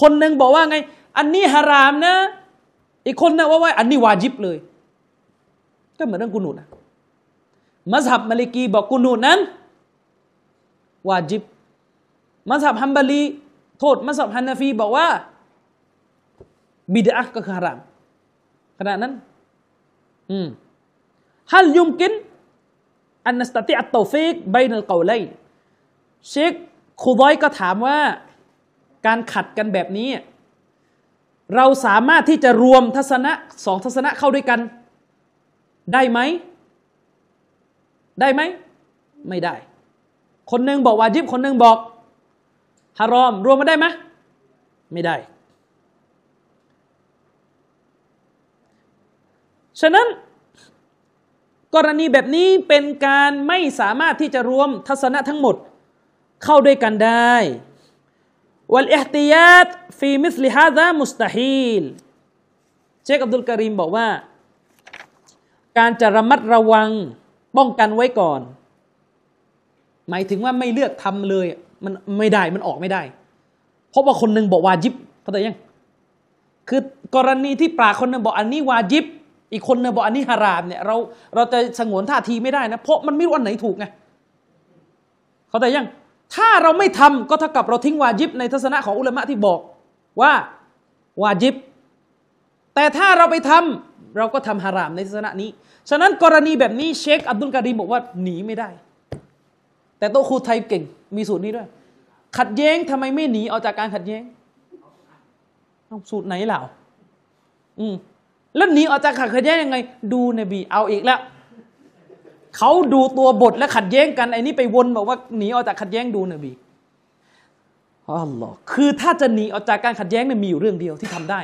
คนหนึ่งบอกว่าไง อันนี้ฮารามนะ อีกคนนะว่าว่าอันนี้วาจิบเลย ก็เหมือนเรื่องกุนูนะมัสฮับมาลิกีบอกกุนูนั้น วาจิบ มัสฮับฮัมบาลีโทษมัสฮับฮันนาฟีบอกว่า บิดอะก็คือฮารามขณะนั้น อืมฮัลยุมกินอันนัสตติอัตโตฟิกใบนัลเกาไลเชคคูบอยก็ถามว่าการขัดกันแบบนี้ เราสามารถที่จะรวมทัศนะสองทัศนะเข้าด้วยกัน ได้ไหม ได้ไหม ไม่ได้ คนหนึ่งบอกวาจิบ คนหนึ่งบอกฮารอม รวมมาได้ไหมไม่ได้ ฉะนั้น กรณีแบบนี้เป็นการไม่สามารถที่จะรวมทัศนะทั้งหมดเข้าด้วยกันได้والاحتياط في مثل هذا مستحيلเชคอับดุลการีมบอกว่า การจะระมัดระวังป้องกันไว้ก่อน หมายถึงว่าไม่เลือกทำเลยมันไม่ได้มันออกไม่ได้ เพราะว่าคนหนึ่งบอกวาจิบเข้าใจยังคือกรณีที่ปราชญ์คนหนึ่งบอกอันนี้วาจิบ อีกคนหนึ่งบอกอันนี้ฮารามเนี่ยเราเราจะสงวนท่าทีไม่ได้นะเพราะมันไม่รู้อันไหนถูกไงเข้าใจยังถ้าเราไม่ทำก็เท่ากับเราทิ้งวาจิบ ในทัศนะของอุลามะที่บอกว่าวาจิบ แต่ถ้าเราไปทำเราก็ทำฮารามในทัศนะนี้ ฉะนั้นกรณีแบบนี้เชคอับดุลการีบอกว่าหนีไม่ได้ แต่โตครูไทยเก่ง มีสูตรนี้ด้วย ขัดแย้งทำไมไม่หนีออกจากการขัดแย้งสูตรไหนเหล่าอืมแล้วหนีออกจากขัดแย้งยังไง ดูนบีเอาอีกแล้วเขาดูตัวบทและขัดแย้งกันไอ้นี่ไปวนบอกว่าหนีออกจากขัดแย้งดูนบีอัลลอฮ์คือถ้าจะหนีออกจากการขัดแย้งเนี่ยมีอยู่เรื่องเดียวที่ทำได้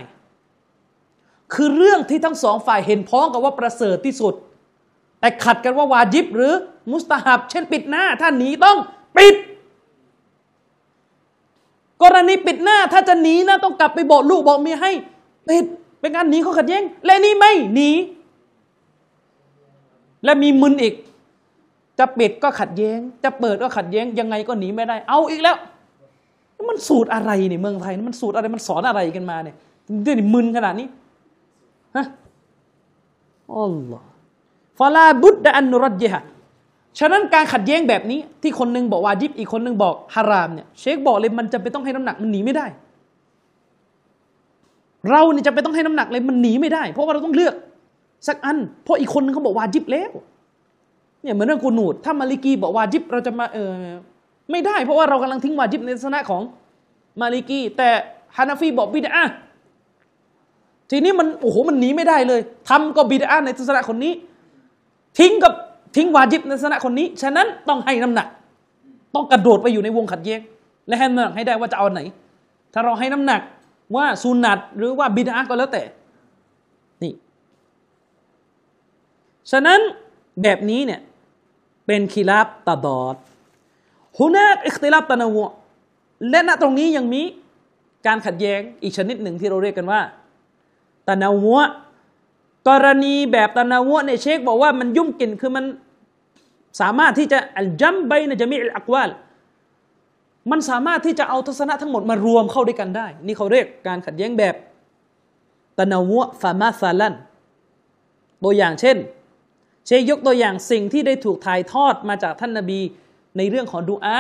คือเรื่องที่ทั้งสองฝ่ายเห็นพ้องกันว่าประเสริฐที่สุด แต่ขัดกันว่าวาจิบ หรือมุสตาฮับ เช่นปิดหน้า ถ้าหนีต้องปิด กรณีปิดหน้าถ้าจะหนีนะต้องกลับไปบอกลูกบอกเมียให้ปิดเป็นการหนีเขาขัดแย้งและนี่ไม่หนีและมีมึนอีก จะปิดก็ขัดแย้ง จะเปิดก็ขัดแย้ง ยังไงก็หนีไม่ได้ เอาอีกแล้ว มันสูตรอะไรเนี่ยเมืองไทยมันสูตรอะไรมันสอนอะไรกันมาเนี่ยเดี๋ยวนี้มึนขนาดนี้ฮะอัลลอฮ ฟาลาบุตดะอันนุรัจยฮะฉะนั้นการขัดแย้งแบบนี้ที่คนหนึงบอกวาจิบอีกคนหนึงบอกฮารามเนี่ยเชคบอกเลยมันจะไปต้องให้น้ำหนักมันหนีไม่ได้ เราเนี่ยจะไปต้องให้น้ำหนักเลยมันหนีไม่ได้ เพราะว่าเราต้องเลือกสักอัน เพราะอีกคนนึงเขาบอกวาจิบแล้วเนี่ยเหมือนเรื่องกูนูดถ้ามาลิกีบอกวาจิบเราจะมาเออไม่ได้ เพราะว่าเรากำลังทิ้งวาจิบในลักษณะของมาลิกีแต่ฮานาฟีบอกบิดอะทีนี้มันโอ้โหมันหนีไม่ได้เลยทำก็บิดอะในทัศนะคนนี้ ทิ้งกับทิ้งวาจิบในทัศนะคนนี้ ฉะนั้นต้องให้น้ำหนัก ต้องกระโดดไปอยู่ในวงขัดแย้งและให้น้ำหนักให้ได้ว่าจะเอาไหน ถ้าเราให้น้ำหนักว่าซูนัตหรือว่าบิดอะก็แล้วแต่นี่ฉะนั้นแบบนี้เนี่ยเป็นคีลาบตาดอดฮุนักอิคติลาบตะนาวและณตรงนี้ยังมีการขัดแย้งอีกชนิดหนึ่งที่เราเรียกกันว่าตะนาวะ กรณีแบบตะนาวะเนี่ยเชคบอกว่ามันยุ่งกินคือมันสามารถที่จะอัลจัมไบนะจะมีอัลอักวาลมันสามารถที่จะเอาทัศนะทั้งหมดมารวมเข้าด้วยกันได้ นี่เขาเรียกการขัดแย้งแบบตะนาวะฟามาซาลันตัวอย่างเช่น เชยกตัวอย่างสิ่งที่ได้ถูกถ่ายทอดมาจากท่านนาบีในเรื่องของดูอา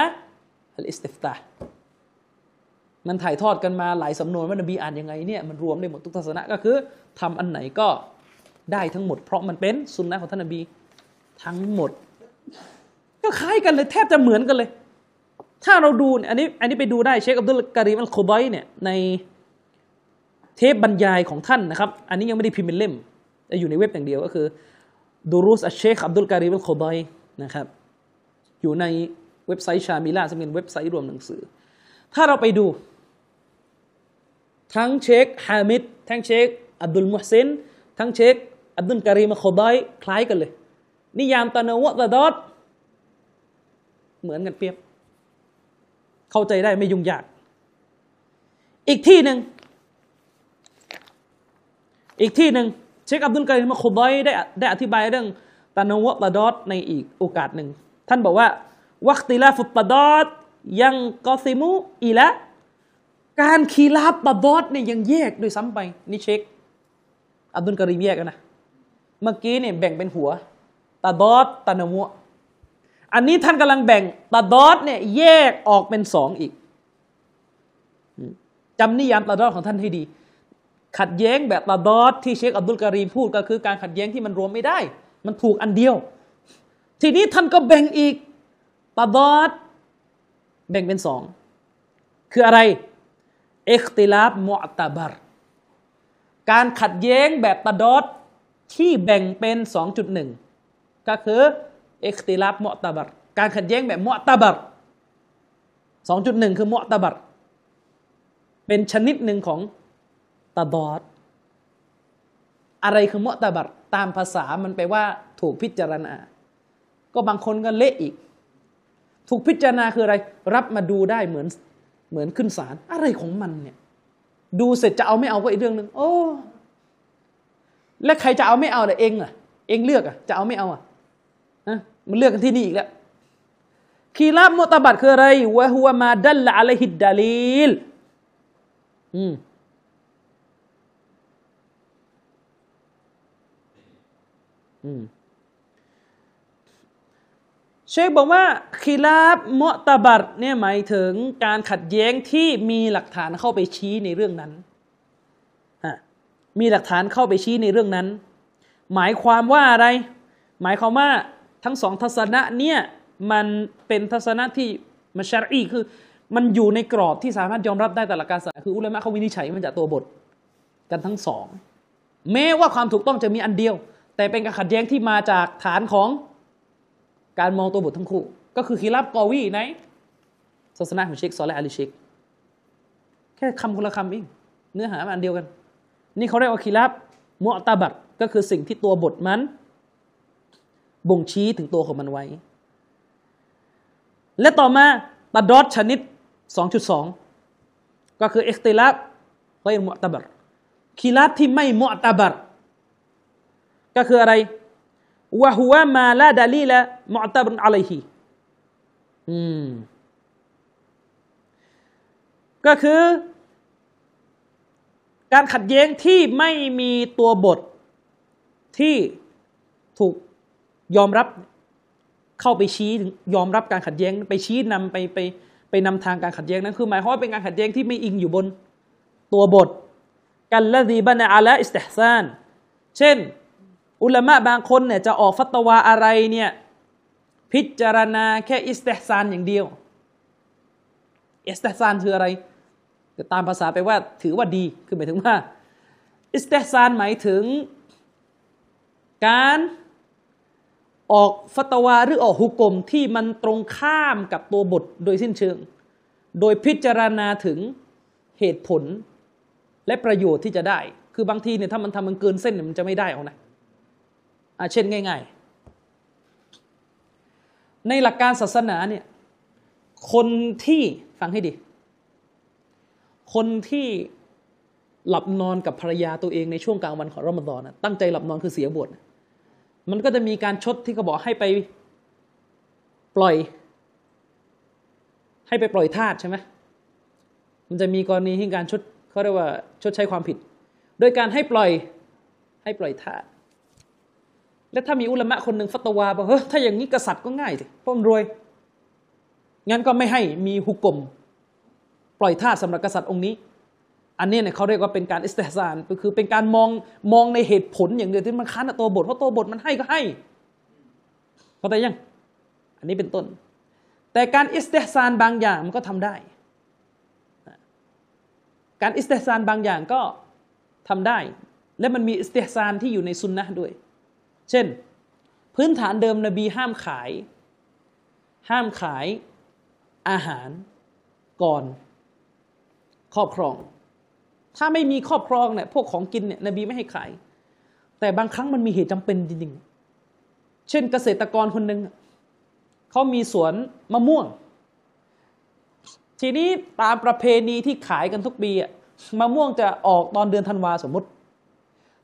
อัลอิสติฟตามันถ่ายทอดกันมาหลายสำนวนว่านบีอ่านยังไงเนี่ยมันรวมได้หมดทุกทัศนะก็คือทำอันไหนก็ ได้ทั้งหมด เพราะมันเป็นสุนนะของท่านนบีทั้งหมด ก็คล้ายกันเลยแทบจะเหมือนกันเลย ถ้าเราดูอันนี้อันนี้ไปดูได้เชคอับดุลการีมอัลคุดอยร์เนี่ยในเทปบรรยายของท่านนะครับ อันนี้ยังไม่ได้พิมพ์เป็นเล่มแต่อยู่ในเว็บอย่างเดียวก็คือدروس الشيخ อับดุลการีมอัลคุดอยร์นะครับ อยู่ในเว็บไซต์ชามิล่าซึ่งเป็นเว็บไซต์รวมหนังสือ ถ้าเราไปดู ทั้งเชคฮามิดทั้งเชคอับดุลมุฮซินทั้งเชค อับดุลการีมอัลโคบอยคล้ายกันเลย นิยามตะนวะตะดอดเหมือนกันเปรียบ เข้าใจได้ไม่ยุ่งยาก อีกที่หนึ่งอีกที่หนึ่งเชคอับดุลการิมคุบอยได้ได้อธิบายเรื่องตานวะตะดอดในอีกโอกาสหนึ่ง ท่านบอกว่าวัคติลาฟุตตะดอดยังกอซิมุอีละการคีลาบตะดอดเนี่ยยังแยกด้วยซ้ำไปนี่เชคอับดุลการิมแยกกันนะ เมื่อกี้เนี่ยแบ่งเป็นหัวตะดอดตานวอันนี้ท่านกำลังแบ่งตาดอดเนี่ยแยกออกเป็นสองอีกจำนิยามตาดอดของท่านให้ดี ขัดแย้งแบบตาดอดที่เชคอับดุลการีมพูดก็คือการขัดแย้งที่มันรวมไม่ได้ มันถูกอันเดียว ทีนี้ท่านก็แบ่งอีกตาดอดแบ่งเป็นสองคืออะไรเอกติลาบมุอตาบารการขัดแย้งแบบตาดอด ที่แบ่งเป็น 2.1 ก็คือเอ็กติลาบมอตบัรการขัดแย้งแบบมอตบัรสองจุดหนึ่งคือมอตบัรเป็นชนิดหนึ่งของตาดอดอะไรคือมอตบัรตามภาษามันแปลว่าถูกพิจารณา ก็บางคนก็เละอีก ถูกพิจารณาคืออะไร รับมาดูได้เหมือนเหมือนขึ้นศาลอะไรของมันเนี่ย ดูเสร็จจะเอาไม่เอาก็อีกเรื่องหนึ่งโอ้ และใครจะเอาไม่เอาล่ะเองอะ เองเลือกอะจะเอาไม่เอาอะนะมันเลือกกันที่นี่อีกแล้วคีราบมุตบัดคืออะไรวะฮัวมาดัลละอะลัยฮิดดาลีลอืมอืมเชคบอกว่าคีราบมุตบัดเนี่ยหมายถึงการขัดแย้งที่มีหลักฐานเข้าไปชี้ในเรื่องนั้น มีหลักฐานเข้าไปชี้ในเรื่องนั้น หมายความว่าอะไร หมายความว่าทั้งสองทัศนะเนี่ยมันเป็นทัศนะที่มัชรีคือ มันอยู่ในกรอบที่สามารถยอมรับได้แต่ละการศาสนาคืออุลามะเขาวินิจฉัยมันจากตัวบทกันทั้งสองแม้ว่าความถูกต้องจะมีอันเดียว แต่เป็นการขัดแย้งที่มาจากฐานของการมองตัวบททั้งคู่ ก็คือคีรับกอวีในศาสนาของเชคซอลและอาลีเชคแค่คำคนละคำเองเนื้อหามันอันเดียวกัน นี่เขาเรียกว่าคีรับมุตบัตก็คือสิ่งที่ตัวบทมัน บ่งชี้ถึงตัวของมันไว้ และต่อมาตัดดอทชนิด 2.2 ก็คือเอ็กติลับไว้มุตบัตคีรับที่ไม่มุตบัตก็คืออะไรวะฮุวะมาลาดาลีละมุตบัตอะลัยฮีอืมก็คือ การขัดแย้งที่ไม่มีตัวบทที่ถูกยอมรับเข้าไปชี้ยอมรับการขัดแย้งไปชี้นำไปไปไปนำทางการขัดแย้งนั้นคือหมายความว่าเป็นการขัดแย้งที่ไม่อิงอยู่บนตัวบท กันละดีบันอาละอิสติฮซานเช่น อุลามะบางคนเนี่ยจะออกฟัตวาอะไรเนี่ยพิจารณาแค่อิสติฮซานอย่างเดียวอิสติฮซานคืออะไร ตามภาษาไปว่าถือว่าดี คือหมายถึงว่า อิสติซานหมายถึง การออกฟัตวาหรือออกหุกกลมที่มันตรงข้ามกับตัวบทโดยสิ้นเชิง โดยพิจารณาถึงเหตุผลและประโยชน์ที่จะได้ คือบางทีเนี่ยถ้ามันทำมันเกินเส้นมันจะไม่ได้เอานะอาเช่นง่าย ๆ ในหลักการศาสนาเนี่ยคนที่ฟังให้ดี คนที่หลับนอนกับภรรยาตัวเองในช่วงกลางวันของรอมฎอนตั้งใจหลับนอนคือเสียบทมันก็จะมีการชดที่เขาบอกให้ไปปล่อย ให้ไปปล่อยทาสใช่ไหมมันจะมีกรณีที่การชดเขาเรียกว่าชดใช้ความผิด โดยการให้ปล่อยให้ปล่อยทาสและถ้ามีอุลามะคนหนึ่งฟัตวาบอกเฮ้ยถ้าอย่างนี้กษัตริย์ก็ง่ายสิเพราะมันรวยงั้นก็ไม่ให้มีหุก่ม ปล่อยทาสสำหรับกษัตริย์องค์นี้ อันนี้เนี่ยเขาเรียกว่าเป็นการاستحسانก็คือเป็นการมองมองในเหตุผลอย่างเดียวที่มันค้านตัวบทเพราะตัวบทมันให้ก็ให้เข้าใจยัง อันนี้เป็นต้น แต่การاستحسانบางอย่างมันก็ทำได้ การاستحسانบางอย่างก็ทำได้ และมันมีاستحسانที่อยู่ในซุนนะด้วย เช่น พื้นฐานเดิมนบีห้ามขาย ห้ามขายอาหารก่อน ครอบครอง ถ้าไม่มีครอบครองเนี่ยพวกของกินเนี่ยนบีไม่ให้ขาย แต่บางครั้งมันมีเหตุจำเป็นจริงๆ เช่นเกษตรกรคนหนึ่งเขามีสวนมะม่วง ทีนี้ตามประเพณีที่ขายกันทุกปีอะมะม่วงจะออกตอนเดือนธันวาสมมติ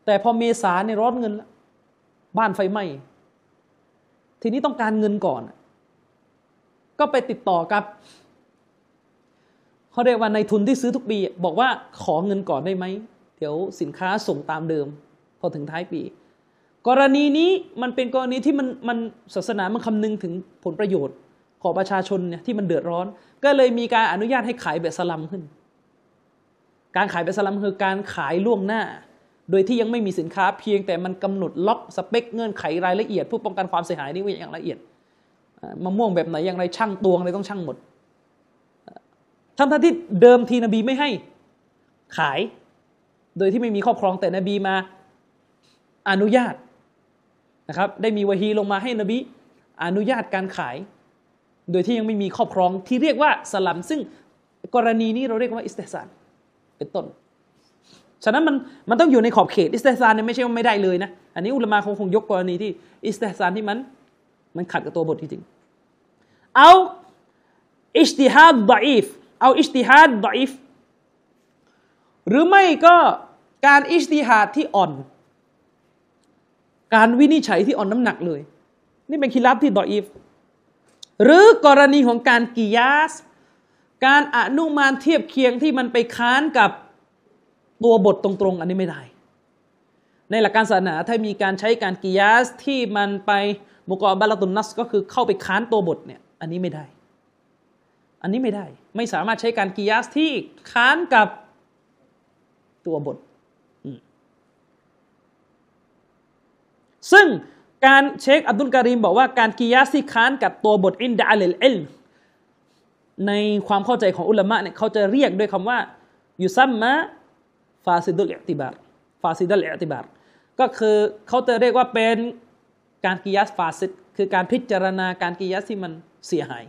แต่พอเมษาในร้อนเงินแล้วบ้านไฟไหม้ทีนี้ต้องการเงินก่อน ก็ไปติดต่อกับ เขาเรียกว่าในทุนที่ซื้อทุกปี บอกว่าขอเงินก่อนได้ไหม เดี๋ยวสินค้าส่งตามเดิม พอถึงท้ายปี กรณีนี้มันเป็นกรณีที่มันมันศาสนามันคำนึงถึงผลประโยชน์ของประชาชนเนี่ยที่มันเดือดร้อน ก็เลยมีการอนุญาตให้ขายแบบสลัมขึ้น การขายแบบสลัมคือการขายล่วงหน้า โดยที่ยังไม่มีสินค้าเพียงแต่มันกำหนดล็อกสเปคเงื่อนไขรายละเอียดเพื่อป้องกันความเสียหายนี่ไว้อย่างละเอียดมะม่วงแบบไหนอย่างไรช่างตวงอะไรต้องช่างหมด ทั้งท่านที่เดิมทีนบีไม่ให้ขาย โดยที่ไม่มีครอบครองแต่นบีมาอนุญาตนะครับ ได้มีวะฮีลงมาให้นบีอนุญาตการขาย โดยที่ยังไม่มีครอบครองที่เรียกว่าสลัม ซึ่งกรณีนี้เราเรียกว่าاستحسانเป็นต้น ฉะนั้นมันมันต้องอยู่ในขอบเขตاستحسانเนี่ยไม่ใช่ว่าไม่ได้เลยนะ อันนี้อุลามะคงคงยกกรณีที่استحسانที่มันมันขัดกับตัวบทจริงเอาاجتهاد ضعيف เอาاجتهاد ضعيفหรือไม่ก็การاجتهادที่อ่อน การวินิจฉัยที่อ่อนน้ำหนักเลย นี่เป็นخلاف ที่ ضعيفหรือกรณีของการกิยาส การอนุมานเทียบเคียงที่มันไปค้านกับตัวบทตรงๆ อันนี้ไม่ได้ ในหลักการศาสนาถ้ามีการใช้การกิยาสที่มันไปมุกอบาลตุนนัส ก็คือเข้าไปค้านตัวบทเนี่ย อันนี้ไม่ได้ อันนี้ไม่ได้ ไม่สามารถใช้การกิยาสที่ค้านกับตัวบท ซึ่งการเชคอับดุลการีมบอกว่าการ قياسที่ค้านกับตัวบทعند أهل العلمในความเข้าใจของอุลามะเนี่ยเขาจะเรียกด้วยคำว่าيسمى فاسد الاعتبار فاسد الاعتبارก็คือเขาจะเรียกว่าเป็นการ قياس فاسدคือการพิจารณาการ قياسที่มันเสียหาย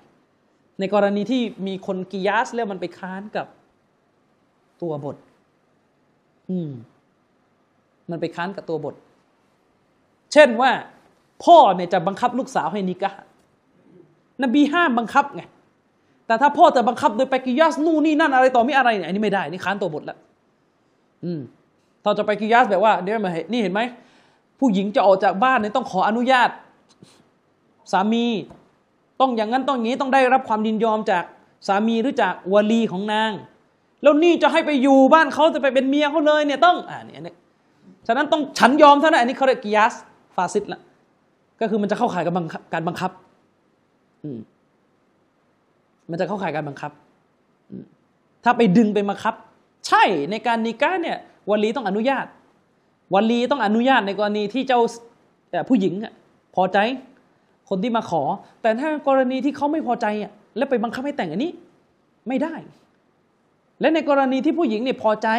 ในกรณีที่มีคนقياسแล้วมันไปค้านกับตัวบท อืม มันไปค้านกับตัวบท เช่นว่า พ่อเนี่ยจะบังคับลูกสาวให้นิกะนบีห้ามบังคับไง แต่ถ้าพ่อจะบังคับโดยไปกิยาสนู่นนี่นั่นอะไรต่อไม่อะไรเนี่ยอันนี้ไม่ได้ นี่ค้านตัวบทแล้ว อืมเราจะไปกิยาสแบบว่าเดี๋ยวมาเห็นี่เห็นไหมผู้หญิงจะออกจากบ้านเนี่ยต้องขออนุญาต สามี ต้องอย่างนั้นต้องอย่างนี้ต้องได้รับความยินยอมจากสามีหรือจากวลีของนาง แล้วนี่จะให้ไปอยู่บ้านเขาจะไปเป็นเมียเขาเลยเนี่ยต้องอ่าเนี่ฉะนั้นต้องฉันยอมเท่านั้นอันนี้เขาเรียกกิยาสฟาซิดละก็คือมันจะเข้าข่ายกับการบังคับอืมมันจะเข้าข่ายการบังคับ ถ้าไปดึงไปบังคับ ใช่ในการนิก้าเนี่ยวลีต้องอนุญาตวลีต้องอนุญาตในกรณีที่เจ้าผู้หญิงพอใจ คนที่มาขอ แต่ถ้ากรณีที่เขาไม่พอใจแล้วไปบังคับให้แต่งอันนี้ ไม่ได้ และในกรณีที่ผู้หญิงเนี่ยพอใจ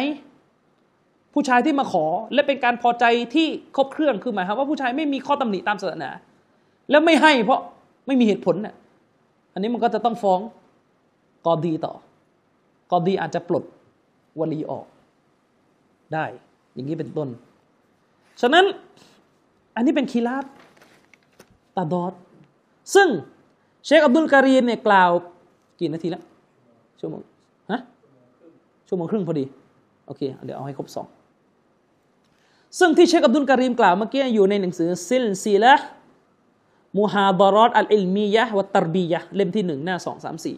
ผู้ชายที่มาขอ และเป็นการพอใจที่ครบเครื่องคือหมายความว่าผู้ชายไม่มีข้อตำหนิตามศาสนา แล้วไม่ให้เพราะไม่มีเหตุผลน่ะอันนี้มันก็จะต้องฟ้องกอดีต่อกอดีอาจจะปลดวลีออก ได้ อย่างนี้เป็นต้น ฉะนั้นอันนี้เป็นคีราบ ตาดอดซึ่งเชคอับดุลการีนเนี่ยกล่าวกี่นาทีแล้วชั่วโมงฮะชั่วโมงครึ่งพอดี โอเค เดี๋ยวเอาให้ครบสองซึ่งที่เชคอับดุลการีมกล่าวเมื่อกี้อยู่ในหนังสือซิลซีละมูฮาดารอตอัลอิลมียะวัตตรบียะเล่มที่หนึ่งหน้าสองสามสี่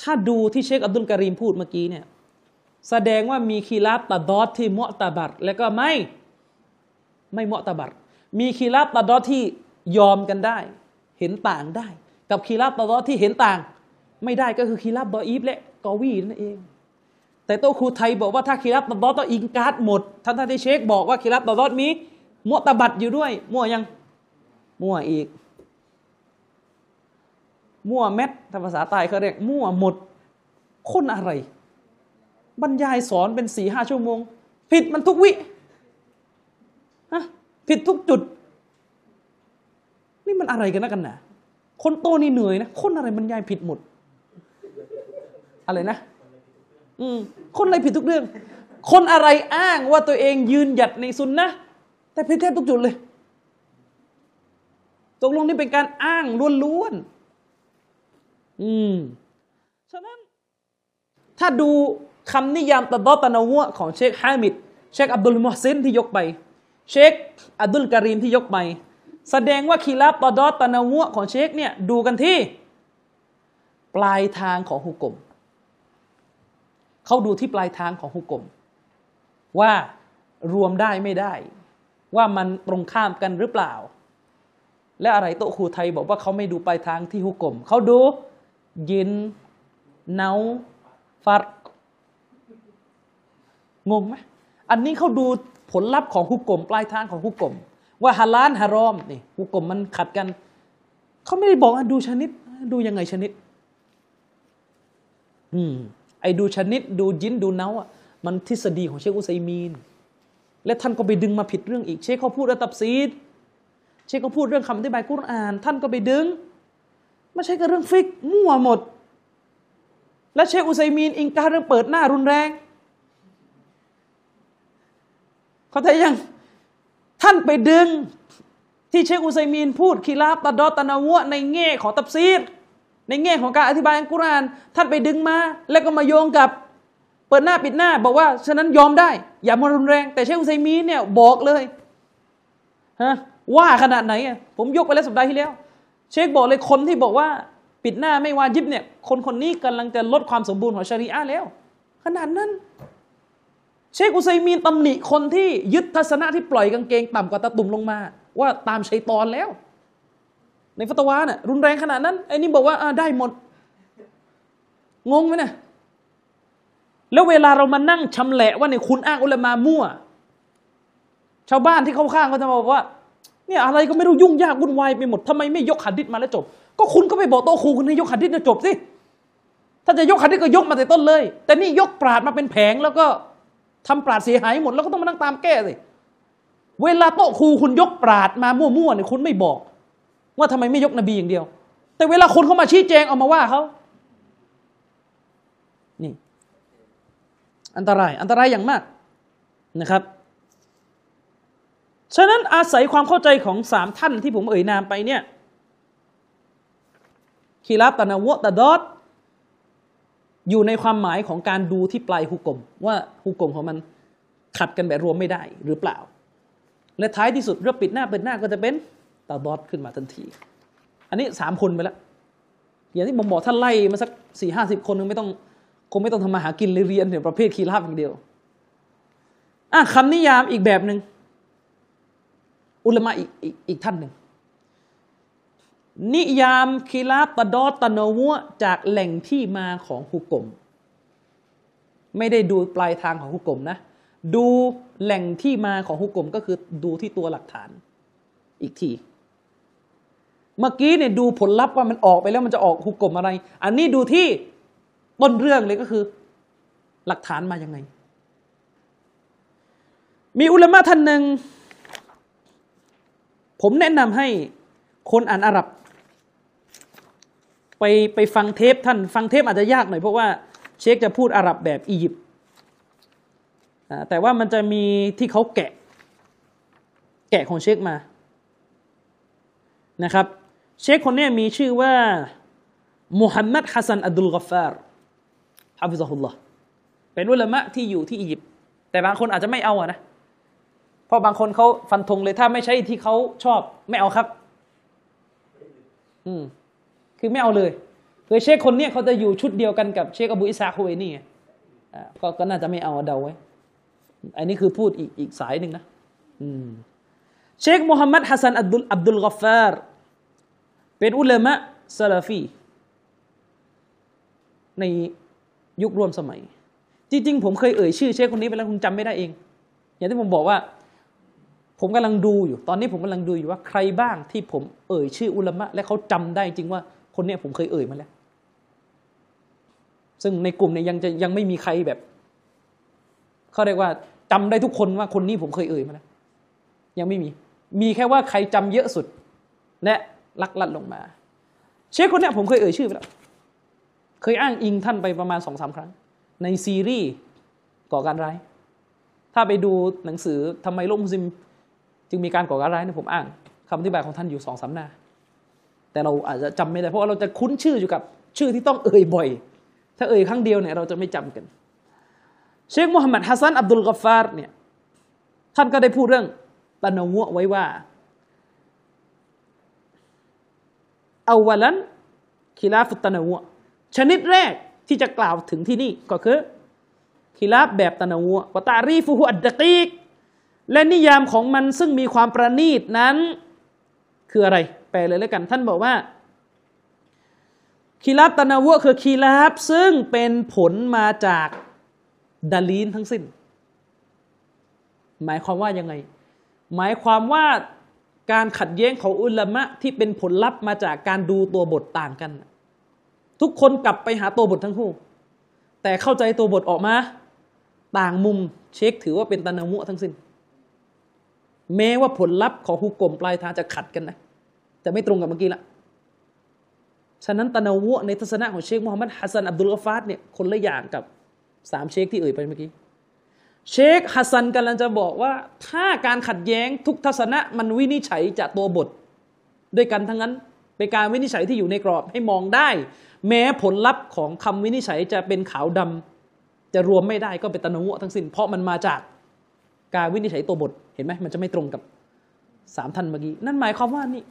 ถ้าดูที่เชคอับดุลการีมพูดเมื่อกี้เนี่ยแสดงว่ามีคีราบตาดอดที่มุตาบัตแล้วก็ไม่ไม่มุตาบัต มีคีราบตาดอที่ยอมกันได้ เห็นต่างได้ กับคีราบตาดอที่เห็นต่าง ไม่ได้ก็คือคีราบดออีฟและกอวีนั่นเอง แต่โตครูไทยบอกว่าถ้าคีราบตาดอต้องอิงการ์ดหมดท่านท่านที่เชคบอกว่าคีราบตาดอมีมุตาบัตอยู่ด้วย มั่วยัง มั่วอีก มั่วเม็ดถ้าภาษาใต้เขาเรียกมั่วหมด คนอะไร บรรยายสอนเป็นสี่ห้าชั่วโมง ผิดมันทุกวิฮะ ผิดทุกจุด นี่มันอะไรกันนะกันนะคนโตนี่เหนื่อยนะ คนอะไรบรรยายผิดหมด อะไรนะ อืมคนอะไรผิดทุกเรื่อง คนอะไรอ้างว่าตัวเองยืนหยัดในซุนนะแต่ผิดแทบทุกจุดเลยตกลงนี่เป็นการอ้างล้วนๆ อืม ฉะนั้น ถ้าดูคำนิยามตะดอตะนาวะของเชคฮามิด เชคอับดุลมุฮซินที่ยกไป เชคอับดุลการีมที่ยกไปแสดงว่าคีราบตะดอตะนาวะของเชคเนี่ยดูกันที่ ปลายทางของฮุกกลมเขาดูที่ปลายทางของฮุกกลมว่ารวมได้ไม่ได้ ว่ามันตรงข้ามกันหรือเปล่า และอะไรโตครูไทยบอกว่าเขาไม่ดูปลายทางที่ฮุกกลมเขาดูยินเนาฟัดงงไหมอันนี้เขาดู ผลลัพธ์ของฮุกกลมปลายทางของฮุกกลมว่าฮาลานฮารอมนี่ฮุกกลมมันขัดกัน เขาไม่ได้บอกดูชนิด ดูยังไงชนิด อืมไอ้ดูชนิด ดูยินดูเนาอะมันทฤษฎีของเชคอุซัยมีน และท่านก็ไปดึงมาผิดเรื่องอีก เชคเขาพูดระตับซีดเชคก็พูดเรื่องคำอธิบายกุรอาน ท่านก็ไปดึงไม่ใช่ก็เรื่องฟิกมั่วหมด และเชคอุซัยมีนอิงการเรื่องเปิดหน้ารุนแรง เขาใจยัง ท่านไปดึง ที่เชคอุไซมีนพูดคีราบตะดอตะนาวะในแง่ของตับซีดในแง่ของการอธิบายอัลกุรอานท่านไปดึงมา แล้วก็มาโยงกับเปิดหน้าปิดหน้า บอกว่าฉะนั้นยอมได้ อย่ามารุนแรง แต่เชคอุไซมีนเนี่ยบอกเลยฮะว่าขนาดไหนอะผมยกไปแล้วสัปดาห์ที่แล้ว เชคบอกเลยคนที่บอกว่าปิดหน้าไม่วาจิบเนี่ย คนคนนี้กำลังจะลดความสมบูรณ์ของชารีอะห์แล้ว ขนาดนั้น เชคอุซัยมีนตำหนิคนที่ยึดทัศนะที่ปล่อยกางเกงต่ำกว่าตะตุ่มลงมา ว่าตามชัยตอนแล้ว ในฟัตวาน่ะรุนแรงขนาดนั้นไอ้นี่บอกว่าได้หมด งงไหมนะแล้วเวลาเรามานั่งชำแหละว่าเนี่ยคุณอ้างอุลามามั่ว ชาวบ้านที่เข้าข้างก็จะบอกว่าเนี่ยอะไรก็ไม่รู้ยุ่งยากวุ่นวายไปหมดทำไมไม่ยกหัดดิษมาแล้วจบ ก็คุณก็ไปบอกโตะครูคุณให้ยกหัดดิษจะจบสิถ้าจะยกหัดดิษก็ยกมาแต่ต้นเลย แต่นี่ยกปราดมาเป็นแผงแล้วก็ ทำปราดเสียหายหมดแล้วก็ต้องมานั่งตามแก้สิเวลาโต๊ะครูคุณยกปราดมามั่วๆเนี่ยคุณไม่บอก ว่าทำไมไม่ยกนบีอย่างเดียว แต่เวลาคนเขามาชี้แจงเอามาว่าเขานี่ อันตราย อันตรายอย่างมากนะครับฉะนั้นอาศัยความเข้าใจของสามท่านที่ผมเอ่ยนามไปเนี่ยคีรับตะนาวตะดอด อยู่ในความหมายของการดูที่ปลายฮุกกลมว่าฮุกกลมของมันขัดกันแบบรวมไม่ได้หรือเปล่า และท้ายที่สุดเรื่องปิดหน้าเปิดหน้าก็จะเป็นตาดอดขึ้นมาทันที อันนี้สามคนไปแล้ว อย่างที่ผมบอกท่านไล่มาสักสี่ห้าสิบคนนึงไม่ต้องคงไม่ต้องทำมาหากินเลยเรียนเนี่ยประเภทคีราบอย่างเดียวอะคำนิยามอีกแบบหนึ่งอุลมะอีกอีกอีกท่านหนึ่ง นิยามคีราตะดอตะโนวะจากแหล่งที่มาของฮุกกลมไม่ได้ดูปลายทางของฮุกกลมนะ ดูแหล่งที่มาของฮุกกลมก็คือดูที่ตัวหลักฐานอีกที เมื่อกี้เนี่ยดูผลลัพธ์ว่ามันออกไปแล้วมันจะออกฮุกกลมอะไร อันนี้ดูที่ต้นเรื่องเลยก็คือ หลักฐานมายังไง มีอุลามะท่านหนึ่งผมแนะนำให้คนอ่านอาหรับ ไปไปฟังเทปท่านฟังเทปอาจจะยากหน่อยเพราะว่าเชคจะพูดอาหรับแบบอียิปต์แต่ว่ามันจะมีที่เขาแกะ แกะของเชคมานะครับ เชคคนนี้มีชื่อว่ามุฮัมมัดฮัสซันอับดุลกฟาร์حفظه اللهเป็นอุลามะที่อยู่ที่อียิปต์แต่บางคนอาจจะไม่เอาอะนะเพราะบางคนเขาฟันธงเลยถ้าไม่ใช่ที่เขาชอบไม่เอาครับ อืม คือไม่เอาเลยคือเชคคนเนี้ยเขาจะอยู่ชุดเดียวกันกับเชคอบูอิสาฮุเอนี่อ่าก็ก็น่าจะไม่เอาเดาไว้ อันนี้คือพูดอีกอีกสายหนึ่งนะอืมเชคมูฮัมมัดฮัสซันอับดุลอับดุลกฟาร์เป็นอุลามะซาลาฟีในยุคร่วมสมัย จริงๆ ผมเคยเอ่ยชื่อเชคคนนี้ไปแล้วคงจำไม่ได้เอง อย่างที่ผมบอกว่า ผมกำลังดูอยู่ ตอนนี้ผมกำลังดูอยู่ว่าใครบ้างที่ผมเอ่ยชื่ออุลามะและเขาจำได้จริงว่า คนนี้ผมเคยเอ่ยมาแล้ว ซึ่งในกลุ่มเนี่ยยังจะยังไม่มีใครแบบเขาเรียกว่าจำได้ทุกคนว่าคนนี้ผมเคยเอ่ยมาแล้วยังไม่มี มีแค่ว่าใครจำเยอะสุด และลักลัดลงมา เชคคนนี้ผมเคยเอ่ยชื่อไปแล้วเคยอ้างอิงท่านไปประมาณสองสามครั้ง ในซีรีส์ก่อการร้าย ถ้าไปดูหนังสือทำไมโลกมุสลิม จึงมีการก่อการร้ายเนี่ยผมอ้างคำอธิบายของท่านอยู่สองสามหน้า แต่เราอาจจะจำไม่ได้เพราะว่าเราจะคุ้นชื่ออยู่กับชื่อที่ต้องเอ่ยบ่อย ถ้าเอ่ยครั้งเดียวเนี่ยเราจะไม่จำกัน เชคมูฮัมหมัดฮัสซันอับดุลกฟาร์เนี่ยท่านก็ได้พูดเรื่องตะนงวไว้ว่าอาวลันคิลาฟุตตะนวชนิดแรกที่จะกล่าวถึงที่นี่ก็คือคิลาฟแบบตะนวะวตารีฟุฮุอัดดะกีกและนิยามของมันซึ่งมีความประณีตนั้น คืออะไร แปลเลยแล้วกัน ท่านบอกว่าคีราบตะนาวะคือคีราบซึ่งเป็นผลมาจากดาลีนทั้งสิ้น หมายความว่ายังไง หมายความว่าการขัดแย้งของอุลามะที่เป็นผลลัพธ์มาจากการดูตัวบทต่างกัน ทุกคนกลับไปหาตัวบททั้งคู่ แต่เข้าใจตัวบทออกมา ต่างมุมเช็คถือว่าเป็นตะนาวะทั้งสิ้น แม้ว่าผลลัพธ์ของฮุกกลมปลายทางจะขัดกันนะจะไม่ตรงกับเมื่อกี้ละฉะนั้นตะนาวะในทัศนะของเชคมูฮัมมัดฮัสซันอับดุลกฟาดเนี่ยคนละอย่างกับสามเชคที่เอ่ยไปเมื่อกี้ เชคฮัสซันกำลังจะบอกว่า ถ้าการขัดแย้งทุกทัศนะมันวินิจฉัยจากตัวบท ด้วยกันทั้งนั้นเป็นการวินิจฉัยที่อยู่ในกรอบให้มองได้ แม้ผลลัพธ์ของคำวินิจฉัยจะเป็นขาวดำจะรวมไม่ได้ก็เป็นตะนาวะทั้งสิ้นเพราะมันมาจากการวินิจฉัยตัวบท ห็นไหมมันจะไม่ตรงกับสามท่านเมื่อกี้นั่นหมายความว่านี่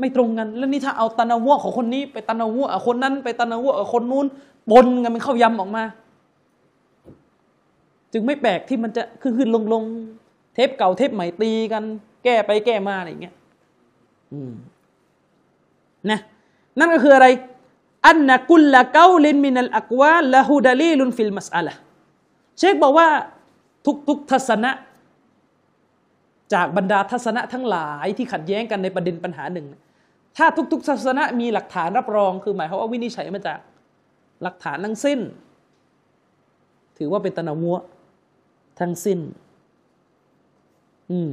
ไม่ตรงกัน แล้วนี่ถ้าเอาตะนวของคนนี้ ไปตะนวคนนั้น ไปตะนวคนนู้นปนกันมันเข้ายำออกมา จึงไม่แปลกที่มันจะขึ้นขึ้นลงลงเทปเก่าเทปใหม่ตีกัน แก้ไปแก้มาอะไรอย่างเงี้ยนะนั่นก็คืออะไรอันนักุลละเกาลินมินัลอักวาละฮูดาลีลุนฟิลมัสอัละเชคบอกว่าทุกทุกทัศนะ จากบรรดาทัศนะทั้งหลายที่ขัดแย้งกันในประเด็นปัญหาหนึ่ง ถ้าทุกๆทัศนะมีหลักฐานรับรอง คือหมายความว่าวินิจฉัยมาจากหลักฐานทั้งสิ้น ถือว่าเป็นตนาวัวทั้งสิ้น อืม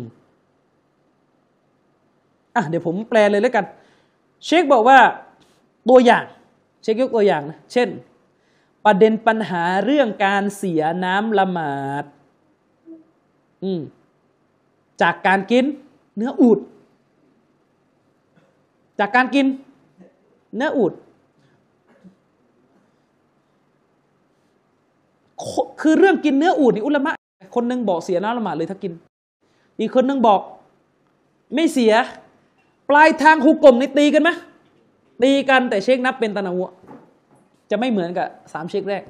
อะเดี๋ยวผมแปลเลยแล้วกัน เชคบอกว่าตัวอย่าง เชคยกตัวอย่างนะ เช่น ประเด็นปัญหาเรื่องการเสียน้ำละหมาด อืม จากการกินเนื้ออูด จากการกินเนื้ออูด คือเรื่องกินเนื้ออูดนี่อุลมะคนนึงบอกเสียน้ำละหมาดเลยถ้ากิน อีกคนนึงบอก ไม่เสีย ปลายทางฮุกกลมนี่ตีกันไหมตีกันแต่เชคนับเป็นตะนาวะจะไม่เหมือนกับสามเชคแรก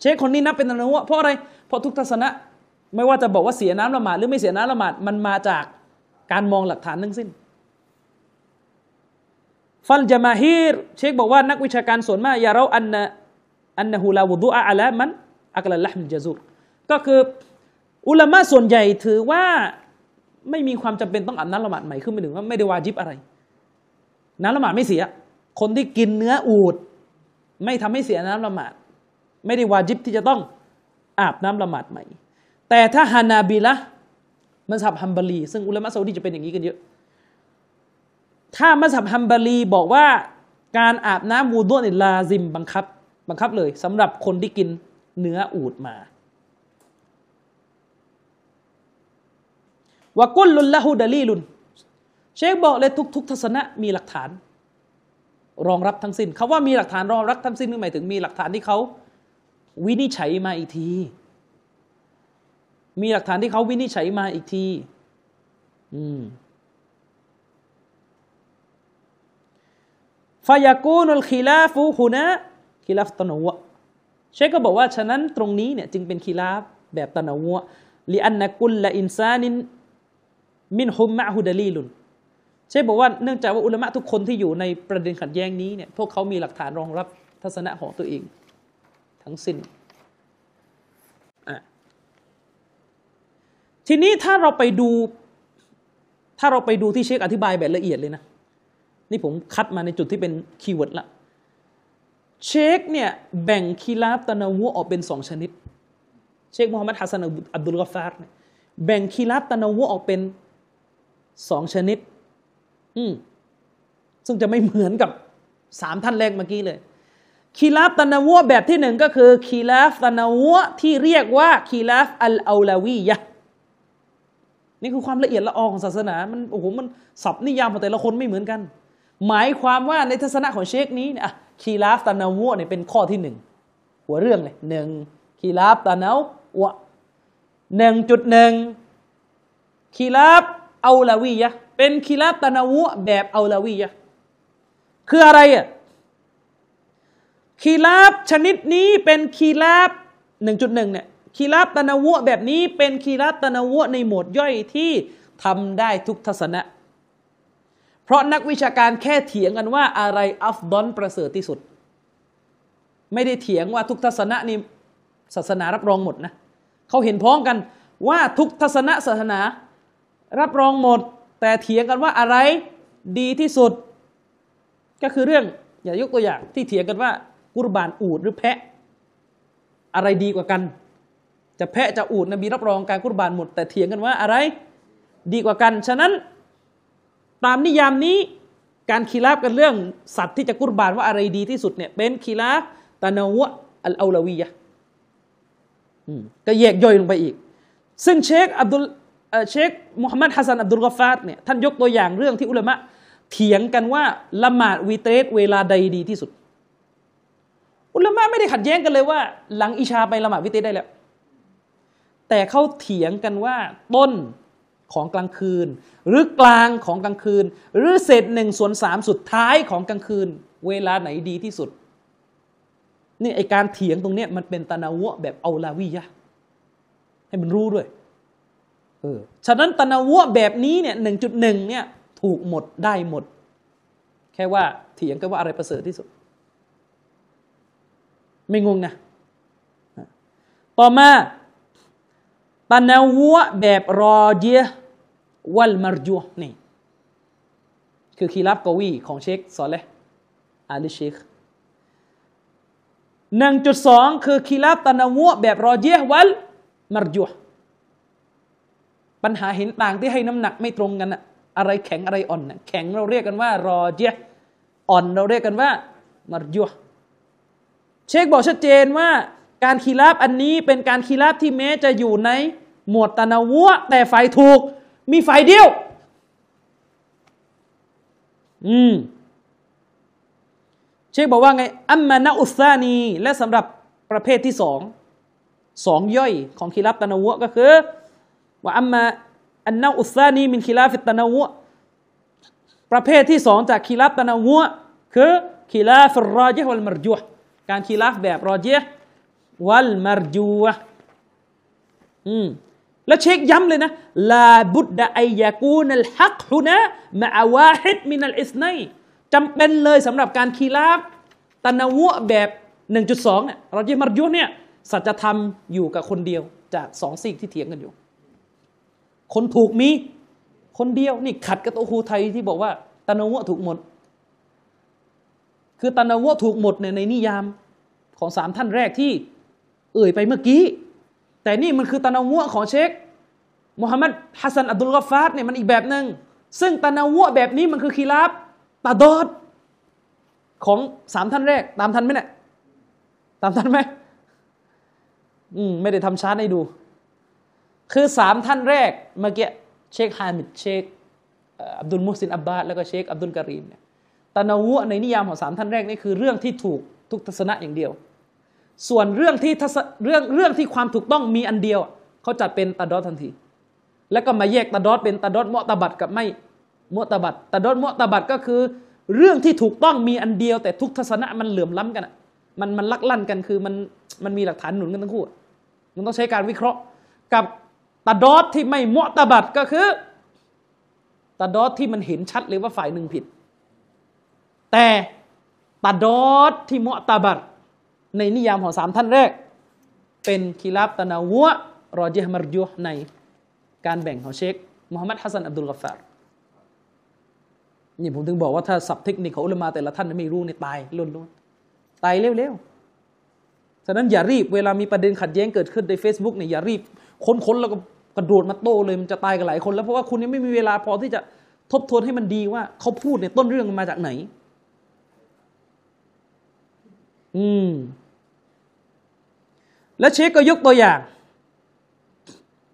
เชคคนนี้นับเป็นตะนาวะเพราะอะไร เพราะทุกทัศนะ ไม่ว่าจะบอกว่าเสียน้ำละหมาดหรือไม่เสียน้ำละหมาดมันมาจากการมองหลักฐานทั้งสิ้น ฟัลจามาฮีรเชคบอกว่านักวิชาการส่วนมากอย่าเราอันนะอันนะฮูลาวุดุอาอะละมันอักลละห์มจซูก็คืออุลามะส่วนใหญ่ถือว่าไม่มีความจำเป็นต้องอาบน้ำละหมาดใหม่ขึ้นไปถึงว่าไม่ได้วาจิบอะไร น้ำละหมาดไม่เสีย คนที่กินเนื้ออูด ไม่ทำให้เสียน้ำละหมาด ไม่ได้วาจิบที่จะต้องอาบน้ำละหมาดใหม่ แต่ถ้าฮานาบิละมัสฮับฮัมบารี ซึ่งอุลามะซาอุดีจะเป็นอย่างนี้กันเยอะ ถ้ามัสฮับฮัมบารีบอกว่าการอาบน้ำวูดนี่ลาซิมบังคับ บังคับเลยสำหรับคนที่กินเนื้ออูดมาวะกุลลุลละหูดลีลุน เชคบอกเลยทุกทุกทัศนะมีหลักฐาน รองรับทั้งสิ้นคาว่ามีหลักฐานรองรับทั้งสิ้นนี่หมายถึงมีหลักฐานที่เขาวินิจฉัยมาอีกที มีหลักฐานที่เขาวินิจฉัยมาอีกที อืมفيكون الخلاف هنا خلاف تنوعเชคก็บอกว่าฉะนั้นตรงนี้เนี่ยจึงเป็นخلاف แบบ تنوعลิอันนักุลละอินซานินมินฮุมมะฮุดลีลุนเช่บอกว่าเนื่องจากว่าอุลามะทุกคนที่อยู่ในประเด็นขัดแย้งนี้เนี่ยพวกเขามีหลักฐานรองรับทัศนะของตัวเอง ทั้งสิ้น ทีนี้ถ้าเราไปดู ถ้าเราไปดูที่เชคอธิบายแบบละเอียดเลยนะ นี่ผมคัดมาในจุดที่เป็น keyword ละเชคเนี่ยแบ่งخلاف تنوعออกเป็นสองชนิด เชคมูฮัมมัดฮัสซันอับดุลกาฟาร์แบ่งخلاف تنوعออกเป็นสองชนิด อืมซึ่งจะไม่เหมือนกับสามท่านแรกเมื่อกี้เลย خلاف تنوعแบบที่หนึ่งก็คือخلاف تنوعที่เรียกว่าخلاف الأولوية นี่คือความละเอียดละออของศาสนา มันโอ้โหมันสับนิยามของแต่ละคนไม่เหมือนกัน หมายความว่าในทัศนะของเชคนี้เนี่ยخلاف تنوعเนี่ยเป็นข้อที่หนึ่งหัวเรื่องเลยหนึ่งخلاف تنوعหนึ่งจุดหนึ่งخلاف أولويةเป็นخلاف تنوع แบบ أولويةคืออะไรอะخلاف ชนิดนี้เป็นخلاف หนึ่งจุดหนึ่งเนี่ย خلاف تنوعแบบนี้เป็นخلاف تنوعในหมวดย่อยที่ทำได้ทุกทัศนะ เพราะนักวิชาการแค่เถียงกันว่าอะไรอัฟดอนประเสริฐที่สุด ไม่ได้เถียงว่าทุกทัศนะนี่ศาสนารับรองหมดนะเขาเห็นพ้องกันว่าทุกทัศนะศาสนา รับรองหมด แต่เถียงกันว่าอะไรดีที่สุด ก็คือเรื่องอย่ายกตัวอย่างที่เถียงกันว่ากุรบานอูดหรือแพะ อะไรดีกว่ากัน จะแพะจะอูฐนบีรับรองการกุรบานหมด แต่เถียงกันว่าอะไร ดีกว่ากัน ฉะนั้นตามนิยามนี้การخلاف กันเรื่องสัตว์ที่จะกุรบานว่าอะไรดีที่สุดเนี่ยเป็นخلاف تنوع الأولويةก็แยกย่อยลงไปอีก ซึ่งเชคอับดุลเชคมุฮัมมัดฮัสซันอับดุลกอฟาดเนี่ยท่านยกตัวอย่างเรื่องที่อุลามะเถียงกันว่าละหมาดวิเตรเวลาใดดีที่สุด อุลามะไม่ได้ขัดแย้งกันเลยว่า หลังอิชาไปละหมาดวิเตสได้แล้ว แต่เขาเถียงกันว่าต้นของกลางคืน หรือกลางของกลางคืน หรือเศษหนึ่งส่วนสามสุดท้ายของกลางคืน เวลาไหนดีที่สุดนี่ไอการเถียงตรงเนี้ยมันเป็นตะนาวะแบบเอาลาวิยะให้มันรู้ด้วยเออฉะนั้นตะนาวะแบบนี้เนี่ยหนึ่งจุดหนึ่งเนี่ยถูกหมดได้หมด แค่ว่าเถียงกันว่าอะไรประเสริฐที่สุด ไม่งงนะต่อมา ตะนาวะแบบรอเจียวัลมารจูนี่คือคีรับกวีของเชคสอนเลยอาลีเชคหนึ่งจุดสองคือคีรับตะนาวะแบบรอเจียวัลมารจูปัญหาเห็นต่างที่ให้น้ำหนักไม่ตรงกันอะอะไรแข็งอะไรอ่อนแข็งเราเรียกกันว่ารอเจียอ่อนเราเรียกกันว่ามารจูเชคบอกชัดเจนว่า การคีราบอันนี้เป็นการคีราบที่แม้จะอยู่ในหมวดตะนาวะแต่ฝ่ายถูกมีฝ่ายเดียว อืมเชคบอกว่าไง อัมมานาอุซานี และสำหรับประเภทที่สองสองย่อยของคีรับตะนาวะก็คือ وأما النوع الثاني من خلاف التنوعประเภทที่สองจากخلاف تنوعคือخلاف راجح والمرجوحการخلاف แบบ راجح والمرجوحอืมแล้วเชคย้ำเลยนะلابد أن يكون الحق هنا مع واحد من الاثنينจำเป็นเลยสำหรับการخلاف تنوعแบบ 1.2เนี่ยراجح مرجوحเนี่ยสัจธรรมอยู่กับคนเดียวจากสองสิ่งที่เถียงกันอยู่ คนถูกมีคนเดียวนี่ขัดกับตัวฮูไทยที่บอกว่าตะนาวะถูกหมด คือตะนาวะถูกหมดในในนิยามของสามท่านแรกที่ เอ่ยไปเมื่อกี้ แต่นี่มันคือตะนาวะของเชคมุฮัมมัดฮัสซันอับดุลกฟาดเนี่ยมันอีกแบบหนึ่งซึ่งตะนาวะแบบนี้มันคือคีราบตาดอดของสามท่านแรก ตามทันไหมเนี่ยตามทันไหมอืมไม่ได้ทำชาร์ตให้ดู คือสามท่านแรกเมื่อกี้เชคฮามิดเชคอับดุลมุสินอับบาสแล้วก็เชคอับดุลการีมเนี่ยตะนาวะในนิยามของสามท่านแรกนี่คือเรื่องที่ถูกทุกทัศนะอย่างเดียว ส่วนเรื่องที่เรื่องเรื่องที่ความถูกต้องมีอันเดียว เขาจัดเป็นตาดอดทันที แล้วก็มาแยกตาดอดเป็นตาดอดมอตบัดกับไม่มอตบัดตาดอดมอตบัดก็คือ เรื่องที่ถูกต้องมีอันเดียว แต่ทุกทัศนะมันเหลื่อมล้ำกันมันมันลักลั่นกันคือมันมันมีหลักฐานหนุนกันทั้งคู่มันต้องใช้การวิเคราะห์ กับตาดอดที่ไม่มอตบัดก็คือตาดอดที่มันเห็นชัดเลยว่าฝ่ายหนึ่งผิด แต่ตาดอดที่มอตบัด ในนิยามของสามท่านแรก เป็นคีราบตะนาวะรอเจฮ์มารจูในการแบ่งของเชคมุฮัมหมัดฮัสซันอับดุลกัฟาร์นี่ผมถึงบอกว่าถ้าสับเทคนิคของอุลามาแต่ละท่านไม่รู้นี่ตายล้นๆตายเร็วๆฉะนั้นอย่ารีบเวลามีประเด็นขัดแย้งเกิดขึ้นใน Facebook เนี่ยอย่ารีบค้นๆแล้วก็กระโดดมาโต้เลยมันจะตายกันหลายคน แล้วเพราะว่าคุณยังไม่มีเวลาพอที่จะทบทวนให้มันดีว่าเขาพูดเนี่ยต้นเรื่องมันมาจากไหน อืม แล้วเชคก็ยกตัวอย่าง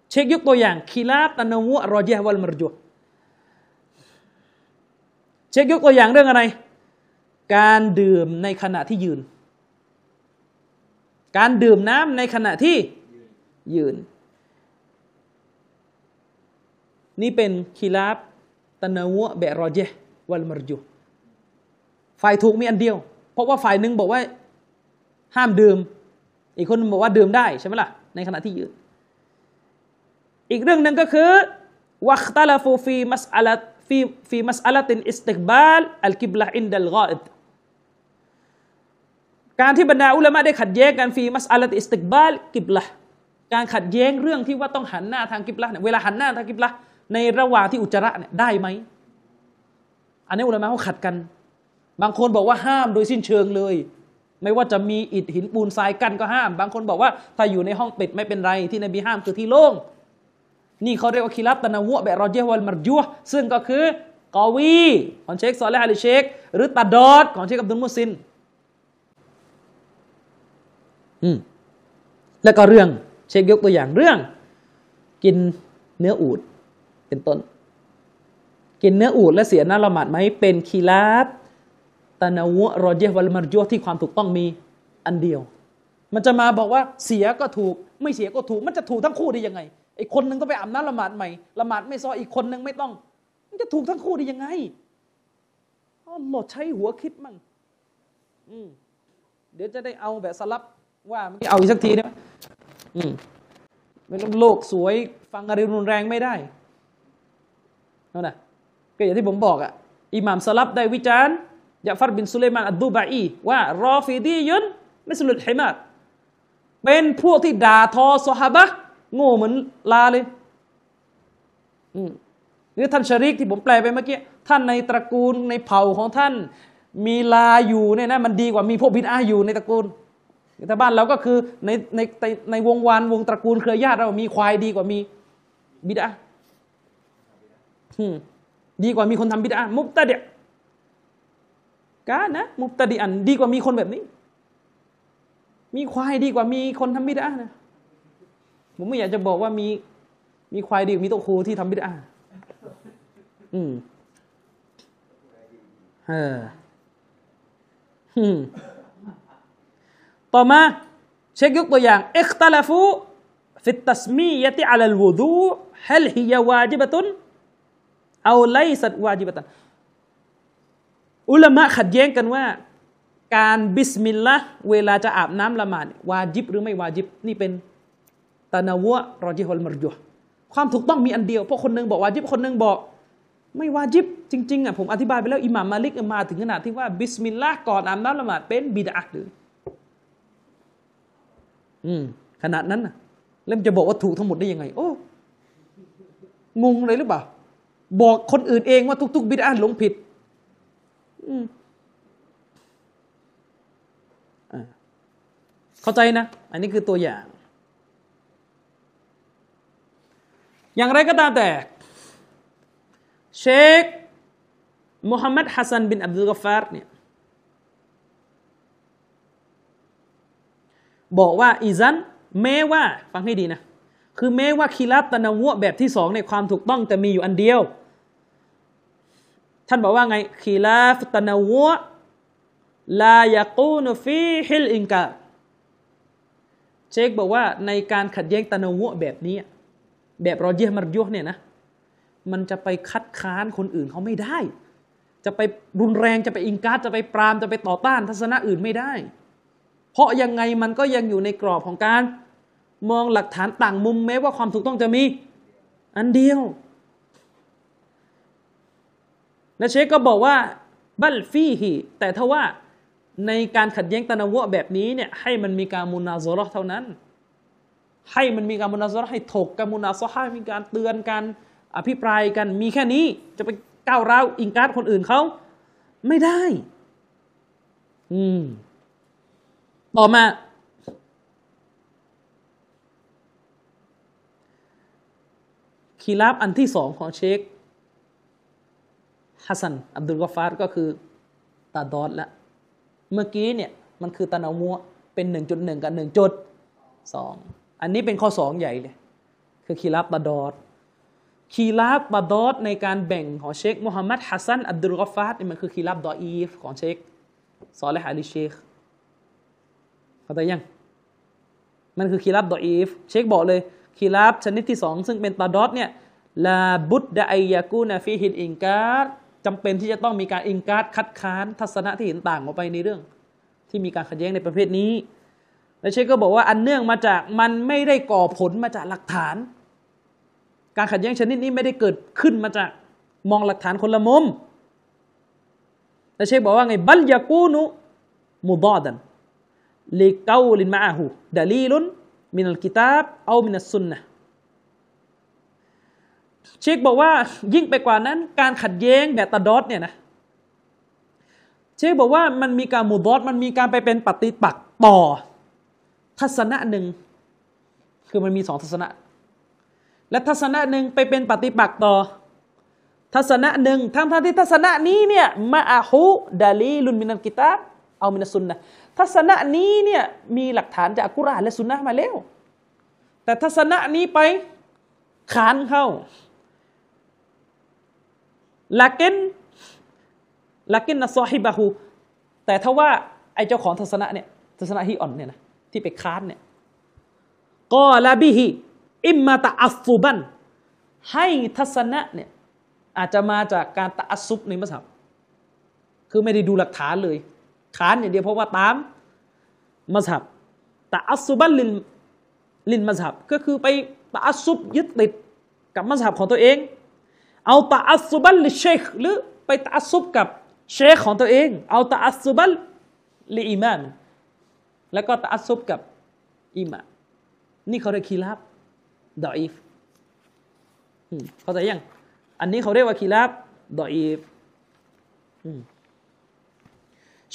เชคยกตัวอย่างคีลาตันวะรอเยวัลมรจุเชคยกตัวอย่างเรื่องอะไร การดื่มในขณะที่ยืน การดื่มน้ำในขณะที่ยืน นี่เป็นคีลาบตันวะเบรอเยوالمرجوحฝ่ายถูกมีอันเดียว เพราะว่าฝ่ายหนึ่งบอกว่า ห้ามดื่ม อีกคนบอกว่าดื่มได้ใช่ไหมล่ะในขณะที่ยืน อีกเรื่องหนึ่งก็คือواختلفوا في مسأل في في مسألة استقبال القبلة عند قضاءการที่บรรดาอุลามะได้ขัดแย้งกันفي مسألة استقبال قبلةการขัดแย้งเรื่องที่ว่าต้องหันหน้าทางกิบละเนี่ยเวลาหันหน้าทางกิบละในระหว่างที่อุจจาระเนี่ยได้ไหมอันนี้อุลามะเขาขัดกัน บางคนบอกว่าห้ามโดยสิ้นเชิงเลย ไม่ว่าจะมีอิฐหินปูนทรายกันก็ห้าม บางคนบอกว่าถ้าอยู่ในห้องปิดไม่เป็นไรที่นบีห้ามคือที่โล่งนี่เขาเรียกว่าคิรับตะนาวะแบบรอเจวัลมารจัวซึ่งก็คือกอวีของเชคซอลและฮาลิเชค หรือตาดอดของเชคอับดุลมุสินอืมแล้วก็เรื่องเชคยกตัวอย่างเรื่อง กินเนื้ออูดเป็นต้น กินเนื้ออูดและเสียหน้าละหมาดไหมเป็นคีลาบ ตนาวะรอเจวัลมารจที่ความถูกต้องมีอันเดียว มันจะมาบอกว่าเสียก็ถูก ไม่เสียก็ถูก มันจะถูกทั้งคู่ได้ยังไงไอ้คนหนึ่งต้องไปอาบน้ำละหมาดใหม่ละหมาดไม่ซออีกคนหนึ่งไม่ต้อง มันจะถูกทั้งคู่ได้ยังไงอ๋อหลดใช้หัวคิดมั่งอืมเดี๋ยวจะได้เอาแบบสลับว่าไม่เอาอีกสักทีได้ไหมอืมไม่ต้องโลกสวย ฟังอะไรรุนแรงไม่ได้นั่นนะก็อย่างที่ผมบอกอะอิหม่ามสลับได้วิจารณ์ ยาฟัรบินสุเลมานอัดดูบาอีว่ารอฟีดียุนไม่สุลุดฮิมาดเป็นพวกที่ด่าทอสฮาบะโง่เหมือนลาเลยหรือท่านชริกที่ผมแปลไปเมื่อกี้ท่านในตระกูลในเผ่าของท่าน มีลาอยู่เนี่ยนะมันดีกว่ามีพวกบิดาอยู่ในตระกูลแต่บ้านเราก็คือในในในในวงวานวงตระกูลเครือญาติเรามีควายดีกว่ามีบิดาดีกว่ามีคนทำบิดามุกตะเดีย กานะ มุกตะดีอันดีกว่ามีคนแบบนี้ มีควายดีกว่ามีคนทำบิดานะผมไม่อยากจะบอกว่ามีมีควายดีมีโตครูที่ทำบิดาอืมเอออืมต่อมาเช็คยกตัวอย่างเอ็กตาลฟูฟิตตัสมียติอัลลวูดูฮัลฮิยาวาจิบตุนเอาไลสัตวาจิบตัน อุลามะขัดแย้งกันว่า การบิสมิลลาห์เวลาจะอาบน้ำละหมาดวาจิบหรือไม่วาจิบนี่เป็นตานาวะรอจิฮุลมรจุความถูกต้องมีอันเดียวเพราะคนนึงบอกวาจิบคนนึงบอก ไม่วาจิบจริงๆอะผมอธิบายไปแล้วอิหม่ามมาลิกมาถึงขนาดที่ว่าบิสมิลลาห์ก่อนอาบน้ำละหมาดเป็นบิดาหรืออืมขนาดนั้นนะแล้วจะบอกว่าถูกทั้งหมดได้ยังไง โอ้งงเลยหรือเปล่า บอกคนอื่นเองว่าทุก ๆ บิดาหลงผิด อืมเข้าใจนะ อันนี้คือตัวอย่าง อย่างไรก็ตามแต่ เชคมุฮัมมัดฮัสซันบินอับดุลกฟาร์เนี่ยบอกว่าإذنแม้ว่า ฟังให้ดีนะ คือแม้ว่าخلاف تنوعแบบที่สองในความถูกต้องจะมีอยู่อันเดียว ท่านบอกว่าไงخلاف تنوعลายากูนฟีฮิลอินกาเชคบอกว่าในการขัดแย้งตนาวะแบบนี้ แบบรอเยมารยุเนี่ยนะ มันจะไปคัดค้านคนอื่นเขาไม่ได้ จะไปรุนแรงจะไปอิงการจะไปปรามจะไปต่อต้านทัศนะอื่นไม่ได้ เพราะยังไงมันก็ยังอยู่ในกรอบของการ มองหลักฐานต่างมุมแม้ว่าความถูกต้องจะมี อันเดียว และเชคก็บอกว่าบัลฟีฮีแต่ถ้าว่าในการขัดแย้งตะนวะแบบนี้เนี่ยให้มันมีการมุนาซอรเท่านั้น ให้มันมีการมุนาซอรให้ถกกันมุนาซอฮามีการเตือนกันอภิปรายกันมีแค่นี้จะไปก้าวร้าวอิงการคนอื่นเขาไม่ได้ อืม ต่อมา خلاف อันที่สองของเชค ฮัสซันอับดุลกฟาร์ก็คือتضاد ละเมื่อกี้เนี่ยมันคือتنوعเป็นหนึ่งจุดหนึ่งกับหนึ่งจุดสองอันนี้เป็นข้อสองใหญ่เลย คือخلاف تضاد خلاف تضادในการแบ่งของเชคมุฮัมหมัดฮัสซันอับดุลกฟาร์นี่มันคือخلاف ضعيفของเชคซอเลห์อาลีเชคเข้าใจยังมันคือخلاف ضعيفเชคบอกเลยخلاف ชนิดที่สองซึ่งเป็นتضادเนี่ยلابد أن يكون فيه الإنكار จำเป็นที่จะต้องมีการإنكارคัดค้านทัศนะที่เห็นต่างออกไปในเรื่อง ที่มีการขัดแย้งในประเภทนี้และเชคก็บอกว่าอันเนื่องมาจากมันไม่ได้ก่อผลมาจากหลักฐาน การขัดแย้งชนิดนี้ไม่ได้เกิดขึ้นมาจากมองหลักฐานคนละมุมและเชคบอกว่าไงبل يكونมุดอดันลิกาลินมาหูดลีลุนมินัลกิตาบเอามินัสซุนนะ ชคบอกว่ายิ่งไปกว่านั้น การขัดแย้งแบบตาดอดเนี่ยนะเชคบอกว่ามันมีการมูดอดมันมีการไปเป็นปฏิปักษ์ต่อ ทัศนะหนึ่งคือมันมีสองทัศนะ และทัศนะหนึ่งไปเป็นปฏิปักษ์ต่อ ทัศนะหนึ่งทั้งทั้งที่ทัศนะนี้เนี่ยมาอาหูดาลีลุนมินัลกิตาบเอามินัสุนนะทัศนะนี้เนี่ยมีหลักฐานจากกุรอานและสุนนะมาแล้ว แต่ทัศนะนี้ไปขานเข้า ลากินลากินนะซอฮิบะฮูแต่ถ้าว่าไอ้เจ้าของทัศนะเนี่ยทัศนะฮีอ่อนเนี่ยนะที่ไปค้านเนี่ยก็ลาบิฮิอิมมาตะอัฟฟุบันให้ทัศนะเนี่ยอาจจะมาจากการตะอัซุบในมัสยิดคือไม่ได้ดูหลักฐานเลยค้านอย่างเดียวเพราะว่าตามมัสยิดตะอัซุบันลินลินมัสยิดก็คือไปตะอัซุบยึดติดกับมัสยิดของตัวเอง เอาตะอัสซุบันลิเชคหรือไปตะอัสซุบกับเชคของตัวเอง เอาตะอัสซุบันลิอิมามแล้วก็ตะอัสซุบกับอิมามนี่เขาเรียกخلاف ضعيف เข้าใจยัง อันนี้เขาเรียกว่าخلاف ضعيف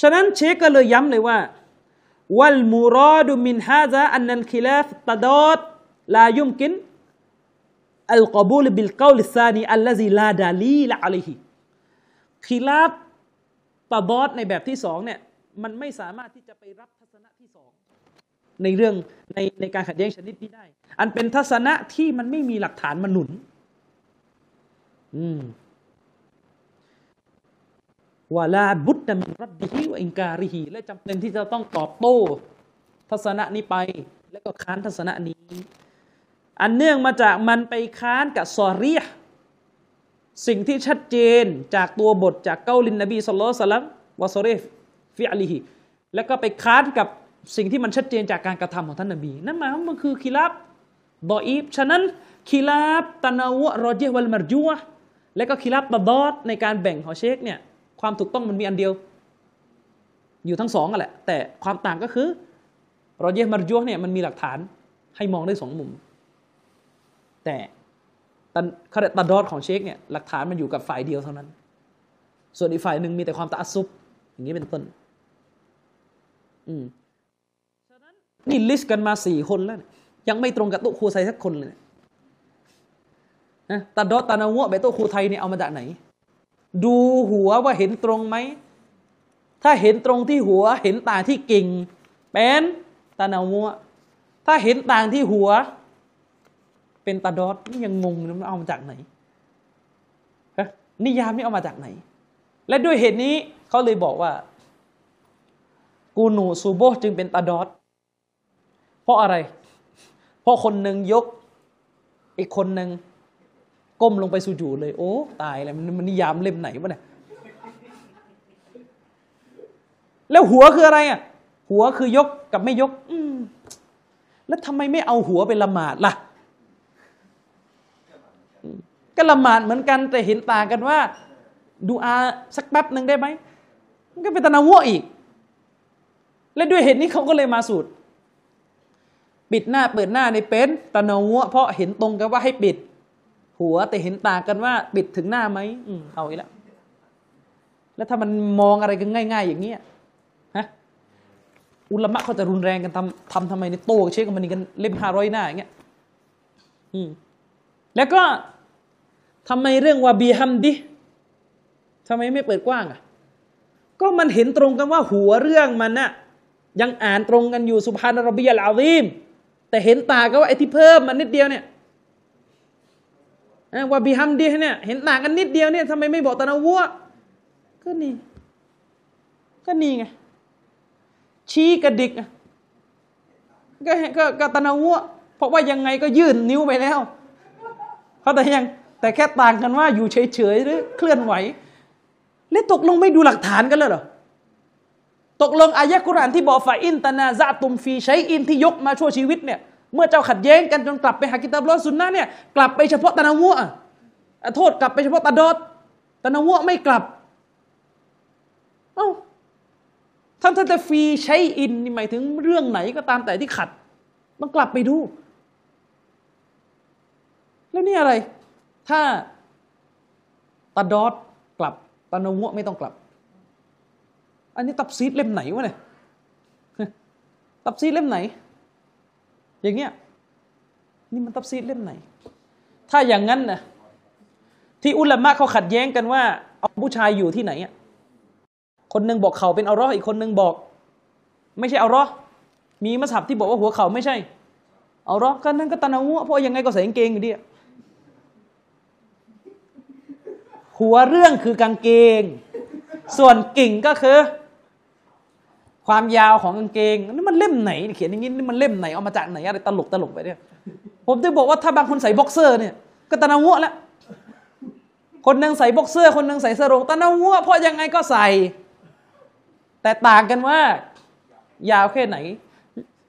ฉะนั้นเชคก็เลยย้ำเลยว่าوالمراد من هذا أن خلاف التضاد لا يمكن القبول بالقول الثاني الذي لا دليل عليه خلاف تضاد ในแบบที่สองเนี่ยมันไม่สามารถที่จะไปรับทัศนะที่สองในเรื่องในในการขัดแย้งชนิดนี้ได้ อันเป็นทัศนะที่มันไม่มีหลักฐานมาหนุน อืมวาลาบุตรมินรัดดิฮิวอิงการิฮิและจำเป็นที่จะต้องตอบโต้ ทัศนะนี้ไป แล้วก็ค้านทัศนะนี้ อันเนื่องมาจากมันไปค้านกับซอรียห์สิ่งที่ชัดเจนจากตัวบทจากقول النبي صلى الله عليه وسلم وصريح فعله แล้วก็ไปค้านกับสิ่งที่มันชัดเจนจากการกระทำของท่านนบีนั่นหมายความว่ามันคือخلاف ضعيف ฉะนั้น خلاف تنوع راجح والمرجوح และก็ خلاف تضاد ในการแบ่งของเชคเนี่ยความถูกต้องมันมีอันเดียว อยู่ทั้งสองกันแหละแต่ความต่างก็คือراجح مرجوح เนี่ยมันมีหลักฐานให้มองได้สองมุม แต่ตันเขารตันดอดของเชคเนี่ยหลักฐานมันอยู่กับฝ่ายเดียวเท่านั้น ส่วนอีกฝ่ายหนึ่งมีแต่ความตะอัซุบอย่างนี้เป็นต้น อืมฉะนั้นนี่ลิสต์กันมาสี่คนแล้ว ยังไม่ตรงกับตุครูไซสักคนเลยนะตันดอดตานาวะเบตุครูไทยเนี่ยเอามาจากไหน ดูหัวว่าเห็นตรงไหม ถ้าเห็นตรงที่หัว เห็นต่างที่กิ่งเป็นตานาวัวถ้าเห็นต่างที่หัว เป็นตาดอดนี่ยังงงนะมันเอามาจากไหนนิยามนี่เอามาจากไหน และด้วยเหตุนี้เขาเลยบอกว่า กูหนูซูโบจึงเป็นตาดอดเพราะอะไร เพราะคนหนึ่งยก อีกคนหนึ่งก้มลงไปสุญูเลย โอ้ ตายแล้วมันนิยามเล่มไหนวะเนี่ยแล้วหัวคืออะไรอะ หัวคือยกกับไม่ยก อืแล้วทำไมไม่เอาหัวไปละหมาดล่ะ ก็ละหมาดเหมือนกันแต่เห็นต่างกันว่าดูอาสักแป๊บหนึ่งได้ไหมมันก็เป็นตะนาวอีก และด้วยเหตุนี้เขาก็เลยมาสูตร ปิดหน้าเปิดหน้าในเป็นตะนาวเพราะเห็นตรงกันว่าให้ปิด หัวแต่เห็นต่างกันว่า ปิดถึงหน้าไหมอืมเอาอีกแล้วแล้วถ้ามันมองอะไรกันง่าย ๆ อย่างเงี้ยฮะอุลมะเขาจะรุนแรงกันทำทำทำไมในโต้เชคกันมันนี่กันเล่มห้าร้อยหน้าอย่างเงี้ยอืมแล้วก็ ทำไมเรื่องวาบีฮัมดิทำไมไม่เปิดกว้างอะ ก็มันเห็นตรงกันว่าหัวเรื่องมันน่ะยังอ่านตรงกันอยู่สุภานรบียลอาซีมแต่เห็นตากันว่าไอ้ที่เพิ่มมันนิดเดียวเนี่ยวาบีฮัมดีเนี่ยเห็นต่างกันนิดเดียวเนี่ยทำไมไม่บอกตะนาวัวก็นี่ ก็นี่ไง ชี้กระดิกก็ก็ก็ตะนาวัวเพราะว่ายังไงก็ยื่นนิ้วไปแล้ว เขาแต่ยัง แต่แค่ต่างกันว่าอยู่เฉยๆหรือเคลื่อนไหว แล้วตกลงไม่ดูหลักฐานกันเลยเหรอตกลงอายะกุรานที่บอกฝ่ายอินตนาซาตุมฟีใช้อินที่ยกมาชั่วชีวิตเนี่ยเมื่อเจ้าขัดแย้งกันจนกลับไปหากิตาบลอสุนนะเนี่ยกลับไปเฉพาะตะนาวัวโทษกลับไปเฉพาะตาดอดตะนาวัวไม่กลับเอ้าท่านท่านจะฟีใช้อินนี่หมายถึงเรื่องไหนก็ตามแต่ที่ขัด ต้องกลับไปดู แล้วนี่อะไร ถ้าตาดอดกลับตะนาวัวไม่ต้องกลับ อันนี้ตับซีดเล่มไหนวะเนี่ยตับซีดเล่มไหน อย่างเงี้ยนี่มันตับซีดเล่มไหน ถ้าอย่างนั้นนะที่อุลามะเขาขัดแย้งกันว่า เอาผู้ชายอยู่ที่ไหนอะคนหนึ่งบอกเขาเป็นอัลลออีกคนหนึ่งบอก ไม่ใช่อัลลอมีมัสยิดที่บอกว่าหัวเขาไม่ใช่อัลลอก็นั่นก็ตะนาวะเพราะยังไงก็ใส่กางเกงอยู่ดีอะ หัวเรื่องคือกางเกง ส่วนกิ่งก็คือ ความยาวของกางเกงนี่มันเล่มไหน เขียนอย่างนี้นี่มันเล่มไหนเอามาจากไหนอะไรตลกตลกไปเนี่ยผมจะบอกว่าถ้าบางคนใส่บ็อกเซอร์เนี่ยก็ตะนาวะแล้วคนหนึ่งใส่บ็อกเซอร์ คนหนึ่งใส่สรงตะนาวะเพราะยังไงก็ใส่ แต่ต่างกันว่า ยาวแค่ไหน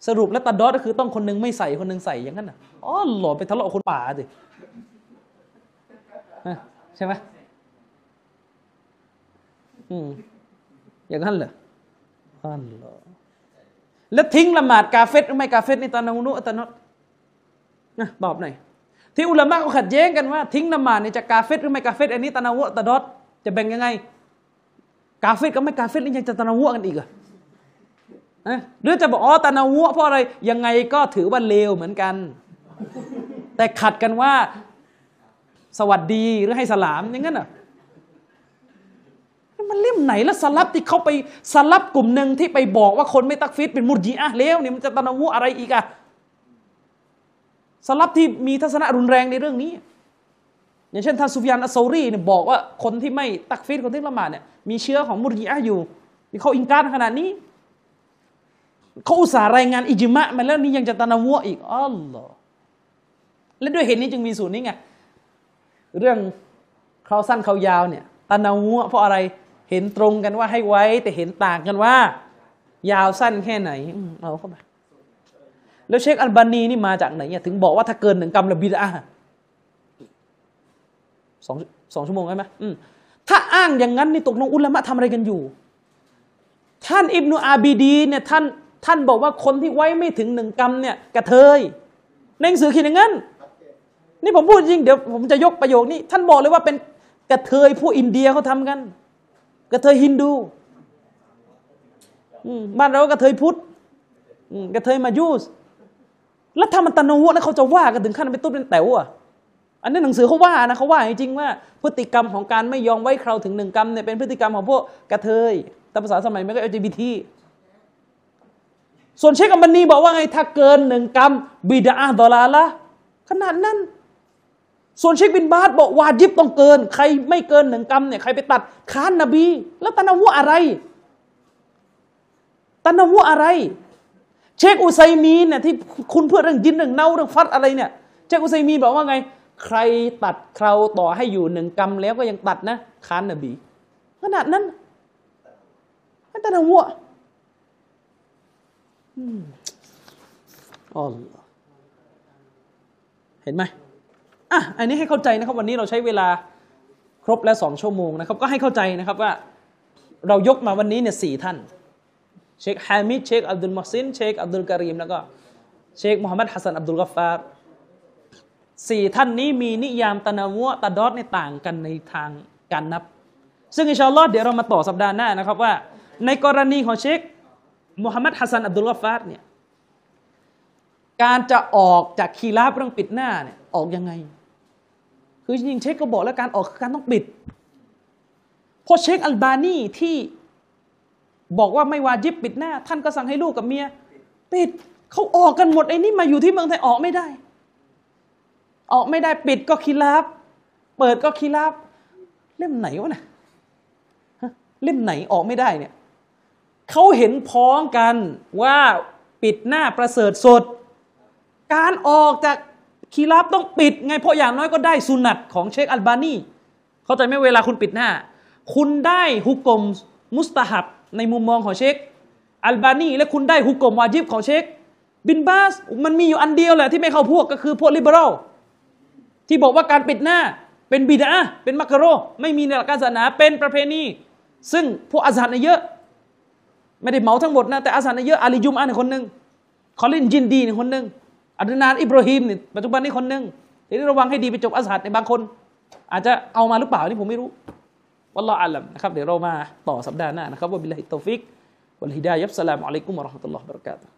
สรุปแล้วตาดอดก็คือต้องคนหนึงไม่ใส่คนหนึงใส่อย่างนั้นน่ะอ๋อหล่อไปทะเลาะคนป่าสิใช่ไหม อืมอย่างนั้นเหรออันเหรอแล้วทิ้งละหมาดกาเฟตหรือไม่กาเฟตนี่ตานานุตานดนะตอบหน่อยที่อุลามะเขาขัดแย้งกันว่าทิ้งละหมาดนี่จะกาเฟตหรือไม่กาเฟตอันนี้ตานาวะตาดอดจะแบ่งยังไง กาเฟตกับไม่กาเฟตนี่ยังจะตานาวะกันอีกเหรอนะหรือจะบอกอ๋อตะนาวะเพราะอะไรยังไงก็ถือว่าเลวเหมือนกัน แต่ขัดกันว่า สวัสดีหรือให้สลามอย่างนั้นอะ มันเล่มไหนแล้วสลับที่เขาไปสลับกลุ่มหนึ่งที่ไปบอกว่าคนไม่ตักฟิดเป็นมุรจีอะห์เลวเนี่ยมันจะตะนาวะอะไรอีกอะสลับที่มีทัศนะรุนแรงในเรื่องนี้ อย่างเช่นท่านซุฟยานอัสซอรีเนี่ยบอกว่าคนที่ไม่ตักฟิดคนที่ละหมาดเนี่ยมีเชื้อของมุรจีอะอยู่นี่เขาอิงการขนาดนี้เขาอุตส่าห์รายงานอิจมะมาแล้วนี่ยังจะตะนาวะอีกอัลลอฮ์และด้วยเหตุนี้จึงมีสูตรนี้ไงเรื่องเขาสั้นเขายาวเนี่ยตะนาวะเพราะอะไร เห็นตรงกันว่าให้ไว้ แต่เห็นต่างกันว่า ยาวสั้นแค่ไหนอเอาเข้าไปแล้วเชคอัลบานีนี่มาจากไหนเนี่ยถึงบอกว่าถ้าเกินหนึ่งกรัมละบิดอะห์สองสองชั่วโมงใช่ไหมมถ้าอ้างอย่างนั้นนี่ตกลงอุลามะทำอะไรกันอยู่ ท่านอิบนุอาบีดีเนี่ยท่านท่านบอกว่าคนที่ไว้ไม่ถึงหนึ่งกรัมเนี่ยกระเทยในหนังสือเขียนอย่างนั้น นี่ผมพูดจริงเดี๋ยวผมจะยกประโยคนี้ ท่านบอกเลยว่าเป็นกระเทยผู้อินเดียเขาทำกัน กระเทยฮินดูบ้านเรากระเทยพุทธกระเทยมายูสแล้วถ้ามันตะนวะแล้วเขาจะว่ากันถึงขั้นเป็นตุ๊ดเป็นแต๋วอะอันนี้หนังสือเขาว่านะเขาว่าจริงๆว่าพฤติกรรมของการไม่ยอมไว้คราวถึงหนึ่งกรัมเนี่ยเป็นพฤติกรรมของพวกกระเทยตามภาษาสมัยไม่ก็ LGBT ส่วนเชคอัมบันนีบอกว่าไงถ้าเกินหนึ่งกรัมบิดาดอลาละขนาดนั้น ส่วนเชคบินบาสบอกวาจิบต้องเกิน ใครไม่เกินหนึ่งกรัมเนี่ยใครไปตัดค้านนบี แล้วตะนาวอะไรตะนาวอะไร เชคอุไซมีนเนี่ยที่คุณเพื่อเรื่องยินเรื่องเน่าเรื่องฟัดอะไรเนี่ยเชคอุไซมีนบอกว่าไง ใครตัดเคราต่อให้อยู่หนึ่งกรัมแล้วก็ยังตัดนะค้านนบีขนาดนั้นตะนาวะอืมอัลลอฮ์เห็นไหม อะอันนี้ให้เข้าใจนะครับ วันนี้เราใช้เวลาครบแล้วสองชั่วโมงนะครับ ก็ให้เข้าใจนะครับว่าเรายกมาวันนี้เนี่ยสี่ท่าน เชคฮามิดเชคอับดุลมอซินเชคอับดุลการีมแล้วก็เชคมูฮัมหมัดฮัสซันอับดุลกัฟฟาร์สี่ท่านนี้มีนิยามتنوع تضاد ในต่างกันในทางการนับ ซึ่งإن شاء الله เดี๋ยวเรามาต่อสัปดาห์หน้านะครับว่า ในกรณีของเชคมูฮัมหมัดฮัสซันอับดุลกัฟฟาร์เนี่ยการจะออกจากخلاف เรื่องปิดหน้าเนี่ยออกยังไง คือจริงเชคก็บอกแล้วการออกคือการต้องปิดเพราะเชคอัลบานีที่บอกว่าไม่วาจิบปิดหน้า ท่านก็สั่งให้ลูกกับเมียปิดเขาออกกันหมดไอ้นี่มาอยู่ที่เมืองไทยออกไม่ได้ ออกไม่ได้ปิดก็คีราบเปิดก็คีราบเล่มไหนวะเนี่ยฮะเล่มไหนออกไม่ได้เนี่ยเขาเห็นพ้องกันว่าปิดหน้าประเสริฐสด การออกจาก คีราบต้องปิดไงเพราะอย่างน้อยก็ได้สุนัตของเชคอัลบานีเข้าใจไหมเวลาคุณปิดหน้า คุณได้ฮุกกลมมุสตาฮับในมุมมองของเชคอัลบานีและคุณได้ฮุกกลมวาจิบของเชคบินบาสมันมีอยู่อันเดียวแหละที่ไม่เข้าพวกก็คือพวกลิเบอรัลที่บอกว่าการปิดหน้าเป็นบิดาเป็นมักกะโร ไม่มีในหลักการศาสนาเป็นประเพณี ซึ่งพวกอาซาดเนเยอะ ไม่ได้เหมาทั้งหมดนะแต่อาซาดเนเยอะอาลียุมอันคนหนึ่งคอลินจินดีนคนหนึ่ง อัดนานอิบราฮิมเนี่ยปัจจุบันนี้คนหนึ่งทีนี้ระวังให้ดีไปจบอาซาดในบางคน อาจจะเอามาหรือเปล่านี่ผมไม่รู้والله أعلم นะครับเดี๋ยวเรามาต่อสัปดาห์หน้านะครับ وبالله التوفيق والهداية والسلام عليكم ورحمة الله وبركاته